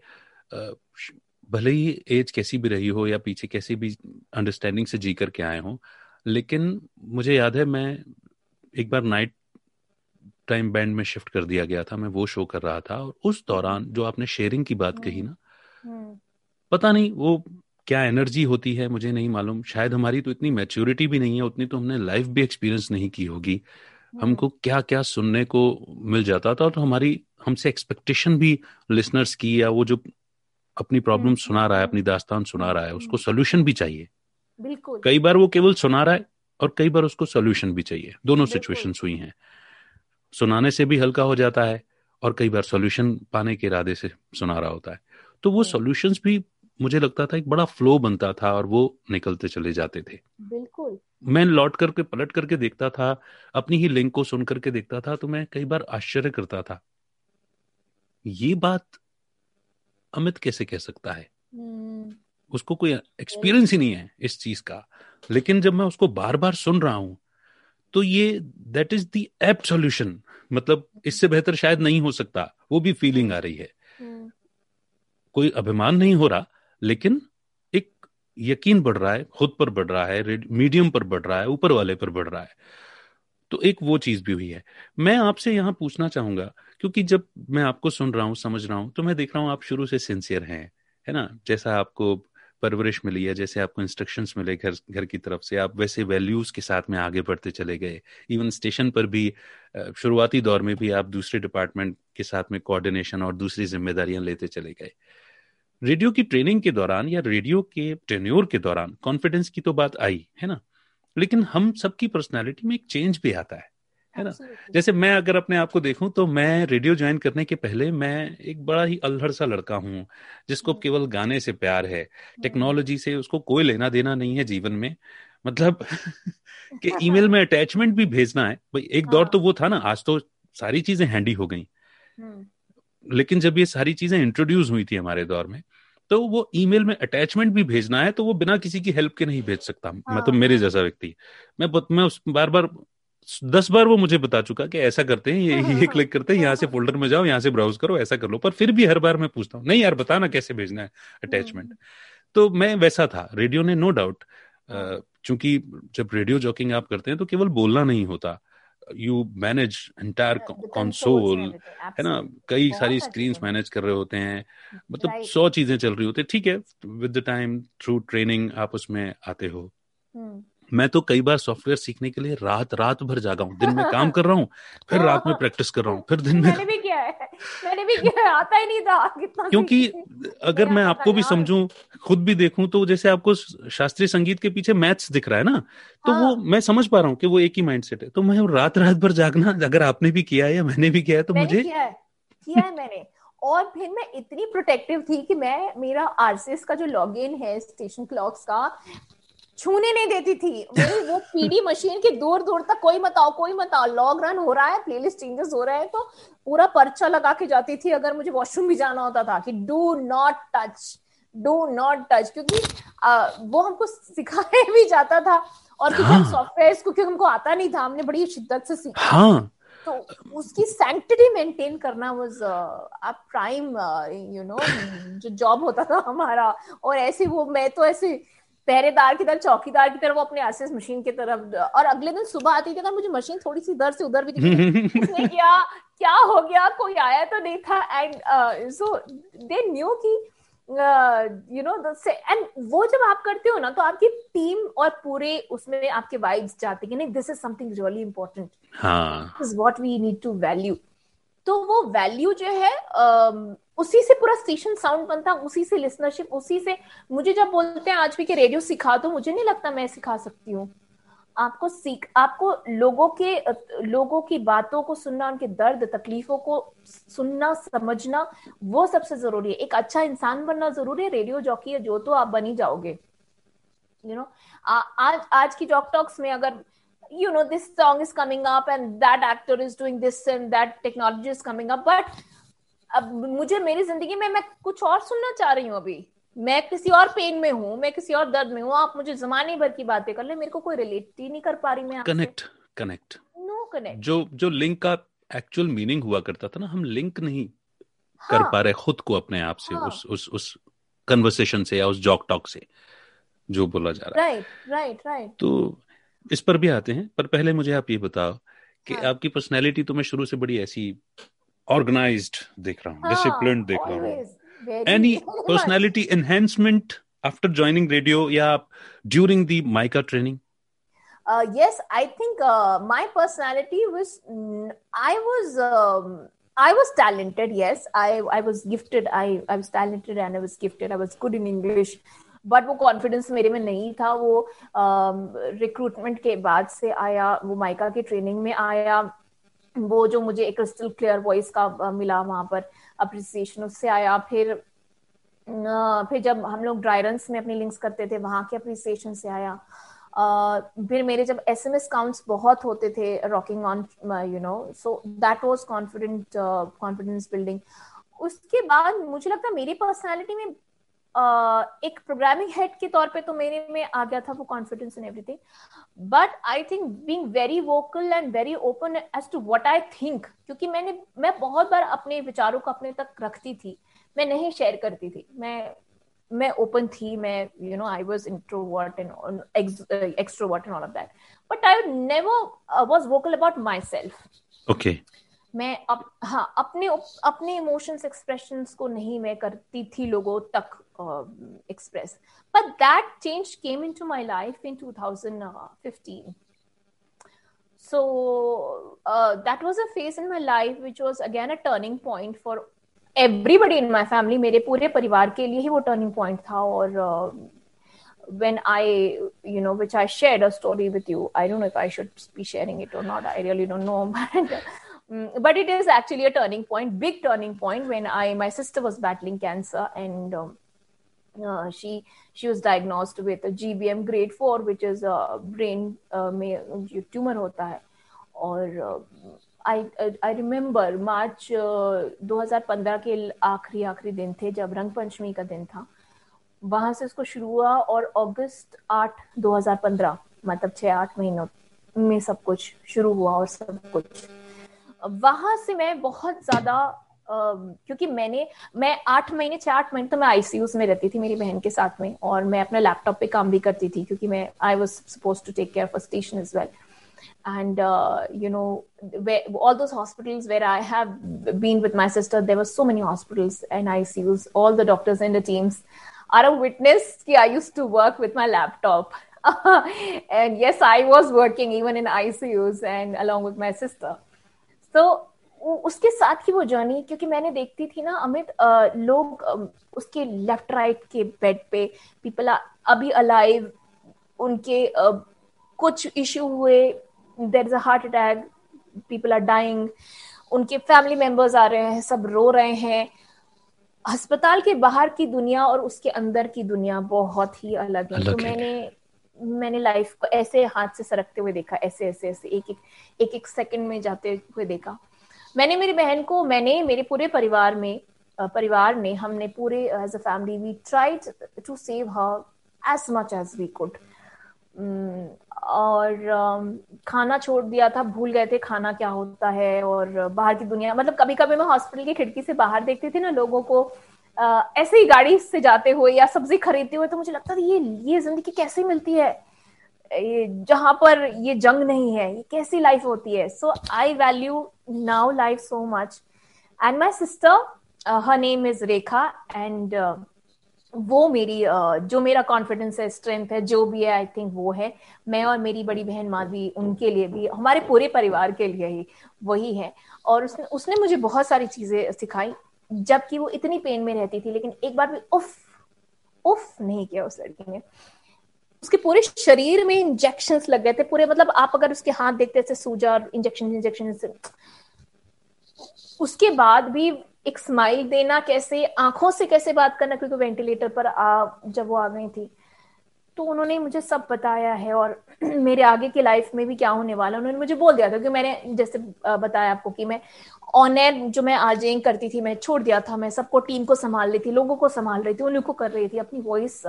भले ही एज कैसी भी रही हो या पीछे कैसी भी अंडरस्टैंडिंग से जी करके आए हो लेकिन मुझे याद है मैं एक बार नाइट टाइम बैंड में शिफ्ट कर दिया गया था मैं वो शो कर रहा था और उस दौरान जो आपने शेयरिंग की बात कही ना हम्म। पता नहीं वो क्या एनर्जी होती है मुझे नहीं मालूम शायद हमारी तो इतनी मैच्योरिटी भी नहीं है उतनी तो हमने लाइफ भी एक्सपीरियंस नहीं की होगी हमको क्या क्या सुनने को मिल जाता था और तो हमारी हमसे एक्सपेक्टेशन भी लिसनर्स की या वो जो अपनी प्रॉब्लम हम्म, सुना रहा है हम्म, अपनी दास्तान सुना रहा है हम्म, उसको सोल्यूशन भी चाहिए। बिल्कुल। कई बार वो केवल सुना रहा है और कई बार उसको सोल्यूशन भी चाहिए। दोनों सिचुएशन हुई हैं। सुनाने से भी हल्का हो जाता है और कई बार सोल्यूशन पाने के इरादे से सुना रहा होता है। तो वो सोल्यूशंस भी मुझे लगता था एक बड़ा फ्लो बनता था और वो निकलते चले जाते थे। बिल्कुल। मैं लौट करके पलट करके देखता था अपनी ही लिंक को सुन करके देखता था तो मैं कई बार आश्चर्य करता था। ये बात अमित कैसे कह सकता है? hmm. उसको कोई एक्सपीरियंस ही नहीं है इस चीज़ का। लेकिन जब मैं उसको बार बार सुन रहा हूँ तो ये दैट इज़ द सॉल्यूशन मतलब इससे बेहतर शायद नहीं हो सकता वो भी फीलिंग आ रही है। hmm. कोई अभिमान नहीं हो रहा लेकिन एक यकीन बढ़ रहा है, खुद पर बढ़ रहा है मीडियम पर बढ़ रहा है, ऊपर वाले पर बढ़ रहा है। तो एक वो चीज़ भी हुई है। मैं आपसे यहाँ पूछना चाहूँगा, क्योंकि जब मैं आपको सुन रहा हूँ, समझ रहा हूँ तो मैं देख रहा हूँ आप शुरू से सिंसियर हैं, है ना? जैसा आपको परवरिश मिली है, जैसे आपको इंस्ट्रक्शंस मिले घर घर की तरफ़ से, आप वैसे वैल्यूज़ के साथ में आगे बढ़ते चले गए। इवन स्टेशन पर भी शुरुआती दौर में भी आप दूसरे डिपार्टमेंट के साथ में कोऑर्डिनेशन और दूसरी जिम्मेदारियाँ लेते चले गए। रेडियो की ट्रेनिंग के दौरान या रेडियो के टेन्योर के दौरान कॉन्फिडेंस की तो बात आई है ना लेकिन हम सबकी पर्सनैलिटी में एक चेंज भी आता है है ना जैसे मैं अगर अपने आप को देखूँ तो मैं रेडियो ज्वाइन करने के पहले मैं एक बड़ा ही अल्हड़ सा लड़का हूँ जिसको हम्म। केवल गाने से प्यार है टेक्नोलॉजी। से उसको कोई लेना देना नहीं है जीवन में मतलब कि ईमेल में अटैचमेंट भी भेजना है भाई एक दौर तो हाँ। वो था ना आज तो सारी चीज़ें हैंडी हो गई हम्म। लेकिन जब ये सारी चीज़ें इंट्रोड्यूस हुई थी हमारे दौर में तो वो ईमेल में अटैचमेंट भी भेजना है तो वो बिना किसी की हेल्प के नहीं भेज सकता। हाँ, मतलब मेरे हाँ। जैसा व्यक्ति। मैं मैं उस बार बार दस बार वो मुझे बता चुका कि ऐसा करते हैं ये ये क्लिक करते हैं यहाँ से फोल्डर में जाओ यहाँ से ब्राउज करो ऐसा कर लो। पर फिर भी हर बार मैं पूछता हूँ नहीं यार बता ना कैसे भेजना है अटैचमेंट हम्म। तो मैं वैसा था रेडियो ने नो डाउट चूँकि जब रेडियो जॉकिंग आप करते हैं तो केवल बोलना नहीं होता। यू मैनेज एंटायर कंसोल है ना? कई सारी स्क्रीन मैनेज कर रहे होते हैं मतलब सौ चीज़ें चल रही होती है। ठीक है with the time through training आप उसमें आते हो। हम्म। मैं तो कई बार सॉफ्टवेयर सीखने के लिए रात रात भर जागा हूँ। दिन में काम कर रहा हूँ फिर रात में प्रैक्टिस कर रहा हूँ फिर दिन में मैंने भी किया है मैंने भी किया है आता ही नहीं था कितना क्योंकि अगर मैं आपको भी समझूं खुद भी देखूँ तो जैसे आपको शास्त्रीय संगीत के पीछे मैथ्स दिख रहा है ना तो हाँ। वो मैं समझ पा रहा हूँ कि वो एक ही माइंडसेट है। तो मैं रात रात भर जागना अगर आपने भी किया है या मैंने भी किया है तो मुझे किया है किया है मैंने। और फिर मैं इतनी प्रोटेक्टिव थी कि मैं मेरा आरसीएस का जो लॉगिन है स्टेशन क्लॉक्स का छूने नहीं देती थी। वो पीडी मशीन के दूर दूर तक कोई मत आओ कोई मत आओ। लॉग रन हो रहा है प्लेलिस्ट चेंजेस हो रहा है तो पूरा पर्चा लगा के जाती थी। अगर मुझे वॉशरूम भी जाना होता था कि do not touch do not touch क्योंकि आ, वो हमको सिखाया भी जाता था और क्योंकि हाँ. हम सॉफ्टवेयर क्योंकि हमको आता नहीं था हमने बड़ी शिद्दत से सीखा। हाँ. तो उसकी सैंक्टिटी मेंटेन करना was a prime you know जो जॉब होता था हमारा। और ऐसे वो मैं तो ऐसे पहरेदार की तरह चौकीदार की तरह वो अपने आसिस मशीन की तरफ़ और अगले दिन सुबह आती थी अगर मुझे मशीन थोड़ी सी इधर से उधर भी दिखी उसने क्या क्या हो गया? कोई आया तो नहीं था एंड सो दे न्यू की यू नो एंड वो जब आप करते हो ना तो आपकी टीम और पूरे उसमें आपके वाइब्स जाते हैं नहीं this is something really important is what we need to value तो वो वैल्यू जो है उसी से पूरा स्टेशन साउंड बनता उसी से लिसनरशिप उसी से मुझे जब बोलते हैं आज भी कि रेडियो सिखा दो मुझे नहीं लगता मैं सिखा सकती हूँ। आपको सीख आपको लोगों के लोगों की बातों को सुनना उनके दर्द तकलीफों को सुनना समझना वो सबसे ज़रूरी है। एक अच्छा इंसान बनना ज़रूरी है। रेडियो जॉकी है जो तो आप बनी जाओगे। यू you नो know, आज आज की जॉक टॉक्स में अगर you know this song is coming up and that actor is doing this and that technology is coming up but अब मुझे मेरी ज़िंदगी में मैं कुछ और सुनना चाह रही हूँ अभी। मैं किसी और पेन में हूँ मैं किसी और दर्द में हूँ आप मुझे जमाने भर की बातें कर ले मेरे को कोई रिलेट ही नहीं कर पा रही मैं कनेक्ट कनेक्ट नो कनेक्ट जो जो लिंक का एक्चुअल मीनिंग हुआ करता था ना हम लिंक नहीं हाँ, कर पा रहे खुद को अपने आप से हाँ, उस उस उस कन्वर्सेशन से या उस जॉक टॉक से जो बोला जा रहा है। राइट राइट राइट तो इस पर भी आते हैं पर पहले मुझे आप ये बताओ कि हाँ. आपकी पर्सनैलिटी तो मैं शुरू से बड़ी ऐसी ऑर्गेनाइज्ड देख रहा हूँ डिसिप्लिन देख रहा हूँ any personality enhancement after joining radio या during the MICA training Uh, yes, I think uh, my personality was. I was. Um, I was talented. Yes, I. I was gifted. I. I was talented and I was gifted. I was good in English. But वो confidence मेरे में नहीं था वो recruitment uh, के बाद से आया वो माइका की ट्रेनिंग में आया वो जो मुझे एक क्रिस्टल क्लियर वॉइस का मिला वहाँ पर अप्रिसिएशन उससे आया। फिर फिर जब हम लोग ड्राई रन में अपनी लिंक्स करते थे वहाँ के अप्रिसिएशन से आया। फिर मेरे जब एस एम एस काउंट्स बहुत होते थे rocking on you know so that was confident confidence building उसके बाद मुझे लगता है मेरी पर्सनैलिटी में एक प्रोग्रामिंग हेड के तौर पे तो मेरे में आ गया था वो confidence in everything but I think being very vocal and very open as to what I think क्योंकि मैंने मैं बहुत बार अपने विचारों को अपने तक रखती थी मैं नहीं शेयर करती थी। मैं मैं ओपन थी मैं you know I was introvert and extrovert and all of that but I never was vocal about myself okay मैं अप, हाँ अपने अपने इमोशंस एक्सप्रेशंस को नहीं मैं करती थी लोगों तक। Express but that change came into my life in 2015 so uh, that was a phase in my life which was again a turning point for everybody in my family मेरे पूरे परिवार के लिए ही वो turning point था और uh, when I, you know, which I shared a story with you. I don't know if I should be sharing it or not. I really don't know. But Mm, but it is actually a turning point, big turning point when I my sister was battling cancer and um, uh, she she was diagnosed with a GBM grade four, which is a brain uh, में जो tumour होता है। और I I remember मार्च 2015 के आखिरी आखिरी दिन थे जब रंग पंचमी का दिन था। वहाँ से उसको शुरू हुआ और अगस्त 8 2015 मतलब छह आठ महीनों में सब कुछ शुरू हुआ और सब कुछ। वहाँ से मैं बहुत ज़्यादा क्योंकि मैंने, मैं आठ महीने छह आठ महीने तो मैं आईसीयू में रहती थी मेरी बहन के साथ में और मैं अपने लैपटॉप पे काम भी करती थी क्योंकि मैं I was suppose to take care for station is well and you know all those hospitals where I have been with my sister there are so many hospitals and ICUs all the doctors and the teams are a witness कि I use to work with my laptop and yes I was working even in ICUs and along with my उसके साथ की वो journey क्योंकि मैंने देखती थी ना अमित लोग उसके लेफ़्ट राइट के बेड पे पीपल अभी अलाइव उनके कुछ इशू हुए there is a heart attack people are dying उनके फैमिली मेंबर्स आ रहे हैं सब रो रहे हैं। अस्पताल के बाहर की दुनिया और उसके अंदर की दुनिया बहुत ही अलग है। तो मैंने मैंने लाइफ को ऐसे हाथ से सरकते हुए देखा ऐसे ऐसे ऐसे एक एक एक एक सेकंड में जाते हुए देखा। मैंने मेरी बहन को, मैंने मेरे पूरे परिवार में परिवार ने हमने पूरे as a family we tried to save her as much as we could और खाना छोड़ दिया था, भूल गए थे खाना क्या होता है और बाहर की दुनिया मतलब कभी कभी मैं हॉस्पिटल की खिड़की से बाहर देखती थी ना लोगों को ऐसे ही गाड़ी से जाते हुए या सब्ज़ी खरीदते हुए तो मुझे लगता था, ये ये ज़िंदगी कैसे मिलती है? ये जहाँ पर ये जंग नहीं है, ये कैसी लाइफ होती है? So I value now life so much and my sister her name is Rekha and वो मेरी uh, जो मेरा कॉन्फिडेंस है स्ट्रेंथ है जो भी है आई थिंक वो है। मैं और मेरी बड़ी बहन माधवी उनके लिए भी हमारे पूरे परिवार के लिए ही वही है। और उसने उसने मुझे बहुत सारी चीज़ें सिखाई जबकि वो इतनी पेन में रहती थी लेकिन एक बार भी उफ उफ नहीं किया उस लड़की ने। उसके पूरे शरीर में इंजेक्शन लग गए थे, पूरे मतलब आप अगर उसके हाथ देखते थे सूजा और इंजेक्शन इंजेक्शन उसके बाद भी एक स्माइल देना, कैसे, आँखों से कैसे बात करना, क्योंकि वेंटिलेटर पर, आ, जब वो आ गई थी तो उन्होंने मुझे सब बताया है और मेरे आगे की लाइफ में भी क्या होने वाला उन्होंने मुझे बोल दिया था क्योंकि मैंने जैसे बताया आपको कि मैं ऑन एयर जो मैं आर्जिंग करती थी, मैं छोड़ दिया था, मैं सबको टीम को संभाल रही थी, लोगों को संभाल रही थी, उन्हीं को कर रही थी, अपनी वॉइस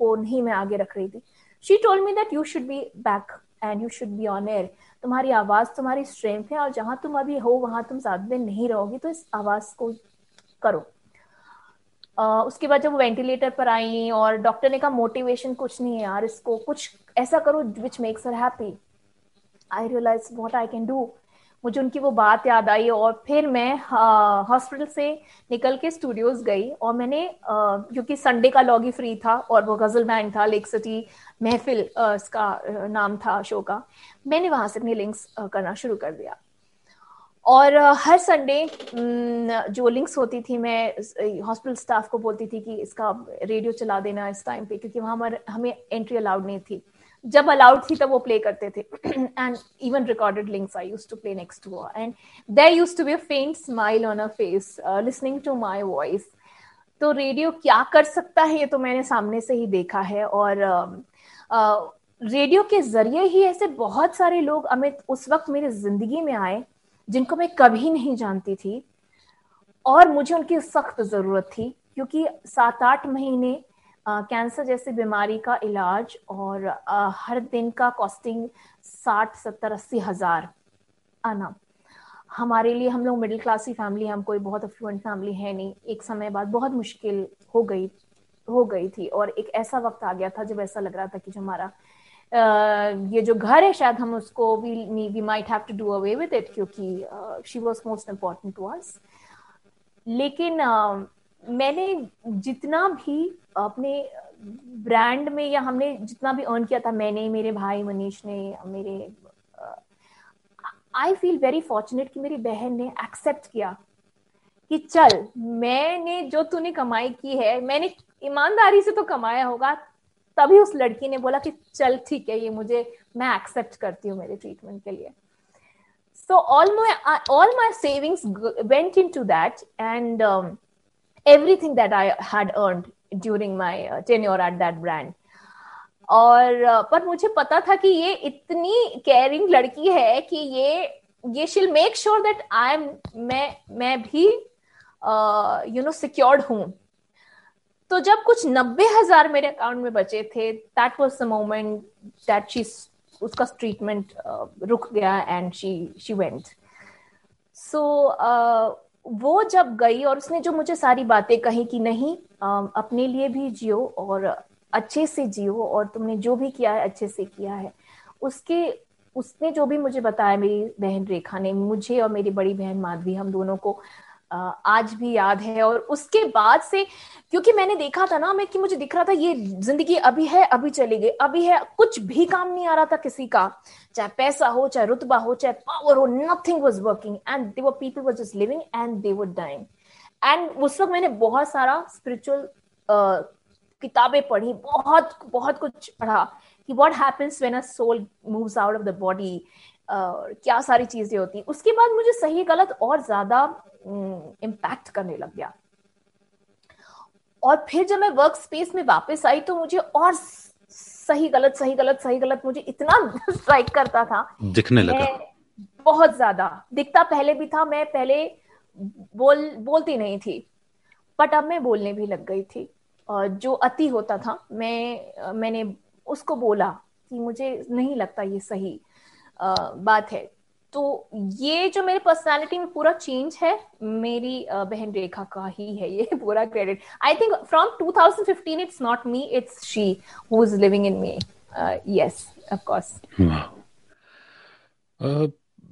को नहीं मैं आगे रख रही थी। She told me that you should be back and you should be on air तुम्हारी आवाज़ तुम्हारी स्ट्रेंथ है और जहाँ तुम अभी हो वहाँ तुम ज़्यादा दिन नहीं रहोगी तो इस आवाज़ को करो। Uh, उसके बाद जब वो वेंटिलेटर पर आई और डॉक्टर ने कहा मोटिवेशन कुछ नहीं है यार इसको कुछ ऐसा करो which makes her happy I realise what I can do मुझे उनकी वो बात याद आई और फिर मैं हॉस्पिटल से निकल के स्टूडियोज गई और मैंने क्योंकि संडे का लॉगी फ्री था और वो गज़ल बैंड था लेक सिटी महफिल इसका नाम था शो का, मैंने वहाँ से अपने लिंक्स करना शुरू कर दिया। और हर संडे जो लिंक्स होती थी, मैं हॉस्पिटल स्टाफ को बोलती थी कि इसका रेडियो चला देना इस टाइम पे, क्योंकि वहाँ हमें एंट्री अलाउड नहीं थी। जब अलाउड थी तब वो प्ले करते थे। And even recorded links I use to play next to and there use to be faint smile on a face listening to my voice तो रेडियो क्या कर सकता है ये तो मैंने सामने से ही देखा है। और रेडियो uh, uh, के ज़रिए ही ऐसे बहुत सारे लोग अमित उस वक्त मेरी ज़िंदगी में आए जिनको मैं कभी नहीं जानती थी। और मुझे उनकी सख्त ज़रूरत थी क्योंकि सात आठ महीने कैंसर जैसी बीमारी का इलाज और आ, हर दिन का कॉस्टिंग साठ सत्तर अस्सी हज़ार आना। हमारे लिए हम लोग मिडिल क्लास की फैमिली हम कोई बहुत अफ्लुएंट फैमिली है नहीं। एक समय बाद बहुत मुश्किल हो गई हो गई थी और एक ऐसा वक्त आ गया था जब ऐसा लग रहा था कि जो हमारा ये जो घर है शायद हम उसको we we might have to do away with it क्योंकि she was most important to us लेकिन uh, मैंने जितना भी अपने ब्रांड में या हमने जितना भी अर्न किया था, मैंने, मेरे भाई मनीष ने, मेरे आई फील वेरी फॉर्चुनेट कि मेरी बहन ने एक्सेप्ट किया कि चल, मैंने जो तूने कमाई की है, मैंने ईमानदारी से तो कमाया होगा, तभी उस लड़की ने बोला कि चल, ठीक है, ये मुझे, मैं एक्सेप्ट करती हूँ मेरे ट्रीटमेंट के लिए। So all my all my savings went into that and everything that I had earn during my tenure at that brand और uh, पर मुझे पता था कि ये इतनी केयरिंग लड़की है कि ये ये she'll make sure that I am मैं मैं भी यू नो सिक्योर्ड हूँ। तो जब कुछ नब्बे हज़ार मेरे अकाउंट में बचे थे that was the moment that she उसका ट्रीटमेंट uh, रुक गया and she she went so वो जब गई और उसने जो मुझे सारी बातें कही कि नहीं अपने लिए भी जियो और अच्छे से जियो और तुमने जो भी किया है, अच्छे से किया है। उसके, उसने जो भी मुझे बताया, मेरी बहन रेखा ने, मुझे और मेरी बड़ी बहन माधवी, हम दोनों को आज भी याद है और उसके बाद से, क्योंकि मैंने देखा था ना, मैं, कि मुझे दिख रहा था, ये ज़िंदगी अभी है, अभी चली गई, अभी है, कुछ भी काम नहीं आ रहा था किसी का, चाहे पैसा हो, चाहे रुतबा हो, चाहे पावर हो nothing was working and they were people were just living and they were dying and उस वक्त मैंने बहुत सारा स्पिरिचुअल किताबें पढ़ी, बहुत बहुत कुछ पढ़ा, कि what happens when a soul moves out of the body क्या सारी चीज़ें होती। उसके बाद मुझे सही गलत और ज़्यादा इम्पैक्ट करने लग गया। और फिर जब मैं वर्क स्पेस में वापस आई तो मुझे और सही गलत सही गलत सही गलत मुझे इतना स्ट्राइक करता था। दिखने लगा। बहुत ज़्यादा। दिखता पहले भी था मैं पहले बोल बोलती नहीं थी। बट अब मैं बोलने भी लग गई थी। और जो अति होता था मैं मैंने उसको बोला कि मुझे नहीं लगता ये सही बात है। तो ये जो मेरे पर्सनालिटी में पूरा चेंज है, मेरी बहन रेखा का ही है ये पूरा credit I think from 2015 it's not me it's she who is living in me yes of course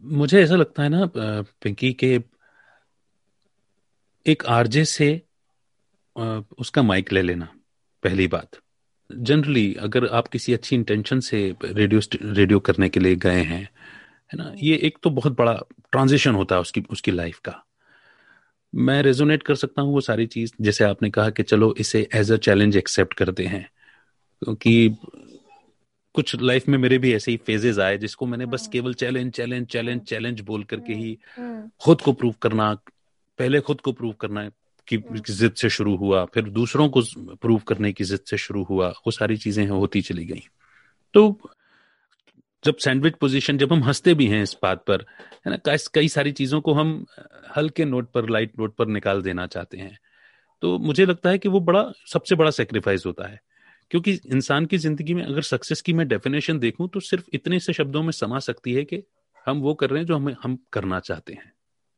मुझे ऐसा लगता है ना पिंकी के एक आरजे से उसका माइक ले लेना, पहली बात. जनरली अगर आप किसी अच्छी इंटेंशन से रेडियो रेडियो करने के लिए गए हैं है ना? ये एक तो बहुत बड़ा ट्रांजिशन होता है उसकी उसकी लाइफ का। मैं रेजोनेट कर सकता हूँ वो सारी चीज़ जैसे आपने कहा कि चलो इसे एज अ चैलेंज एक्सेप्ट करते हैं। क्योंकि कुछ लाइफ में मेरे भी ऐसे ही फेजेस आए जिसको मैंने बस हाँ। केवल चैलेंज चैलेंज चैलेंज चैलेंज बोल करके ही हाँ, हाँ। खुद को प्रूव करना पहले खुद को प्रूव करना की जिद से शुरू हुआ फिर दूसरों को प्रूव करने की जिद से शुरू हुआ वो सारी चीज़ें होती चली गई। तो जब सैंडविच पोजीशन जब हम हँसते भी हैं इस बात पर है ना कई सारी चीज़ों को हम हल्के नोट पर लाइट नोट पर निकाल देना चाहते हैं। तो मुझे लगता है कि वो बड़ा सबसे बड़ा सेक्रीफाइस होता है। क्योंकि इंसान की ज़िंदगी में अगर सक्सेस की मैं डेफिनेशन देखूँ तो सिर्फ़ इतने से शब्दों में समा सकती है कि हम वो कर रहे हैं जो हमें हम करना चाहते हैं।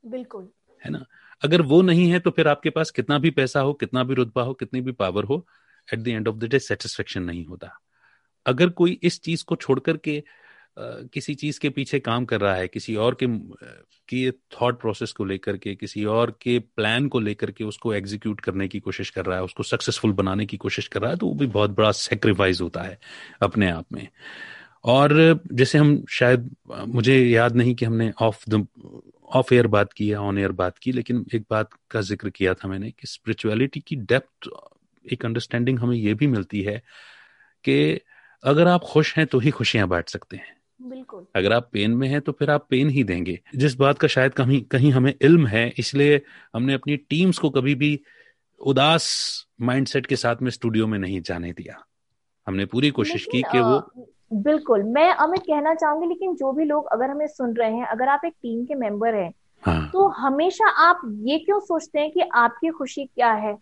बिल्कुल। है ना? अगर वो नहीं है तो फिर आपके पास कितना भी पैसा हो कितना भी रुतबा हो कितनी भी पावर हो at the end of the day satisfaction नहीं होता। अगर कोई इस चीज़ को छोड़ करके किसी चीज़ के पीछे काम कर रहा है, किसी और के की थॉट प्रोसेस को लेकर के, किसी और के प्लान को लेकर के उसको एग्जीक्यूट करने की कोशिश कर रहा है, उसको सक्सेसफुल बनाने की कोशिश कर रहा है तो वो भी बहुत बड़ा सेक्रीफाइस होता है अपने आप में। और जैसे हम शायद मुझे याद नहीं कि हमने ऑफ़ द ऑफ़ एयर बात की या ऑन एयर बात की, लेकिन एक बात का ज़िक्र किया था मैंने कि स्पिरिचुअलिटी की डेप्थ एक अंडरस्टैंडिंग हमें यह भी मिलती है कि अगर आप खुश हैं तो ही खुशियाँ बांट सकते हैं। बिल्कुल। अगर आप पेन में हैं तो फिर आप पेन ही देंगे। जिस बात का शायद कहीं कहीं हमें इल्म है इसलिए हमने अपनी टीम्स को कभी भी उदास माइंडसेट के साथ में स्टूडियो में नहीं जाने दिया। हमने पूरी कोशिश की कि वो बिल्कुल मैं अमित कहना चाहूँगी लेकिन जो भी लोग अगर हमें सुन रहे हैं अगर आप एक टीम के मेंबर हैं हाँ. तो हमेशा आप ये क्यों सोचते हैं कि आपकी खुशी क्या है?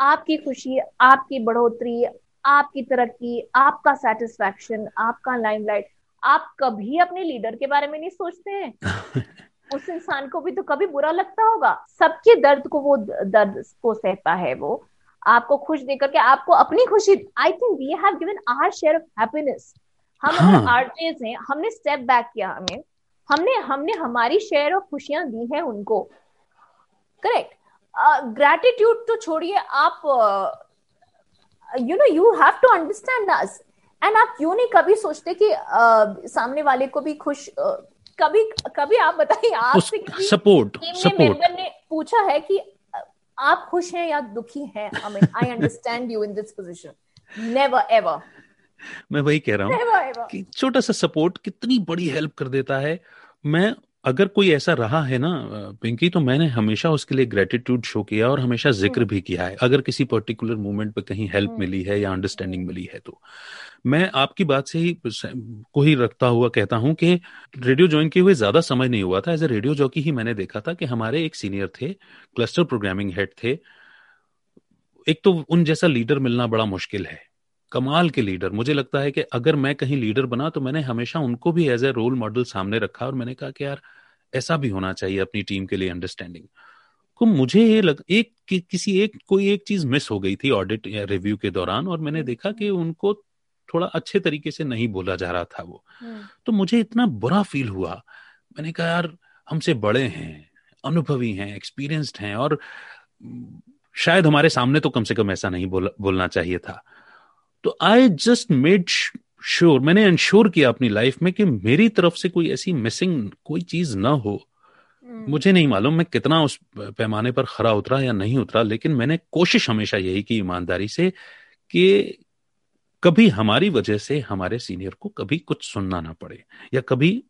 आपकी खुशी आपकी बढ़ोतरी आपकी तरक्की आपका सेटिस्फैक्शन आपका लाइमलाइट आप कभी अपने लीडर के बारे में नहीं सोचते हैं? उस इंसान को भी तो कभी बुरा लगता होगा। सबके दर्द को वो दर्द को सहता है वो। आपको खुश देख करके आपको अपनी खुशी I think we have given our share of happiness हम हाँ। हैं हमने स्टेप बैक किया हमें हमने हमने हमारी शेयर ऑफ़ खुशियाँ दी है उनको। करेक्ट ग्रेटिट्यूड तो छोड़िए आप you know you have to understand us and आप क्यों नहीं कभी सोचते कि uh, सामने वाले को भी खुश uh, कभी कभी आप बताइए आपसे सपोर्ट सपोर्ट। ने पूछा है कि आप खुश हैं या दुखी हैं? I mean I understand you in this position never ever मैं वही कह रहा हूँ कि छोटा सा सपोर्ट कितनी बड़ी हेल्प कर देता है। मैं अगर कोई ऐसा रहा है ना पिंकी तो मैंने हमेशा उसके लिए ग्रेटिट्यूड शो किया और हमेशा ज़िक्र हम्म। भी किया है। अगर किसी पर्टिकुलर मोमेंट पे कहीं हेल्प हम्म। मिली है या अंडरस्टैंडिंग मिली है तो। मैं आपकी बात से ही को ही रखता हुआ कहता हूँ कि रेडियो ज्वाइन किए हुए ज़्यादा समय नहीं हुआ था। एज ए रेडियो जॉकी ही मैंने देखा था कि हमारे एक सीनियर थे क्लस्टर प्रोग्रामिंग हेड थे। एक तो उन जैसा लीडर मिलना बड़ा मुश्किल है। कमाल के लीडर मुझे लगता है कि अगर मैं कहीं लीडर बना तो मैंने हमेशा उनको भी एज ए रोल मॉडल सामने रखा और मैंने कहा कि यार ऐसा भी होना चाहिए अपनी टीम के लिए अंडरस्टैंडिंग को मुझे ये लग एक कि, किसी एक कोई एक चीज़ मिस हो गई थी ऑडिट या रिव्यू के दौरान और मैंने देखा कि उनको थोड़ा अच्छे तरीके से नहीं बोला जा रहा था वो हम्म। तो मुझे इतना बुरा फील हुआ मैंने कहा यार हमसे बड़े हैं अनुभवी हैं एक्सपीरियंस्ड हैं और शायद हमारे सामने तो कम से कम ऐसा नहीं बोल, बोलना चाहिए था तो आई जस्ट मेड श्योर मैंने इंश्योर किया अपनी लाइफ में कि मेरी तरफ़ से कोई ऐसी मिसिंग कोई चीज़ ना हो hmm. मुझे नहीं मालूम मैं कितना उस पैमाने पर खरा उतरा या नहीं उतरा लेकिन मैंने कोशिश हमेशा यही की ईमानदारी से कि कभी हमारी वजह से हमारे सीनियर को कभी कुछ सुनना ना पड़े या कभी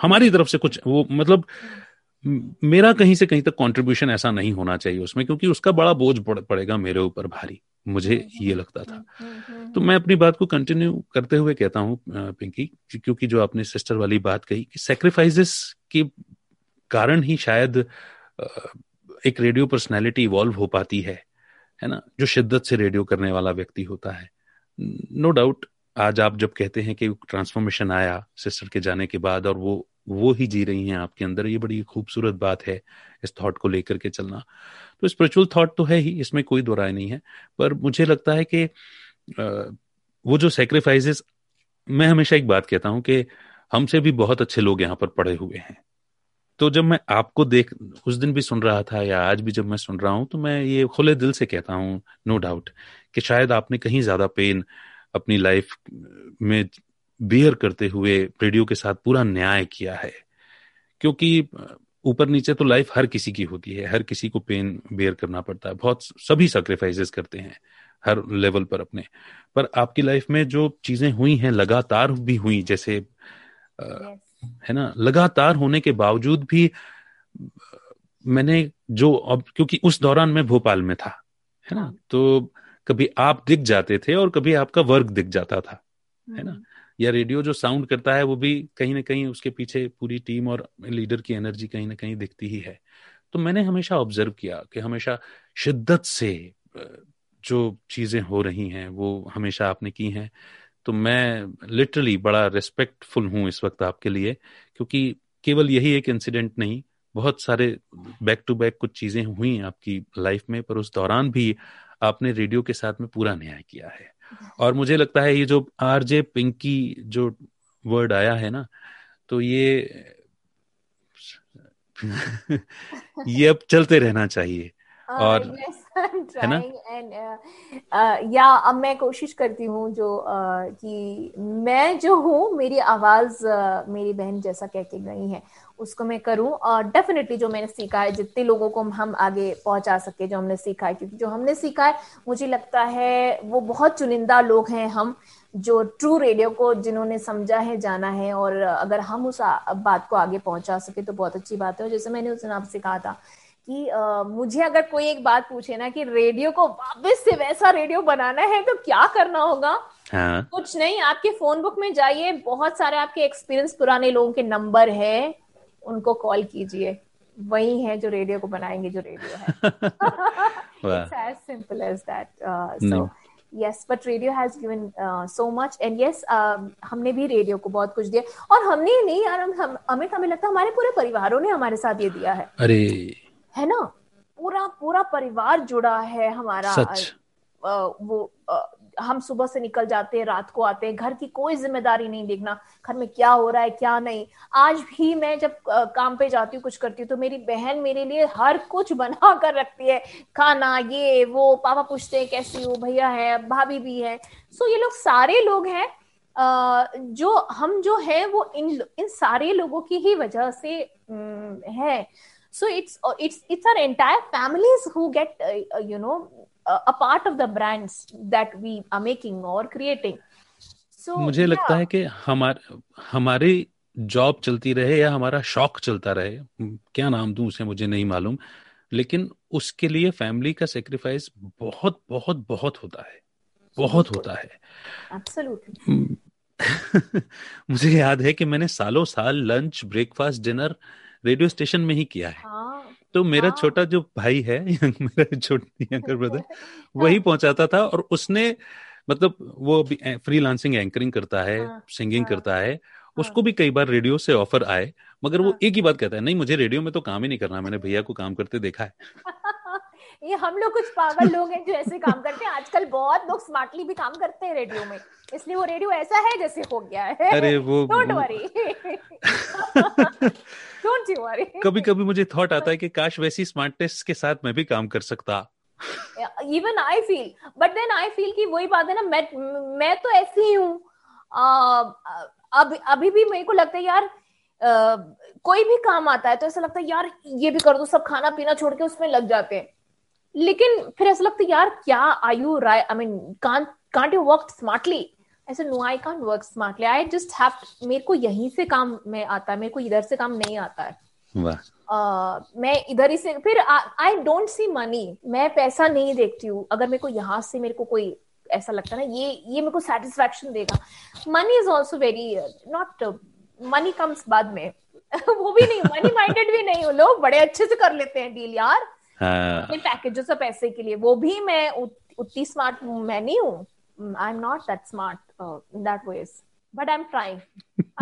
हमारी तरफ़ से कुछ वो मतलब मेरा कहीं से कहीं तक कंट्रीब्यूशन ऐसा नहीं होना चाहिए उसमें क्योंकि उसका बड़ा बोझ पड़ेगा मेरे ऊपर भारी मुझे हम्म, ये लगता था। हम्म, हम्म, तो मैं अपनी बात को कंटिन्यू करते हुए कहता हूँ पिंकी क्योंकि जो आपने सिस्टर वाली बात कही कि सेक्रीफाइसेस के कारण ही शायद एक रेडियो पर्सनैलिटी इवॉल्व हो पाती है है ना? जो शिद्दत से रेडियो करने वाला व्यक्ति होता है। नो डाउट, आज आप जब कहते हैं कि ट्रांसफॉर्मेशन आया सिस्टर के जाने के बाद और वो वो ही जी रही हैं आपके अंदर, ये बड़ी खूबसूरत बात है इस थॉट को लेकर के चलना। तो स्पिरिचुअल थॉट तो है ही, इसमें कोई दो राय नहीं है, पर मुझे लगता है कि वो जो सेक्रीफाइसेस मैं हमेशा एक बात कहता हूँ कि हमसे भी बहुत अच्छे लोग यहाँ पर पड़े हुए हैं। तो जब मैं आपको देख, उस दिन भी सुन रहा था या आज भी जब मैं सुन रहा हूँ तो मैं ये खुले दिल से कहता हूँ, नो डाउट कि शायद आपने कहीं ज़्यादा पेन अपनी लाइफ में बियर करते हुए रेडियो के साथ पूरा न्याय किया है। क्योंकि ऊपर नीचे तो लाइफ हर किसी की होती है हर किसी को पेन बेयर करना पड़ता है। बहुत सभी सेक्रीफाइसेस करते हैं हर लेवल पर अपने। पर आपकी लाइफ में जो चीज़ें हुई हैं लगातार भी हुई जैसे आ, है ना? लगातार होने के बावजूद भी मैंने जो अब क्योंकि उस दौरान मैं भोपाल में था है ना। तो कभी आप दिख जाते थे और कभी आपका वर्क दिख जाता था है ना? हम्म। या रेडियो जो साउंड करता है वो भी कहीं ना कहीं उसके पीछे पूरी टीम और लीडर की एनर्जी कहीं ना कहीं दिखती ही है। तो मैंने हमेशा ऑब्ज़र्व किया कि हमेशा शिद्दत से जो चीज़ें हो रही हैं वो हमेशा आपने की हैं। तो मैं लिटरली बड़ा रिस्पेक्टफुल हूँ इस वक्त आपके लिए क्योंकि केवल यही एक इंसिडेंट नहीं बहुत सारे बैक टू बैक कुछ चीज़ें हुई आपकी लाइफ में पर उस दौरान भी आपने रेडियो के साथ में पूरा न्याय किया है। और मुझे लगता है ये जो आरजे पिंकी जो वर्ड आया है ना तो ये ये अब चलते रहना चाहिए। और है ना? या अब मैं कोशिश करती हूँ जो uh, कि मैं जो हूँ मेरी आवाज़ uh, मेरी बहन जैसा कह के गई है उसको मैं करूँ और डेफिनेटली जो मैंने सीखा है जितने लोगों को हम आगे पहुँचा सके जो हमने सीखा है क्योंकि जो हमने सीखा है मुझे लगता है वो बहुत चुनिंदा लोग हैं हम जो ट्रू रेडियो को जिन्होंने समझा है जाना है और अगर हम उस बात को आगे पहुँचा सके तो बहुत अच्छी बात है। जैसे मैंने उस दिन आपसे कहा था कि आ, मुझे अगर कोई एक बात पूछे ना कि रेडियो को वापस से वैसा रेडियो बनाना है तो क्या करना होगा? हाँ. कुछ नहीं आपके फ़ोन बुक में जाइए बहुत सारे आपके एक्सपीरियंस पुराने लोगों के नंबर है उनको कॉल कीजिए। वही है जो रेडियो को बनाएँगे जो रेडियो है। As simple as that so yes but radio has given so much and yes हमने भी रेडियो को बहुत कुछ दिया। और हमने नहीं यार हम अमित हमें लगता है हमारे पूरे परिवारों ने हमारे साथ ये दिया है। अरे! है ना? पूरा पूरा परिवार जुड़ा है हमारा सच। आ, वो आ, हम सुबह से निकल जाते हैं रात को आते हैं घर की कोई ज़िम्मेदारी नहीं देखना घर में क्या हो रहा है क्या नहीं। आज भी मैं जब आ, काम पे जाती हूँ कुछ करती हूँ तो मेरी बहन मेरे लिए हर कुछ बना कर रखती है। खाना ये वो पापा पूछते हैं कैसी हो? भैया है भाभी भी है। सो ये लोग सारे लोग हैं जो हम जो है वो इन इन सारे लोगों की ही वजह से है। So it's it's it's our entire families who get uh, you know a part of the brands that we are making or creating. So मुझे yeah. लगता है कि हमारे हमारी जॉब चलती रहे या हमारा शौक चलता रहे क्या नाम दूँ उसे मुझे नहीं मालूम लेकिन उसके लिए फैमिली का सेक्रीफाइस बहुत बहुत बहुत होता है। बहुत होता है। मुझे याद है कि मैंने सालों साल lunch breakfast dinner radio station में ही किया है। हाँ, तो मेरा हाँ. छोटा जो भाई है मेरा छोटी यंगर ब्रदर वही पहुंचाता था और उसने मतलब वो फ्री लांसिंग एंकरिंग करता है हाँ, सिंगिंग हाँ, करता है हाँ, उसको भी कई बार रेडियो से ऑफ़र आए मगर हाँ, वो एक ही बात कहता है नहीं मुझे रेडियो में तो काम ही नहीं करना मैंने भैया को काम करते देखा है। ये हम लोग कुछ पागल लोग हैं जो ऐसे काम करते हैं। आजकल बहुत लोग स्मार्टली भी काम करते हैं रेडियो में। इसलिए वो रेडियो ऐसा है जैसे हो गया है। अरे वो don't worry don't you worry कभी कभी मुझे थॉट आता है कि काश वैसी स्मार्टनेस के साथ मैं भी काम कर सकता। Even I feel but then I feel कि वही बात है ना मैं मैं तो ऐसी ही हूँ। अब अभी भी मेरे को लगता है यार Uh, कोई भी काम आता है तो ऐसा लगता है यार ये भी कर दो सब खाना पीना छोड़ के उसमें लग जाते हैं। लेकिन फिर ऐसा लगता है यार क्या I you right I mean can't you work smartly ऐसे no I can't work smartly I just have मेरे को यहीं से काम में आता है मेरे को इधर से काम नहीं आता है. Uh, मैं इधर ही से फिर आई डोंट सी मनी मैं पैसा नहीं देखती हूँ। अगर मेरे को यहाँ से मेरे को कोई ऐसा लगता है ना ये ये मेरे को सेटिस्फेक्शन देगा। Money is also very not money comes बाद में। वो भी नहीं मनी माइंडेड भी नहीं हूँ। लोग बड़े अच्छे से कर लेते हैं डील यार। पैकेजेस और पैसे के लिए। वो भी मैं उतनी स्मार्ट मैं नहीं हूँ। I am not that smart that ways but I am trying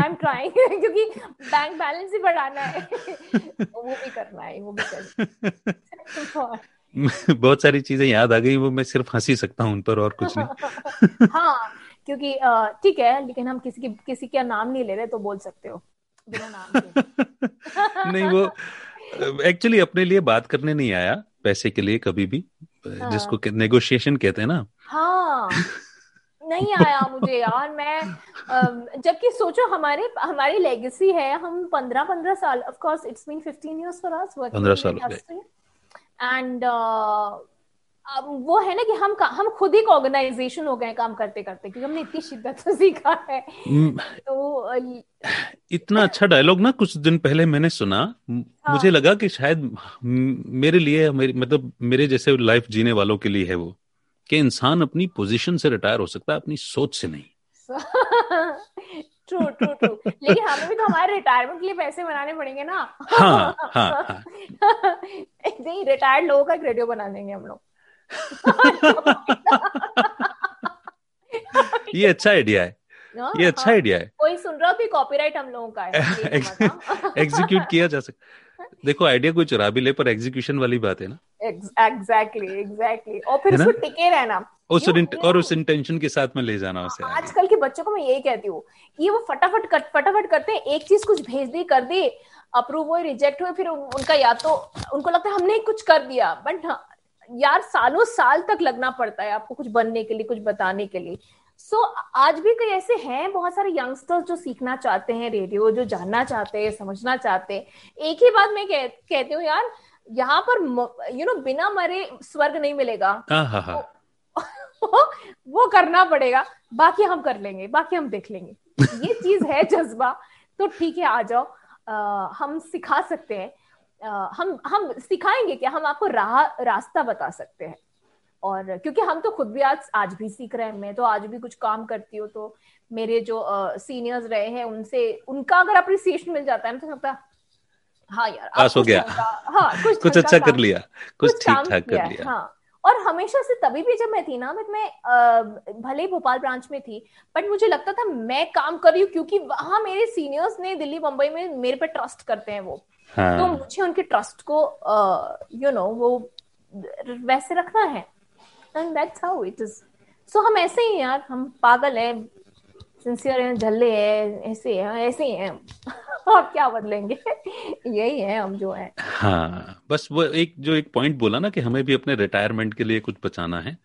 I am trying क्योंकि बैंक बैलेंस ही बढ़ाना है। वो भी करना है वो भी करना बहुत सारी चीज़ें याद आ गई वो मैं सिर्फ़ हँसी सकता हूँ उन पर और कुछ नहीं। हाँ क्योंकि ठीक है लेकिन हम किसी की किसी का नाम नहीं ले रहे तो बोल सकते हो। बिना नाम के। नहीं वो एक्चुअली अपने लिए बात करने नहीं आया पैसे के लिए कभी भी हाँ. जिसको नेगोशिएशन कहते हैं ना। हाँ। नहीं आया मुझे यार मैं जबकि सोचो हमारे हमारी लेगेसी है हम पंद्रह पंद्रह साल of course it's been fifteen years for us पंद्रह साल एंड वो है ना कि हम हम खुद ही ऑर्गेनाइजेशन हो गए काम करते करते क्योंकि हमने इतनी शिद्दत से सीखा है। तो इतना अच्छा डायलॉग ना कुछ दिन पहले मैंने सुना। हाँ. मुझे लगा कि शायद मेरे लिए मेरे मतलब मेरे जैसे लाइफ जीने वालों के लिए है वो कि इंसान अपनी पोजीशन से रिटायर हो सकता है अपनी सोच से नहीं। ट्रू ट्रू ट्रू लेकिन हमें भी तो हमारे रिटायरमेंट के लिए पैसे बनाने पड़ेंगे ना। हाँ हाँ, हाँ. नहीं रिटायर्ड लोगों का रेडियो बना देंगे हम लोग। ये अच्छा आइडिया है। हाँ, ये अच्छा आइडिया हाँ। है। कोई सुन रहा हो कॉपीराइट हम लोगों का है एग्जीक्यूट किया जा सकता देखो आइडिया कोई चुरा भी ले पर एग्जीक्यूशन वाली बात है ना। एग्जैक्टली एग्जैक्टली और फिर उसको टिके रहना। उस और उस इंटेंशन के साथ में ले जाना उसे आजकल के बच्चों को मैं यही कहती हूँ ये वो फटाफट कर, फटाफट करते हैं एक चीज़ कुछ भेज दी कर दी अप्रूव हुए रिजेक्ट हुए फिर उनका या तो उनको लगता है हमने कुछ कर दिया बट यार सालों साल तक लगना पड़ता है आपको कुछ बनने के लिए कुछ बताने के लिए। सो so, आज भी कई ऐसे हैं बहुत सारे यंगस्टर्स जो सीखना चाहते हैं रेडियो जो जानना चाहते हैं समझना चाहते हैं। एक ही बात मैं कह, कहती हूँ यार यहाँ पर यू नो बिना मरे स्वर्ग नहीं मिलेगा। हाँ, हाँ, हाँ। वो करना पड़ेगा। बाकी हम कर लेंगे बाकी हम देख लेंगे। ये चीज़ है जज्बा। तो ठीक है आ जाओ। आ, हम सिखा सकते हैं। हम हम सिखाएँगे कि हम आपको राह रास्ता बता सकते हैं। और क्योंकि हम तो खुद भी आज आज भी सीख रहे हैं। मैं तो आज भी कुछ काम करती हूँ तो मेरे जो सीनियर्स रहे हैं उनसे उनका अगर अप्रिसिएशन मिल जाता है ना तो लगता हाँ यार पास हो गया। हाँ कुछ कुछ अच्छा कर लिया कुछ ठीक ठाक कर लिया। हाँ। और हमेशा से तभी भी जब मैं थी ना मैं भले ही भोपाल ब्रांच में थी बट मुझे लगता था मैं काम कर रही हूँ क्योंकि वहाँ मेरे सीनियर्स ने दिल्ली बम्बई में मेरे पे ट्रस्ट करते हैं वो। हाँ. तो मुझे उनके ट्रस्ट को you you know you know, वो वैसे रखना है। And that's how it is so हम ऐसे ही यार हम पागल है सिंसियर है झल्ले है ऐसे है ऐसे ही है। आप क्या बदलेंगे? यही है हम जो है। हाँ बस वो एक जो एक पॉइंट बोला ना कि हमें भी अपने रिटायरमेंट के लिए कुछ बचाना है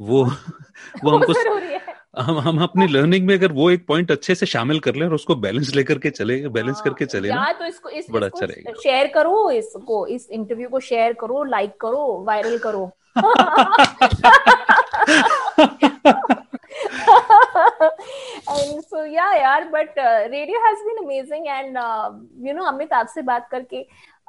वो वो हमको हम हम अपनी लर्निंग में अगर वो एक पॉइंट अच्छे से शामिल कर ले और उसको बैलेंस लेकर के चले बैलेंस हाँ, करके चले ना तो इसको इस, बड़ा अच्छा रहेगा। शेयर करो इसको इस इंटरव्यू को शेयर करो लाइक करो वायरल करो। and so yeah यार radio has been amazing and uh, you know Amit आपसे बात करके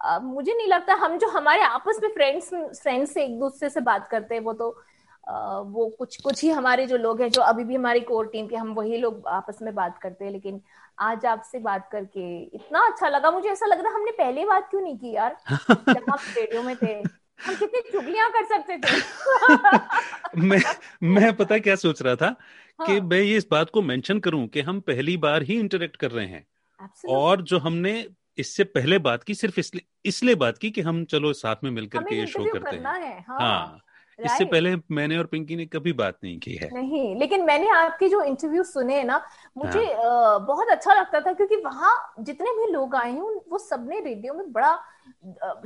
uh, मुझे नहीं लगता हम जो हमारे आपस में फ्रेंड्स फ्रेंड्स से एक दूसरे से बात करते हैं वो तो uh, वो कुछ कुछ ही हमारे जो लोग हैं जो अभी भी हमारी कोर टीम के हम वही लोग आपस में बात करते हैं लेकिन आज आपसे बात करके इतना अच्छा लगा मुझे ऐसा लग रहा हमने पहले बात क्यों नहीं की यार? जब आप रेडियो में थे। हम कितनी चुगलियाँ कर सकते थे मैं मैं पता क्या सोच रहा था हाँ. कि मैं ये इस बात को मेंशन करूँ कि हम पहली बार ही इंटरेक्ट कर रहे हैं Absolutely. और जो हमने इससे पहले बात की सिर्फ़ इसलिए इसलिए बात की कि हम चलो साथ में मिलकर के ये शो करते हैं है, हाँ, हाँ इससे पहले मैंने और पिंकी ने कभी बात नहीं की है नहीं लेकिन मैंने आपके जो इंटरव्यू सुने ना मुझे हाँ. बहुत अच्छा लगता था क्योंकि वहाँ जितने भी लोग आए हैं वो सबने रेडियो में बड़ा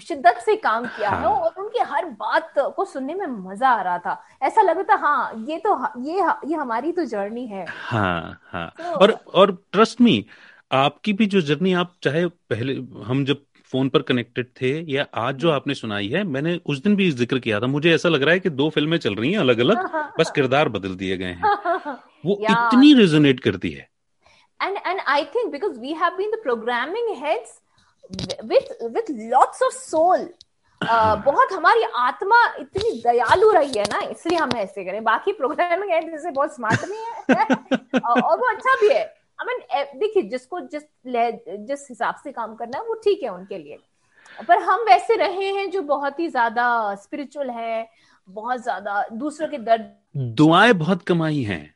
शिद्दत से काम किया हाँ. है और उनकी हर बात को सुनने में मज़ा आ रहा था। ऐसा लग था हाँ ये तो ये ये हमारी तो जर्नी है। हाँ हाँ। तो, और और ट्रस्ट मी आपकी भी जो जर्नी आप चाहे पहले हम जब फ़ोन पर कनेक्टेड थे या आज जो आपने सुनाई है मैंने उस दिन भी ज़िक्र किया था। मुझे ऐसा लग रहा है कि दो फ़िल्में चल रही हैं अलग अलग बस किरदार बदल दिए गए हैं। वो इतनी रेजोनेट करती है। And and i think because we have been the programming heads with with lots of soul. Uh, बहुत हमारी आत्मा इतनी दयालु रही है ना इसलिए हम ऐसे करें। बाकी प्रोग्रामिंग है जैसे बहुत स्मार्ट भी है और वो अच्छा भी है। आई मीन देखिए जिसको जिस जिस हिसाब से काम करना है वो ठीक है उनके लिए। पर हम वैसे रहे हैं जो बहुत ही ज़्यादा स्पिरिचुअल है बहुत ज़्यादा दूसरों के दर्द दुआएँ बहुत कमाई हैं।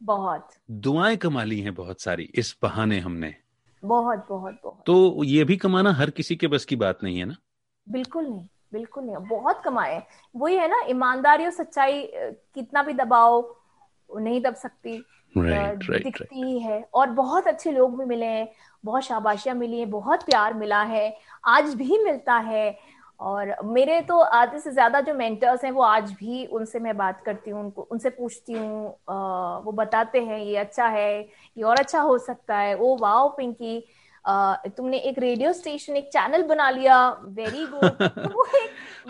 बहुत। दुआएँ कमा ली हैं बहुत सारी इस बहाने हमने। बहुत बहुत बहुत। तो ये भी कमाना हर किसी के बस की बात नहीं है ना? बिल्कुल नहीं बिल्कुल नहीं। बहुत कमाए वही है ना ईमानदारी और सच्चाई कितना भी दबाओ नहीं दब सकती। Right, right, दिखती right. है। और बहुत अच्छे लोग भी मिले हैं बहुत शाबाशियाँ मिली है बहुत प्यार मिला है आज भी मिलता है। और मेरे तो आधे से ज़्यादा जो मेंटर्स हैं वो आज भी उनसे मैं बात करती हूँ उनको उनसे पूछती हूँ वो बताते हैं ये अच्छा है ये और अच्छा हो सकता है। ओ वाओ पिंकी Uh, तुमने एक रेडियो स्टेशन एक चैनल बना लिया। वेरी गुड तो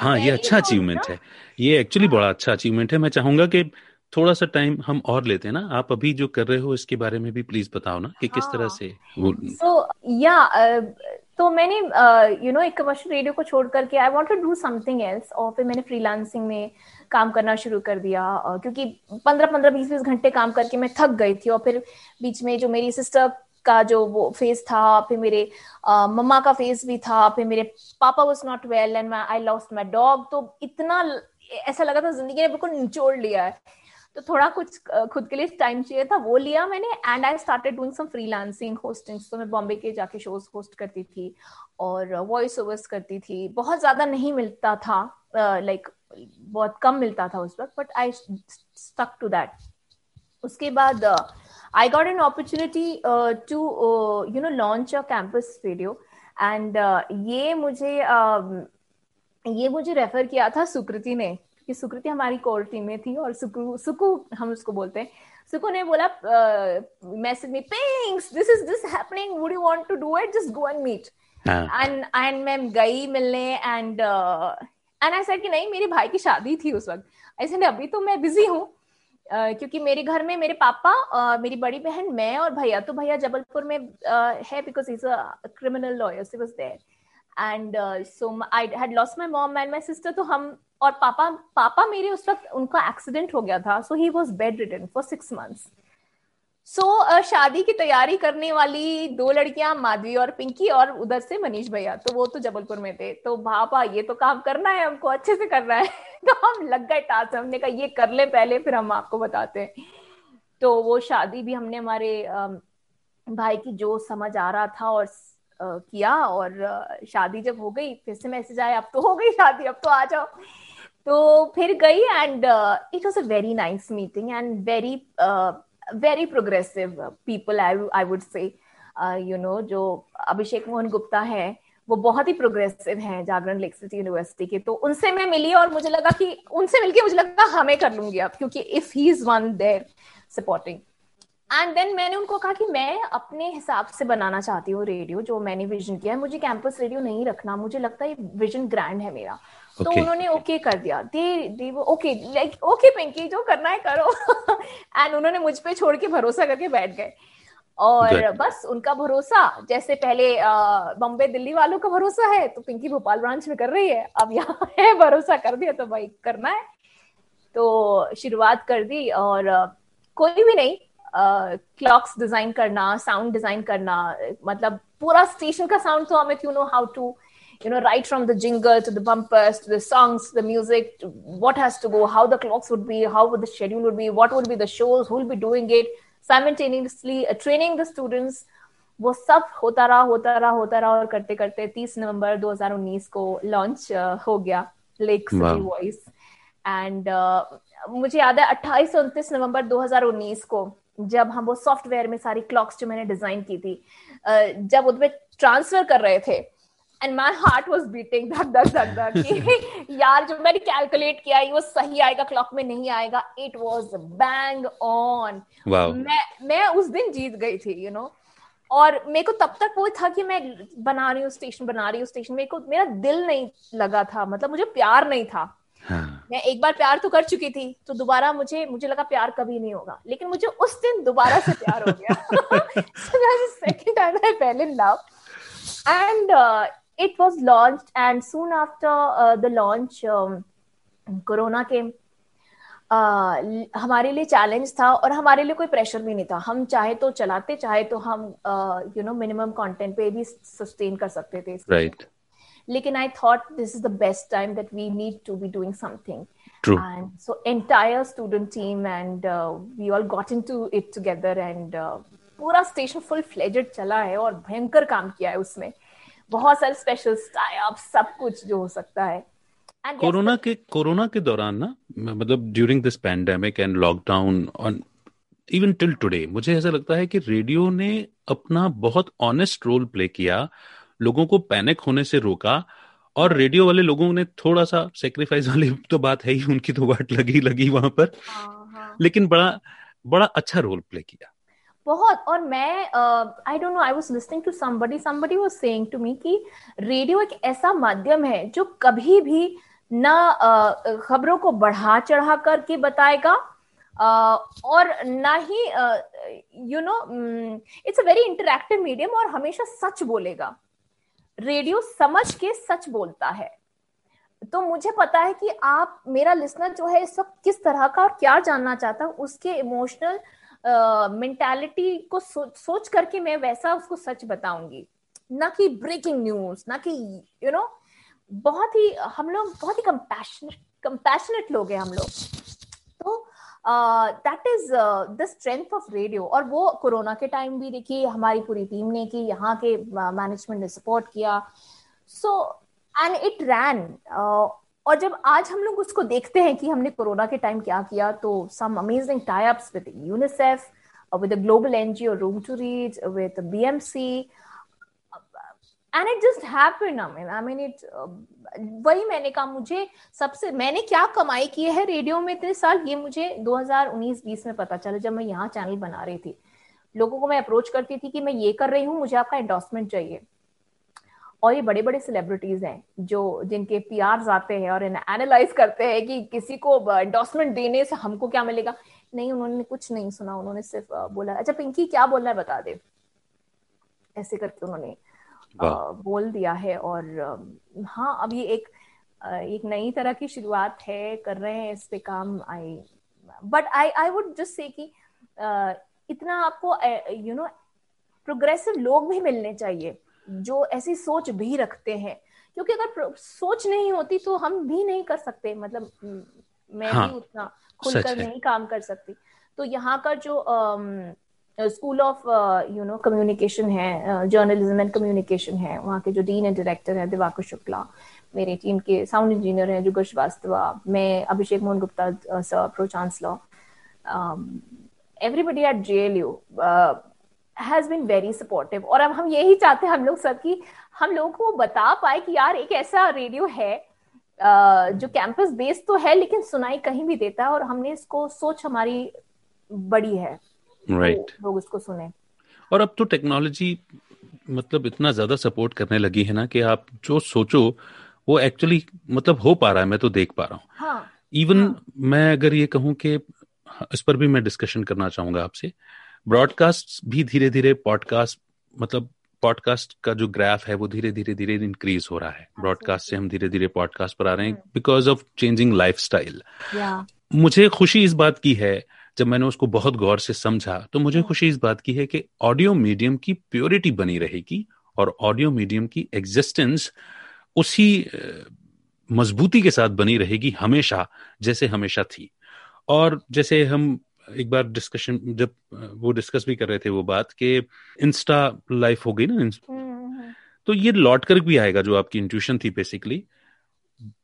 हाँ ये अच्छा अचीवमेंट है। ये एक्चुअली हाँ. बड़ा अच्छा अचीवमेंट है। मैं चाहूँगा कि थोड़ा सा टाइम हम और लेते हैं ना। आप अभी जो कर रहे हो इसके बारे में भी प्लीज़ बताओ ना कि किस तरह हाँ। से वो so, या तो मैंने यू नो एक कमर्शियल रेडियो को छोड़ करके I want to do something else और फिर मैंने फ्रीलांसिंग में काम करना शुरू कर दिया। क्योंकि पंद्रह पंद्रह बीस बीस घंटे काम करके मैं थक गई थी। और फिर बीच में जो मेरी सिस्टर का जो वो फेस था, फिर मेरे मम्मा का फेस भी था, फिर मेरे पापा was not well and I lost my dog तो इतना ऐसा लगा था ज़िंदगी ने बिल्कुल निचोड़ लिया है। तो थोड़ा कुछ खुद के लिए टाइम चाहिए था वो लिया मैंने and I started doing some freelancing hosting तो मैं बॉम्बे के जाके शोज़ होस्ट करती थी और वॉइस ओवर्स करती थी। बहुत ज़्यादा नहीं मिलता था लाइक uh, like, बहुत कम मिलता था उस वक्त but I stuck to that उसके बाद I got an opportunity to you know launch a campus radio and ये मुझे uh, ये मुझे रेफर किया था सुकृति ने। कि सुकृति हमारी कोर टीम में थी और सुकु सुकु हम उसको बोलते हैं। सुकु ने बोला मैसेज में pings this is this happening would you want to do it just go and meet and and मैं गई मिलने एंड एंड आई सेड कि नहीं मेरे भाई की शादी थी उस वक्त। ऐसे नहीं अभी तो मैं बिज़ी हूँ Uh, क्योंकि मेरे घर में मेरे पापा uh, मेरी बड़ी बहन मैं और भैया तो भैया जबलपुर में uh, है because is a criminal lawyer she was there and so I had lost my mom and my sister तो हम और पापा पापा मेरे उस वक्त उनका एक्सीडेंट हो गया था so he was bedridden for six months so so, uh, शादी की तैयारी करने वाली दो लड़कियाँ माधवी और पिंकी और उधर से मनीष भैया तो वो तो जबलपुर में थे। तो भापा ये तो काम करना है हमको अच्छे से करना है। तो हम लग गए टास्क हमने कहा ये कर ले पहले फिर हम आपको बताते हैं। तो वो शादी भी हमने हमारे भाई की जो समझ आ रहा था और किया और शादी जब हो गई, फिर से मैसेज आया, अब तो हो गई शादी, अब तो आ जाओ। तो फिर गई and it was a very nice meeting and very very progressive people I I would say you know जो अभिषेक मोहन गुप्ता है, वो बहुत ही प्रोग्रेसिव हैं जागरण लेक सिटी यूनिवर्सिटी के। तो उनसे मैं मिली और मुझे लगा कि, उनसे मिलके मुझे लगा हमें कर लूँगी अब, क्योंकि if he is one there supporting and then मैंने उनको कहा कि मैं अपने हिसाब से बनाना चाहती हूँ रेडियो जो मैंने विजन किया है। मुझे कैंपस रेडियो नहीं रखना। मुझे लगता है विजन ग्रैंड है मेरा। तो okay. तो उन्होंने ओके okay कर दिया। दे दे वो ओके लाइक ओके पिंकी जो करना है करो। एंड उन्होंने मुझ पे छोड़ के भरोसा करके बैठ गए। और Good. बस उनका भरोसा। जैसे पहले बम्बे दिल्ली वालों का भरोसा है तो पिंकी भोपाल ब्रांच में कर रही है। अब यहाँ है भरोसा कर दिया तो भाई करना है। तो शुरुआत कर दी और कोई भी नहीं क्लॉक्स डिज़ाइन करना साउंड डिज़ाइन करना मतलब पूरा स्टेशन का साउंड तो Amit you know how to you know right from the jingle to the bumpers to the songs the music what has go how the clocks would be how would the schedule would be what would be the shows who'll be doing it simultaneously training the students वो सब होता रहा होता रहा होता रहा और करते करते 30 नवंबर 2019 को लॉन्च हो गया लेक सिटी वॉइस एंड मुझे याद है 28 29 नवंबर 2019 को जब हम वो सॉफ्टवेयर में सारी क्लॉक्स जो मैंने डिज़ाइन की थी जब उसमें ट्रांसफ़र कर रहे थे and my heart was beating धक धक धक धक यार जो मैंने कैलकुलेट किया वो सही आएगा क्लॉक में नहीं आएगा इट वॉज़ बैंग ऑन मैं मैं उस दिन जीत गई थी यू you नो know? और मेरे को तब तक वो था कि मैं बना रही हूँ स्टेशन बना रही हूँ स्टेशन मेरे को मेरा दिल नहीं लगा था मतलब मुझे प्यार नहीं था। हाँ. मैं एक बार प्यार तो कर चुकी थी तो दोबारा मुझे मुझे लगा प्यार कभी नहीं होगा। लेकिन मुझे उस दिन दोबारा से प्यार हो गया। Second time I fell in love and it was launched and soon after the launch corona के Uh, हमारे लिए चैलेंज था और हमारे लिए कोई प्रेशर भी नहीं था। हम चाहे तो चलाते चाहे तो हम यू नो मिनिमम कंटेंट पे भी सस्टेन कर सकते थे। Right right. लेकिन I thought this is the best time that we need to be doing something. True. And so entire student team and uh, we all got into it together and uh, पूरा station full fledged चला है और भयंकर काम किया है उसमें बहुत सारे स्पेशल टाइप सब कुछ जो हो सकता है कोरोना के कोरोना के दौरान ना मतलब during this pandemic and lockdown on even till today मुझे ऐसा लगता है कि रेडियो ने अपना बहुत ऑनेस्ट रोल प्ले किया लोगों को पैनिक होने से रोका और रेडियो वाले लोगों ने थोड़ा सा सेक्रीफाइस वाली तो बात है ही उनकी तो वाट लगी लगी वहाँ पर। हाँ, हाँ. लेकिन बड़ा बड़ा अच्छा रोल प्ले किया। बहुत और मैं I don't know I was listening to somebody somebody was saying to me कि रेडियो एक ऐसा माध्यम है जो कभी भी ना uh, खबरों को बढ़ा चढ़ा करके बताएगा uh, और ना ही you know it's a very interactive medium और हमेशा सच बोलेगा। रेडियो समझ के सच बोलता है। तो मुझे पता है कि आप मेरा लिसनर जो है इस वक्त किस तरह का और क्या जानना चाहता है उसके इमोशनल मेंटालिटी uh, को सो, सोच करके मैं वैसा उसको सच बताऊँगी। ना कि ब्रेकिंग न्यूज़ ना कि यू you नो know, बहुत ही हम लोग बहुत ही कंपैशनेट कंपैशनेट लोग हैं हम लोग। That is the strength of radio और वो कोरोना के टाइम भी देखिए, हमारी पूरी टीम ने की यहाँ के मैनेजमेंट ने सपोर्ट किया। सो एंड इट रैन और जब आज हम लोग उसको देखते हैं कि हमने कोरोना के टाइम क्या किया तो some amazing types with UNICEF with global NGO room to reach with BMC and it just it वही मैंने कहा, मुझे सबसे, मैंने क्या कमाई की है रेडियो में इतने साल, ये मुझे 2019-20 में पता चला जब मैं यहाँ चैनल बना रही थी। लोगों को मैं अप्रोच करती थी कि मैं ये कर रही हूँ, मुझे आपका एंडोर्समेंट चाहिए। और ये बड़े बड़े सेलिब्रिटीज हैं जो, जिनके पी आते हैं और एनालाइज करते हैं कि किसी को एंडोर्समेंट देने से हमको क्या मिलेगा। नहीं, उन्होंने कुछ नहीं सुना, उन्होंने सिर्फ़ बोला अच्छा पिंकी, क्या बोलना है बता दे? ऐसे करके उन्होंने बोल दिया है और हाँ अब ये एक एक नई तरह की शुरुआत है कर रहे हैं इस पे काम I but I I would just say कि इतना आपको यू नो प्रोग्रेसिव लोग भी मिलने चाहिए जो ऐसी सोच भी रखते हैं। क्योंकि अगर सोच नहीं होती तो हम भी नहीं कर सकते मतलब मैं हाँ, भी उतना खुलकर नहीं काम कर सकती। तो यहाँ का जो school of you know communication है जर्नलिज्म एंड कम्युनिकेशन है। वहाँ के जो डीन एंड डायरेक्टर है दिवाकर शुक्ला मेरे टीम के साउंड इंजीनियर हैं जुगर श्रीवास्तवा मैं Abhishek Mohan Gupta sir pro chancellor everybody at J L U has been very supportive और अब हम यही चाहते हैं हम लोग सब की हम लोगों को बता पाए कि यार एक ऐसा रेडियो है uh, जो कैंपस बेस्ड तो है लेकिन सुनाई कहीं भी देता है और हमने इसको सोच हमारी बड़ी है। Right. तो लोग इसको सुने। और अब तो टेक्नोलॉजी मतलब इतना ज़्यादा सपोर्ट करने लगी है ना कि आप जो सोचो वो एक्चुअली मतलब हो पा रहा है मैं तो देख पा रहा हूँ। हाँ, इवन हाँ. मैं अगर ये कहूँ कि इस पर भी मैं डिस्कशन करना चाहूँगा आपसे ब्रॉडकास्ट भी धीरे धीरे पॉडकास्ट मतलब पॉडकास्ट का जो ग्राफ है वो धीरे धीरे धीरे इंक्रीज हो रहा है। ब्रॉडकास्ट से हम धीरे धीरे पॉडकास्ट पर आ रहे हैं बिकॉज़ ऑफ़ चेंजिंग लाइफ मुझे खुशी इस बात की है जब मैंने उसको बहुत गौर से समझा तो मुझे हाँ। खुशी इस बात की है कि ऑडियो मीडियम की प्योरिटी बनी रहेगी और ऑडियो मीडियम की एग्जिस्टेंस उसी मजबूती के साथ बनी रहेगी हमेशा जैसे हमेशा थी और जैसे हम एक बार डिस्कशन जब वो डिस्कस भी कर रहे थे वो बात कि इंस्टा लाइफ हो गई ना हम्म, हम्म। तो ये लौट कर भी आएगा जो आपकी इंट्यूशन थी बेसिकली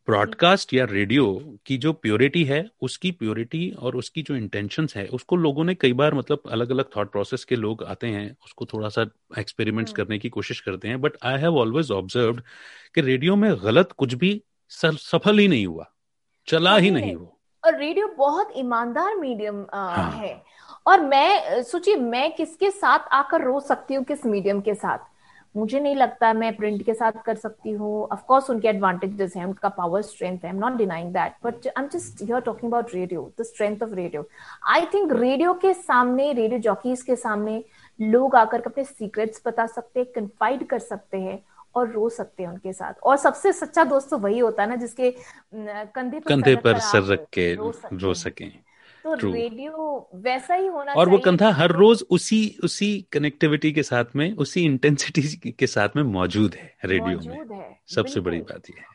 ब्रॉडकास्ट या रेडियो की जो प्योरिटी है उसकी प्योरिटी और उसकी जो इंटेंशंस है उसको लोगों ने कई बार मतलब अलग अलग थॉट प्रोसेस के लोग आते हैं उसको थोड़ा सा एक्सपेरिमेंट्स हम्म। करने की कोशिश करते हैं but I have always observe कि रेडियो में गलत कुछ भी सफल ही नहीं हुआ चला ही नहीं वो और रेडियो बहुत ईमानदार मीडियम हाँ. है और मैं सोचिए मैं किसके साथ आकर रो सकती हूँ किस मीडियम के साथ मुझे नहीं लगता मैं प्रिंट के साथ कर सकती हूँ। ऑफकोर्स उनके एडवांटेजेस हैं उनका पावर स्ट्रेंथ है I am not denying that but I am just you're talking about radio the strength of radio I think radio के सामने रेडियो जॉकीज के सामने लोग आकर अपने सीक्रेट्स बता सकते हैं कन्फाइड कर सकते हैं और रो सकते हैं उनके साथ। और सबसे सच्चा दोस्त तो वही होता है ना जिसके कंधे पर कंधे पर सर रख के रो सके। तो रेडियो वैसा ही होना और वो कंधा हर रोज उसी उसी कनेक्टिविटी के साथ में उसी इंटेंसिटी के साथ में मौजूद है रेडियो मौजूद में है सबसे बड़ी बात ये है।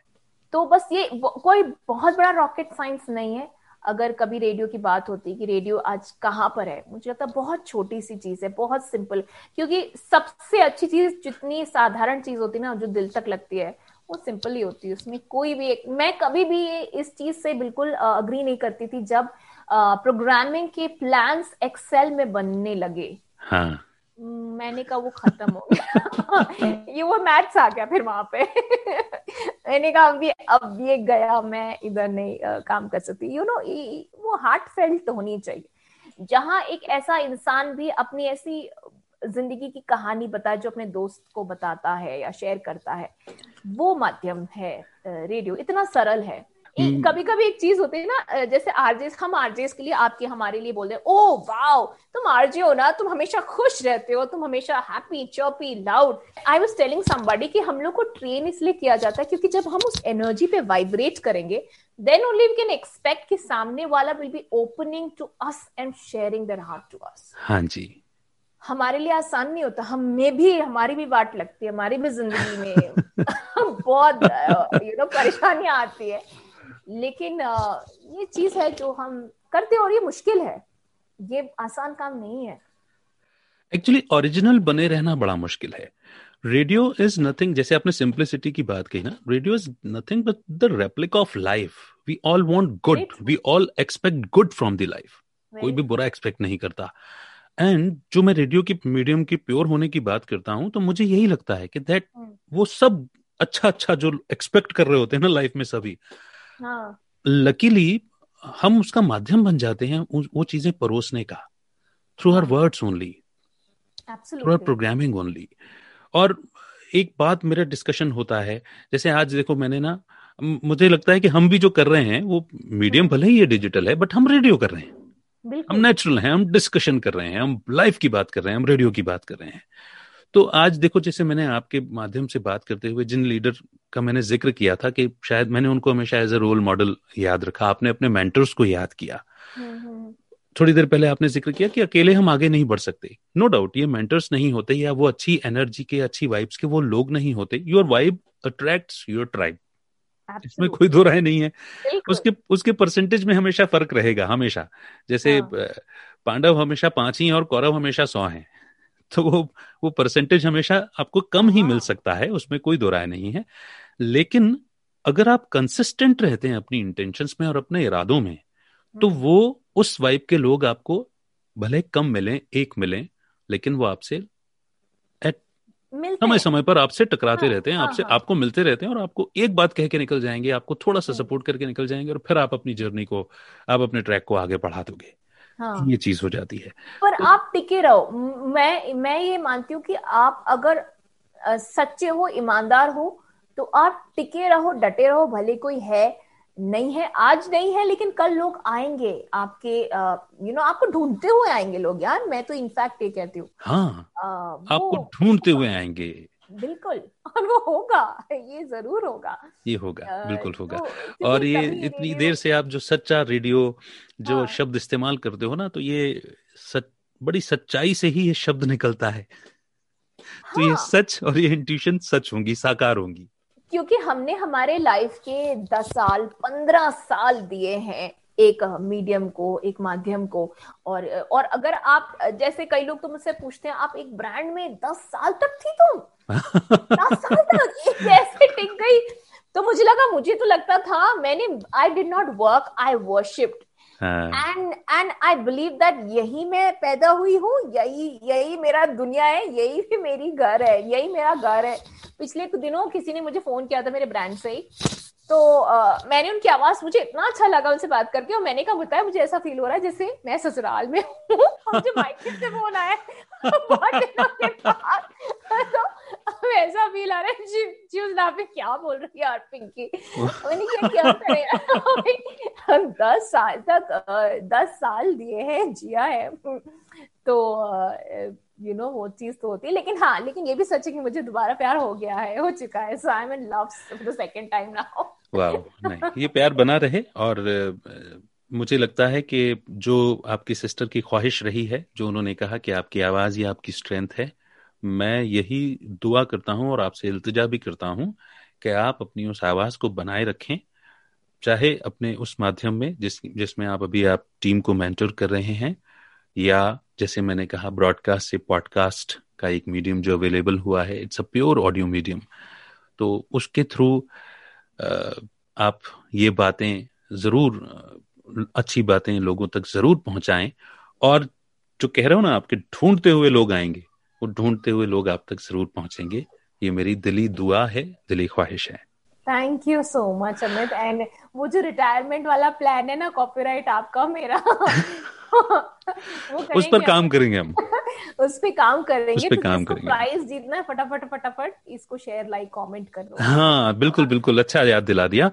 तो बस ये कोई बहुत बड़ा रॉकेट साइंस नहीं है। अगर कभी रेडियो की बात होती कि रेडियो आज कहाँ पर है मुझे लगता है बहुत छोटी सी चीज़ है बहुत सिंपल क्योंकि सबसे अच्छी चीज़ जितनी साधारण चीज़ होती है ना जो दिल तक लगती है वो सिंपल ही होती है। उसमें कोई भी एक मैं कभी भी इस चीज़ से बिल्कुल अग्री नहीं करती थी जब प्रोग्रामिंग के प्लान्स एक्सेल में बनने लगे। हाँ। मैंने कहा वो खत्म हो गया। ये वो मैथ्स आ गया फिर वहाँ पे। मैंने कहा अभी अब ये गया मैं इधर नहीं आ, काम कर सकती। यू you नो know, वो हार्ट फेल्ट होनी चाहिए। जहाँ एक ऐसा इंसान भी अपनी ऐसी ज़िंदगी की कहानी बताए जो अपने दोस्त को बताता है या शेयर करता है वो माध्यम है रेडियो इतना सरल है। हम्म। कभी कभी एक चीज़ होती है ना जैसे आरजेस हम आरजेस के लिए आपके हमारे लिए बोल रहे ओ वाओ तुम आरजे हो ना तुम हमेशा खुश रहते हो तुम हमेशा happy Chaupi loud. I was telling somebody कि हम लोग को ट्रेन इसलिए किया जाता है क्योंकि जब हम उस एनर्जी पे वाइब्रेट करेंगे then only we can expect कि सामने वाला will be opening to us and sharing their heart to us हाँ जी। हमारे लिए आसान नहीं होता हमें भी हमारी भी बात लगती है हमारी भी ज़िंदगी में बहुत यू नो परेशानियाँ आती है। लेकिन ये चीज़ है जो हम करते और ये मुश्किल है। ये आसान काम नहीं है। एक्चुअली ओरिजिनल बने रहना बड़ा मुश्किल है। रेडियो इज़ नथिंग जैसे आपने सिंप्लिसिटी की बात कही ना radio is nothing but the replica of life we all want good we all expect good from the life कोई भी बुरा एक्सपेक्ट नहीं करता। एंड जो मैं रेडियो की मीडियम की प्योर होने की बात करता हूँ तो मुझे यही लगता है कि दैट हम्म। वो सब अच्छा अच्छा जो एक्सपेक्ट कर रहे होते हैं ना लाइफ में सभी लकीली हाँ। हम उसका माध्यम बन जाते हैं वो चीज़ें परोसने का। Through her words only through her programming only और एक बात मेरा डिस्कशन होता है जैसे आज देखो मैंने ना मुझे लगता है कि हम भी जो कर रहे हैं वो मीडियम हाँ। भले ही ये डिजिटल है बट हम रेडियो कर रहे हैं। हम नेचुरल हैं हम डिस्कशन कर रहे हैं हम लाइफ की बात कर रहे हैं हम रेडियो की बात कर रहे हैं। तो आज देखो जैसे मैंने आपके माध्यम से बात करते हुए जिन लीडर का मैंने ज़िक्र किया था कि शायद मैंने उनको हमेशा एज ए रोल मॉडल याद रखा आपने अपने मेंटर्स को याद किया। थोड़ी देर पहले आपने ज़िक्र किया कि अकेले हम आगे नहीं बढ़ सकते। नो no डाउट ये मेंटर्स नहीं होते या वो अच्छी एनर्जी के अच्छी वाइब्स के वो लोग नहीं होते। Your vibe attracts your tribe इसमें कोई दो राय नहीं है। उसके उसके परसेंटेज में हमेशा फ़र्क रहेगा हमेशा। जैसे हाँ. पांडव हमेशा पाँच ही और कौरव हमेशा सौ हैं। तो वो वो परसेंटेज हमेशा आपको कम ही मिल हाँ। सकता है उसमें कोई दो राय नहीं है। लेकिन अगर आप कंसिस्टेंट रहते हैं अपनी इंटेंशंस में और अपने इरादों में तो हम्म। वो उस वाइब के लोग आपको भले कम मिले एक मिले लेकिन वो आपसे समय समय पर आपसे टकराते हाँ, रहते हैं हाँ, आपसे हाँ, आपको मिलते रहते हैं और आपको एक बात कह के निकल जाएँगे आपको थोड़ा सा सपोर्ट करके निकल जाएँगे और फिर आप अपनी जर्नी को आप अपने ट्रैक को आगे बढ़ा दोगे। हाँ. ये चीज़ हो जाती है। पर तो, आप टिके रहो। मैं मैं ये मानती हूँ कि आप अगर सच्चे हो ईमानदार हो तो आप टिके रहो डटे रहो भले कोई है नहीं है आज नहीं है लेकिन कल लोग आएँगे आपके यू नो आपको ढूंढते हुए आएँगे लोग यार। मैं तो इनफैक्ट ये कहती हूँ। हाँ आपको ढूंढते हुए आएँगे। बिल्कुल और वो होगा ये ज़रूर होगा ये होगा बिल्कुल होगा तो, और ये इतनी देर से आप जो सच्चा रेडियो जो हाँ. शब्द इस्तेमाल करते हो ना तो ये सच बड़ी सच्चाई से ही ये शब्द निकलता है हाँ. तो ये हाँ। सच और ये इंट्यूशन सच होंगी साकार होंगी क्योंकि हमने हमारे लाइफ के दस साल पंद्रह साल दिए हैं एक मीडियम को एक माध्यम को। और और अगर आप जैसे कई लोग तो मुझसे पूछते हैं आप एक ब्रांड में दस साल तक थी तुम? दस साल तक? एक कैसे टिक गई? तो मुझे लगा मुझे तो लगता था मैंने I did not work I worshipped and and I believe that यही मैं पैदा हुई हूँ यही यही मेरा दुनिया है यही भी मेरी घर है यही मेरा घर है। पिछले कुछ दिनों किसी ने मुझे फ़ोन किया था मेरे ब्रांड से ही। तो आ, मैंने उनकी आवाज़ मुझे इतना अच्छा लगा उनसे बात करके और मैंने कहा बताया मुझे ऐसा फील हो रहा है जैसे मैं ससुराल में हूँ मुझे माइक से फ़ोन आया बहुत दिनों के बाद तो ऐसा फील आ रहा है जी जी उस पे क्या बोल रही है यार पिंकी? मैंने क्या क्या करें? दस साल तक दस साल दिए हैं जिया है। तो यू नो वो चीज़ तो होती है। लेकिन हाँ लेकिन ये भी सच है कि मुझे दोबारा प्यार हो गया है, हो चुका है। So I am in love for the second time now नहीं, ये प्यार बना रहे और मुझे लगता है कि जो आपकी सिस्टर की ख्वाहिश रही है, जो उन्होंने कहा कि आपकी आवाज़ या आपकी स्ट्रेंथ है, मैं यही दुआ करता हूँ और आपसे इल्तजा भी करता हूँ कि आप अपनी उस आवाज़ को बनाए रखें, चाहे अपने उस माध्यम में जिस, जिसमें आप अभी आप टीम को मेंटर कर रहे हैं या जैसे मैंने कहा ब्रॉडकास्ट से पॉडकास्ट का एक मीडियम जो अवेलेबल हुआ है it's a pure audio medium तो उसके थ्रू आप ये बातें ज़रूर अच्छी बातें लोगों तक ज़रूर पहुंचाएँ और जो कह रहे हो ना आपके ढूंढते हुए लोग आएँगे वो ढूंढते हुए लोग आप तक ज़रूर पहुँचेंगे। ये मेरी दिली दुआ है दिली ख्वाहिश है। Thank you so much Amit and वो जो रिटायरमेंट वाला प्लान है ना कॉपीराइट आपका मेरा। उस पर काम करेंगे हम। उस पे काम करेंगे उस पे तो काम करेंगे प्राइस जीतना है फटाफट फटाफट इसको शेयर लाइक कमेंट कर दो। हाँ बिल्कुल बिल्कुल अच्छा याद दिला दिया।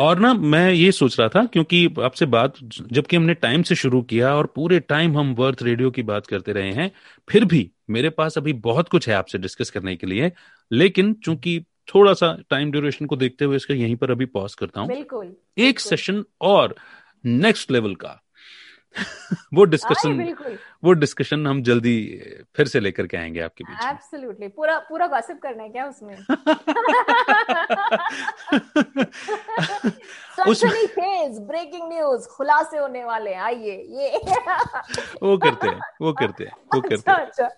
और ना मैं ये सोच रहा था क्योंकि आपसे बात जबकि हमने टाइम से शुरू किया और पूरे टाइम हम वर्थ रेडियो की बात करते रहे हैं फिर भी मेरे पास अभी बहुत कुछ है आपसे डिस्कस करने के लिए। लेकिन चूँकि थोड़ा सा टाइम ड्यूरेशन को देखते हुए इसका यहीं पर अभी पॉज करता हूँ। बिल्कुल एक सेशन और नेक्स्ट लेवल का। वो डिस्कशन वो डिस्कशन हम जल्दी फिर से लेकर के आएँगे आपके बीच एब्सोल्युटली पूरा पूरा गॉसिप करना है क्या उसमें? सनसनी फ़ेज़ ब्रेकिंग न्यूज़ खुलासे होने वाले आइए ये। वो करते हैं वो करते हैं वो करते हैं। अच्छा, अच्छा।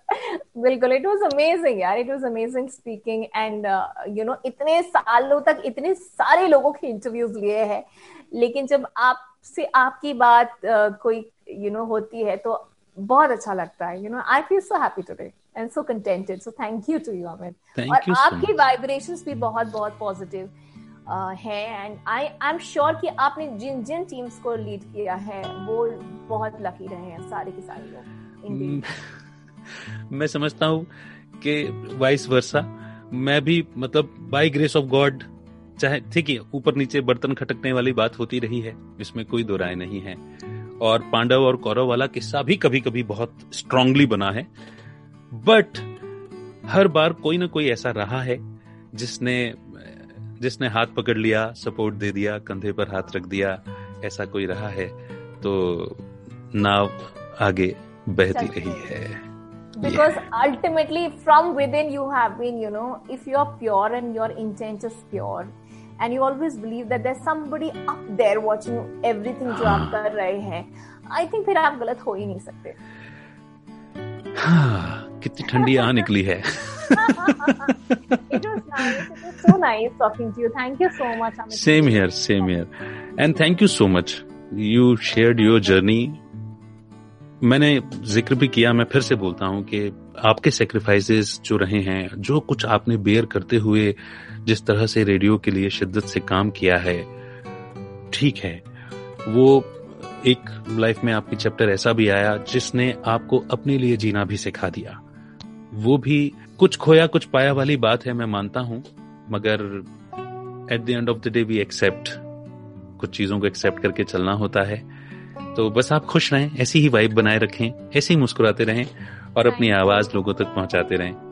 बिल्कुल इट वाज अमेजिंग यार it was amazing speaking and you know इतने सालों तक इतने सारे लोगों के इंटरव्यूज़ लिए हैं। लेकिन जब आप से आपकी बात uh, कोई यू you नो know, होती है तो बहुत अच्छा लगता है you know I feel so happy today and so contented so thank you to you Amit और आपकी वाइब्रेशंस भी बहुत बहुत पॉजिटिव uh, है and I I am sure कि आपने जिन जिन टीम्स को लीड किया है वो बहुत लकी रहे हैं सारे के सारे लोग मैं समझता हूँ कि वाइस वर्षा मैं भी मतलब बाय ग्रेस ऑफ़ गॉड चाहे ठीक है ऊपर नीचे बर्तन खटकने वाली बात होती रही है इसमें कोई दो राय नहीं है। और पांडव और कौरव वाला किस्सा भी कभी कभी बहुत स्ट्रांगली बना है। बट हर बार कोई ना कोई ऐसा रहा है जिसने जिसने हाथ पकड़ लिया सपोर्ट दे दिया कंधे पर हाथ रख दिया ऐसा कोई रहा है तो नाव आगे बहती रही है। Because yeah. ultimately from within you have been you know if you're pure and your intent is pure and you always believe that there somebody up there watching everything जो आप कर रहे हैं। आई थिंक फिर आप गलत हो ही नहीं सकते। हाँ, कितनी ठंडी यहाँ निकली है। Same here same here and thank you so much you share your journey मैंने ज़िक्र भी किया मैं फिर से बोलता हूँ कि आपके सेक्रीफाइसेस जो रहे हैं जो कुछ आपने बेयर करते हुए जिस तरह से रेडियो के लिए शिद्दत से काम किया है, ठीक है। वो एक लाइफ में आपकी चैप्टर ऐसा भी आया जिसने आपको अपने लिए जीना भी सिखा दिया। वो भी कुछ खोया, कुछ पाया वाली बात है, मैं मानता हूँ, मगर at the end of the day we accept कुछ चीज़ों को एक्सेप्ट करके चलना होता है। तो बस आप खुश रहें, ऐसी ही वाइब बनाए रखें, ऐसे ही मुस्कुराते रहें और अपनी आवाज़ लोगों तक पहुंचाते रहें।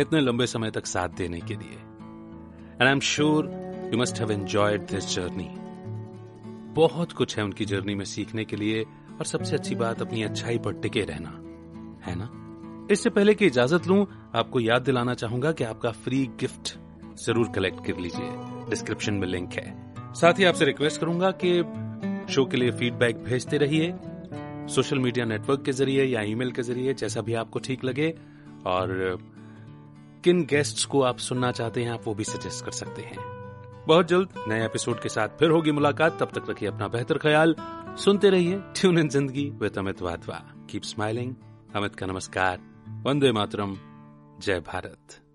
इतने लंबे समय तक साथ देने के लिए। And I am sure you must have enjoyed this journey बहुत कुछ है उनकी जर्नी में सीखने के लिए और सबसे अच्छी बात अपनी अच्छाई पर टिके रहना, है ना? इससे पहले कि इजाज़त लूँ, आपको याद दिलाना चाहूँगा कि आपका फ्री गिफ्ट ज़रूर कलेक्ट कर लीजिए। डिस्क्रिप्शन में लिंक है। साथ ही आपसे रिक्वेस्ट करूँगा कि शो के लिए फीडबैक भेजते रहिए। सोशल मीडिया नेटवर्क के ज़रिए या ईमेल के ज़रिए, जैसा भी आपको ठीक लगे। और किन गेस्ट्स को आप सुनना चाहते हैं, आप वो भी सजेस्ट कर सकते हैं। बहुत जल्द नए एपिसोड के साथ फिर होगी मुलाकात। तब तक रखिए अपना बेहतर ख्याल। सुनते रहिए tune in Zindagi with Amit Wadhwa. Keep smiling Amit का नमस्कार। वंदे मातरम। जय भारत।